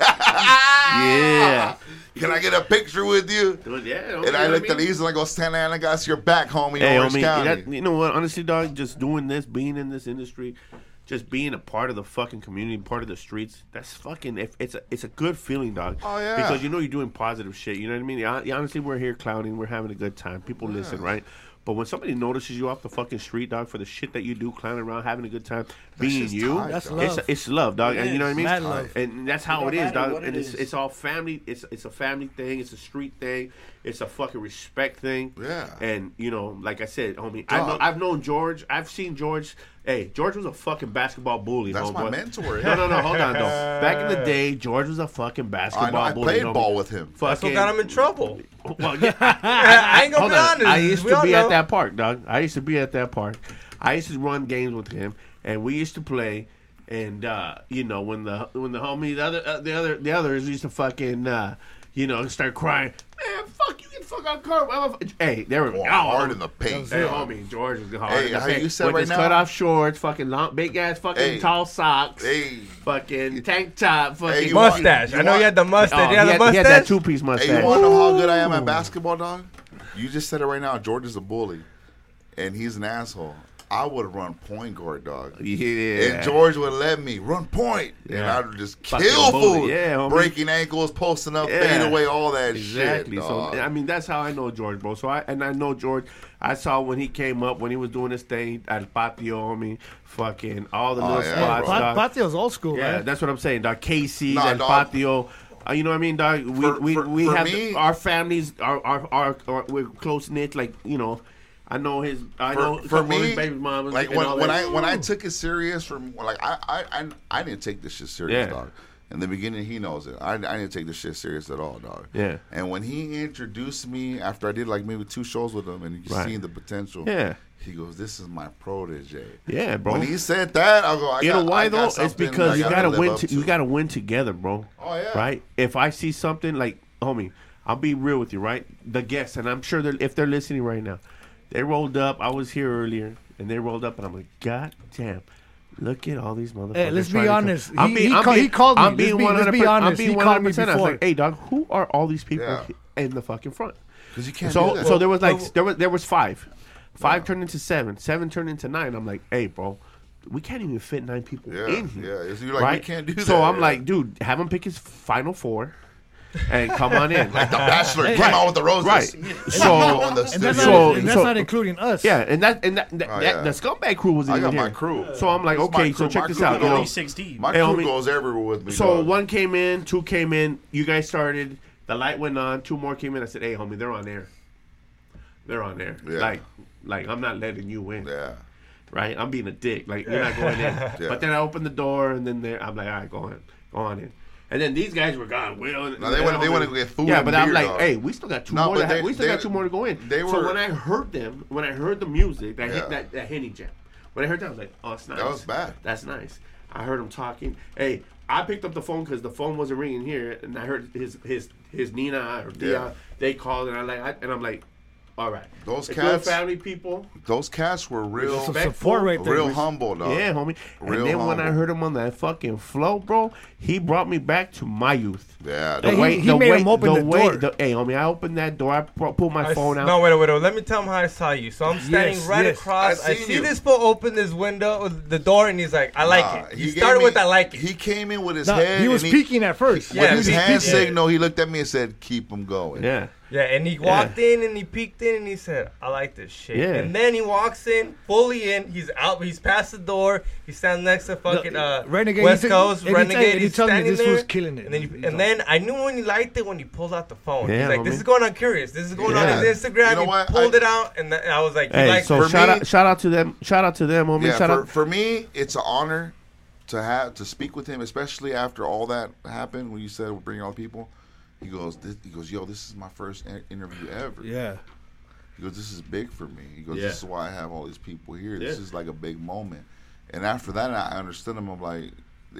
Yeah. Can I get a picture with you? Dude, yeah. And I looked at Easton. I go, Santa Ana, got your back, homie. Hey, Orange homie, County. that, you know what? Honestly, dog, just doing this, being in this industry, just being a part of the fucking community, part of the streets, that's fucking. If it's a, it's a good feeling, dog. Oh, yeah. Because you know you're doing positive shit. You know what I mean? Honestly, we're here clowning, we're having a good time. People listen, right? But when somebody notices you off the fucking street, dog, for the shit that you do, clowning around, having a good time, being you, tight, That's dog. love. it's it's love, dog, and you know what I mean. Mad love. And that's how It it don't is, matter dog. what And it it's is. it's all family. It's it's a family thing. It's a street thing. It's a fucking respect thing. Yeah. And you know, like I said, homie, I know, I've known George. I've seen George Hey, George was a fucking basketball bully. That's homeboy. my mentor. No, no, no. Hold on, though. Back in the day, George was a fucking I, know, basketball I bully. played homie. ball with him. That's what Fucking, got him in trouble. well, yeah, I, ain't gonna Hold be on. honest. I used We to be know. at that park, dog. I used to be at that park. I used to run games with him, and we used to play. And uh, you know when the when the homies, the other uh, the other the others used to fucking uh, you know start crying. Man, fuck Got. Well, hey, there we go. Oh, hard in the paint. Hey, homie, George was hard hey, in the how paint. you said With right his now? cut off shorts, fucking long, big ass, fucking Hey. tall socks, Hey. fucking tank top, fucking mustache. I know want- you had the mustache. Oh, you had, the he had that two piece mustache. Hey, you want to know how good I am at basketball, dog? You just said it right now. George is a bully, and he's an asshole. I would run point guard, dog. Yeah. And George would let me run point, yeah. and I would just kill food. yeah, homie. breaking ankles, posting up, yeah. fade away, all that exactly. shit. Exactly. So I mean, that's how I know George, bro. So I and I know George. I saw when he came up when he was doing his thing at Patio, homie. Fucking all the oh, little oh, yeah, spots. Pa- Patio's old school, yeah. Man. That's what I'm saying, dog. Casey nah, and dog. Patio. Uh, you know what I mean, dog? We for, we, for, we for have me, our families, our, our, our, our we're close knit, like you know I know his. I for, know for me, baby mama. Like when, when I when I took it serious from like I I I, I didn't take this shit serious, yeah. dog. In the beginning, he knows it. I, I didn't take this shit serious at all, dog. Yeah. And when he introduced me after I did like maybe two shows with him, and you right. seen the potential. Yeah. He goes, "This is my protege." Yeah, bro. When he said that, I go, I "You know why though? It's because you gotta, gotta win. To, to. You gotta win together, bro. Oh yeah. Right. If I see something like, homie, I'll be real with you, right? The guests, and I'm sure they're if they're listening right now they rolled up. I was here earlier, and they rolled up, and I'm like, God damn. Look at all these motherfuckers. Hey, let's be honest. I'm he, being, he, I'm ca- being, he called me. I'm being let's 100%, let's be honest. I'm being 100%. called me. I was like, hey, dog, who are all these people yeah. in the fucking front? Because you can't. So, so there was like there was there was five, five wow. turned into seven, seven turned into nine. I'm like, hey, bro, we can't even fit nine people yeah, in here. Yeah, so like, right? we can't do that. So I'm yeah. like, dude, have him pick his final four and come on in. like the Bachelor came right. out with the roses. Right. So, and that's, not, so, and that's so, not including us. Yeah, and that and that, that, oh, yeah. that the scumbag crew was in I got my crew. So I'm like, it's okay, so check my this out. You know, My crew goes everywhere with me. So dog. one came in, two came in. You guys started. The light went on. Two more came in. I said, "Hey, homie, they're on air. They're on air. Yeah. Like, like I'm not letting you in. Yeah." Right, I'm being a dick. Like you're not going in. yeah. But then I open the door, and then there, I'm like, "All right, go on, go on in." And then these guys were gone. Well, no, they want they to get food. Yeah, but I'm like, dog. hey, we still got two no, more. To they, we still they, got two more to go in. They were, so when I heard them, when I heard the music, that yeah. hit that that Henny jam. When I heard that, I was like, oh, it's nice. That was bad. That's nice. I heard him talking. Hey, I picked up the phone because the phone wasn't ringing here, and I heard his his his Nina or Dia. Yeah. They called, and I like, I, and I'm like, all right. Those if cats, family people. Those cats were real support right there. Real humble, dog. Yeah, homie. Real and then humble. when I heard him on that fucking flow, bro, he brought me back to my youth. Yeah, the way he the made way, him open the, the way, door. The, hey, homie, I opened that door. I pulled my I phone s- out. No, wait, wait, wait. Let me tell him how I saw you. So I'm standing yes, right yes. across. I, I see you. this fool open this window, the door, and he's like, "I like nah, it." He, he started me, with "I like it." He came in with his nah, head. He was peeking at first. Yeah, with his hand signal, he looked at me and said, "Keep him going." Yeah. Yeah, and he walked yeah. in and he peeked in and he said, "I like this shit." Yeah. And then he walks in, fully in. He's out. He's past the door. He's standing next to fucking uh, Renegade West Coast Renegade. He's you me this there, was killing it. And then, you, and then I knew when he liked it when he pulled out the phone. Yeah, He's like, this is going on curious. This is going Yeah. on his Instagram. You know he what? pulled I- it out, and th- I was like, Hey, so for shout me- out, shout out to them, shout out to them, homie. Yeah, shout for, out. for me, it's an honor to have to speak with him, especially after all that happened when you said we're bringing all the people. He goes, this, he goes, yo, this is my first in- interview ever. Yeah. He goes, this is big for me. He goes, Yeah. this is why I have all these people here. This is like a big moment. And after that, I understood him. I'm like,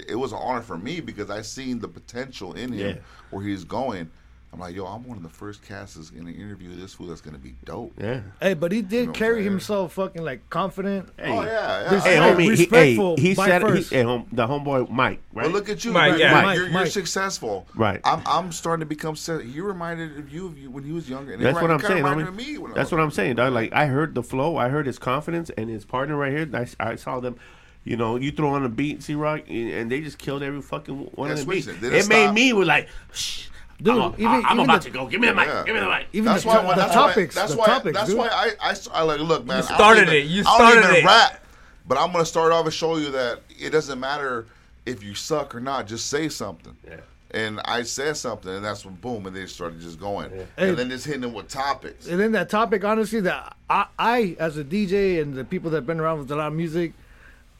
it was an honor for me because I seen the potential in him yeah. where he's going. I'm like, yo, I'm one of the first casters in an interview this fool that's gonna be dope. Yeah. Hey, but he did you know carry himself fucking like confident. Oh, hey. Oh yeah, yeah. Hey, homie, respectful. He, hey, he said he, hey, home, the homeboy Mike. Right. Well, look at you, Mike. Right? Yeah. Mike, Mike, you're, you're Mike. successful. Right. I'm, I'm starting to become. You reminded of you, of you when he was younger. And that's what I'm saying. Homie. That's what I'm saying, dog. Like I heard the flow, I heard his confidence, and his partner right here. I, I saw them you know, you throw on a beat, C Rock, and they just killed every fucking one yeah, of the beats. It, it made me was like, shh. Dude, I'm, a, even, I'm even about the, to go. Give me the mic. Yeah. Give me the mic. Even that's the, why, the, that's topics. Why, that's the why. Topics, that's dude. why I, I, I like look, man. You started even, it. You started it. Rap, but I'm gonna start off and show you that it doesn't matter if you suck or not. Just say something. Yeah. And I said something, and that's when boom, and they started just going, yeah. and, and then just hitting them with topics. And then that topic, honestly, that I, I as a DJ and the people that've been around with a lot of music,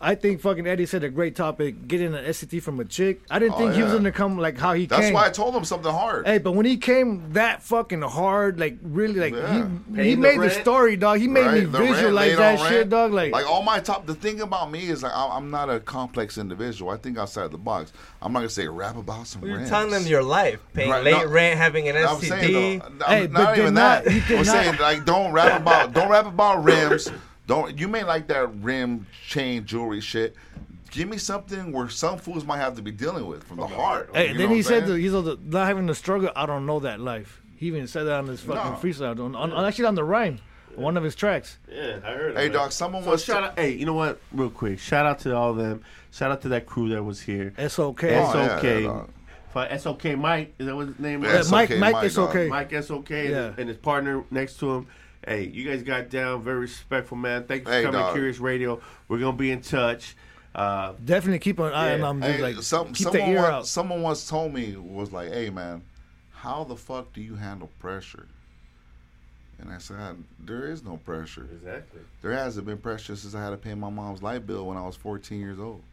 I think fucking Eddie said a great topic. Getting an STD from a chick. I didn't Oh, think he was gonna come like how he came. That's came. why I told him something hard. Hey, but when he came that fucking hard, like really, like Yeah. he, he the made the, story, dog. He made me Right, the visualize laid that shit, rent. dog. Like, like all my top. The thing about me is like I- I'm not a complex individual. I think outside of the box. I'm not gonna say rap about some. You're rents. telling them your life, paying Right, late no, rent, having an I'm STD. saying though, Hey, I'm but not even not- that. I'm saying like don't rap about don't rap about rims. Don't you may like that rim chain jewelry shit. Give me something where some fools might have to be dealing with from the heart. hey, You then he said I'm that he's the, not having the struggle. I don't know that life. He even said that on his fucking No. freestyle, on, on, on- actually on the rhyme, one of his tracks. Yeah, I heard. It. Hey, of dog, someone so wants shout to- out. Hey, you know what? Real quick, shout out to all of them. Shout out to that crew that was here. SOK. SOK. Oh, yeah, yeah, dog. For Mike, is that what his name Yeah, was? Mike- Mike Mike, SOK. dog. Mike SOK and, Yeah. and his partner next to him. Hey, you guys got down. Very respectful, man. Thank you for Hey, coming dog. to Curious Radio. We're gonna be in touch. Uh, Definitely keep an eye on them. Hey, like, some, keep someone, the ear once, out. someone once told me was like, "Hey man, how the fuck do you handle pressure?" And I said, "There is no pressure. Exactly. There hasn't been pressure since I had to pay my mom's light bill when I was 14 years old.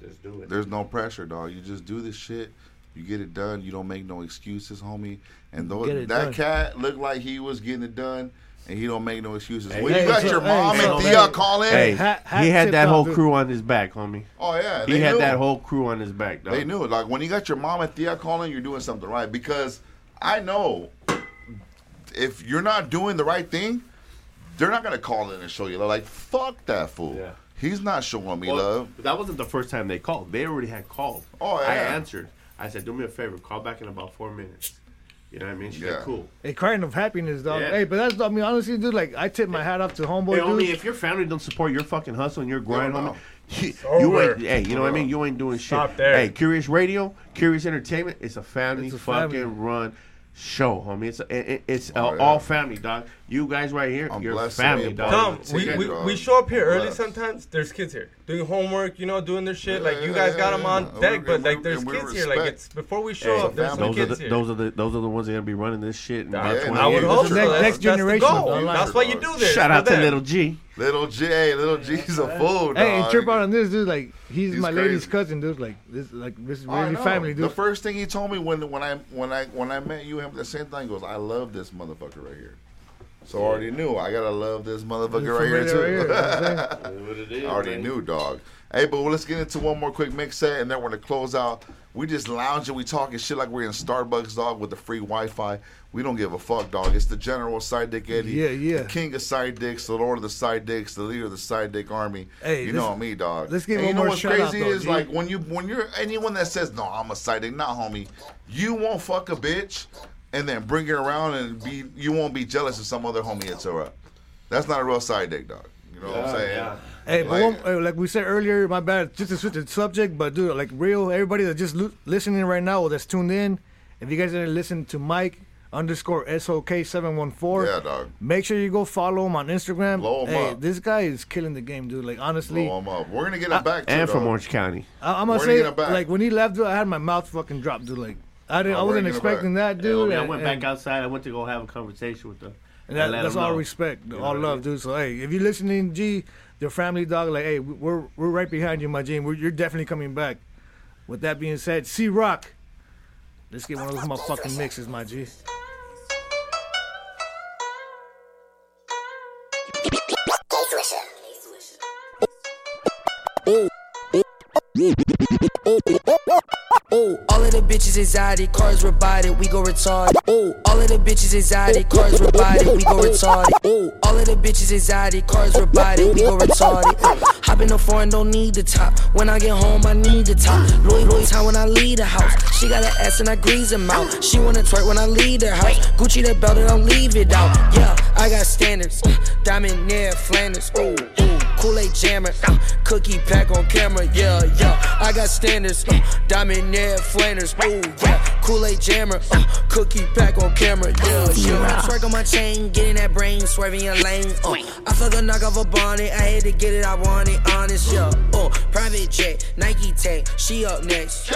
Just do it. There's no pressure, dog. You just do this shit. You get it done. You don't make no excuses, homie. And though that done. cat looked like he was getting it done, and he don't make no excuses. Hey, when hey, you got so- your hey, mom so- and Thea hey, calling, Hey, Hat- hat he had that whole dude. crew on his back, homie. Oh yeah, he had knew. that whole crew on his back, dog. They knew it. Like when you got your mom and Thea calling, you're doing something right. Because I know if you're not doing the right thing, they're not gonna call in and show you love. Like fuck that fool. Yeah. He's not showing me Well, love. That wasn't the first time they called. They already had called. Oh, yeah. I answered. I said, "Do me a favor, call back in about four minutes." You know what I mean? She's Yeah. like, "Cool." A crying of happiness, dog. Yeah. Hey, but that's I mean honestly, dude. Like I tip my hat off to homeboy, Hey, dude. homie, if your family don't support your fucking hustle and your grind, no. homie, you, you ain't. Hey, you know what I mean? You ain't doing shit. Stop there. Hey, Curious Radio, Curious Entertainment, it's a family It's a fucking family. run show, homie. It's a, it, it's Oh, a, yeah. all family, dog. You guys right here, I'm you're blessed to family, be dog. Tom, we, we, it, we show up here early Bless. sometimes. There's kids here doing homework, you know, doing their shit. Like you Yeah, guys got yeah, them on yeah. deck, but like there's and we kids here. Like it's before we show Hey, up, there's some those are kids the here. those are the those are the ones that are gonna be running this shit. In about Yeah, 20 I would hope so. Next- That's, next that's generation the goal. That's why you do this. Shout out to. Little G. Little J, little G's a fool. Hey, and trip out on this, dude. Like he's, He's my lady's cousin, dude. Like this, like this is really family, dude. The first thing he told me when when I when I when I met you, him the same thing he goes, I love this motherfucker right here. So I already knew I gotta love this motherfucker right here familiar too. right here, what it is, I already man. knew, dog. Hey, but let's get into one more quick mix set, and then we're gonna close out. We just lounging, we talking shit like we're in Starbucks, dog, with the free Wi-Fi. We don't give a fuck, dog. It's the General Side Dick Eddie, Yeah, yeah. the King of Side Dicks, the Lord of the Side Dicks, the leader of the Side Dick Army. Hey, you let's- know me, dog. let's give and one you know more what's shout out, crazy though, is G. like when you when you're anyone that says no, I'm a Side Dick, not homie. You won't fuck a bitch, and then bring her around and be you won't be jealous if some other homie hits her up. That's not a real Side Dick, dog. You know what I'm saying? Yeah. Hey, but Like- one, uh, like we said earlier, my bad. Just to switch the subject, but dude, like real, everybody that's just lo- listening right now or that's tuned in, if you guys didn't listen to Mike underscore SOK seven one four, Yeah, dog. make sure you go follow him on Instagram. Blow him hey, up. this guy is killing the game, dude. Like honestly, Blow him up. We're gonna get him back too, And from. Orange County. I, am We're gonna gonna say get him back. like when he left, dude, I had my mouth fucking dropped, dude. Like I didn't, Oh, I wasn't gonna get him expecting that, dude. homie, I and- went and- back outside. I went to go have a conversation with them. And that, that's all know. respect, You know all what I love, mean? dude. So hey, if you're listening, G, your family dog, like hey, we're we're right behind you, my G. We're, you're definitely coming back. With that being said, C Rock, let's get one of those motherfucking mixes, my G. Oh, all of the bitches anxiety, cars robotic, we go retarded. Oh, all of the bitches anxiety, cars robotic, we go retarded. Oh, all of the bitches anxiety, cars robotic, we go retarded. Hop the foreign, don't need the top. When I get home, I need the top. Louis Louis time when I leave the house. She got an ass and I grease them out. She wanna twerk when I leave the house. Gucci the belt and I'll leave it out. Yeah, I got standards. Diamond near Flanders. Ooh, ooh. Kool-Aid jammer, uh, cookie pack on camera, yeah, yeah. I got standards, uh, diamond near Flanders, ooh, yeah. Kool-Aid jammer, uh, cookie pack on camera, yeah, yeah. Twerk on my chain, getting that brain, swerving your lane, uh. I fuck a knock off a bonnet, I had to get it, I want it, honest, yeah. Uh, private jet, Nike tank, she up next.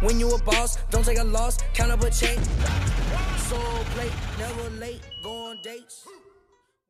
When you a boss, don't take a loss, count up a check. Soul plate, never late, go on dates.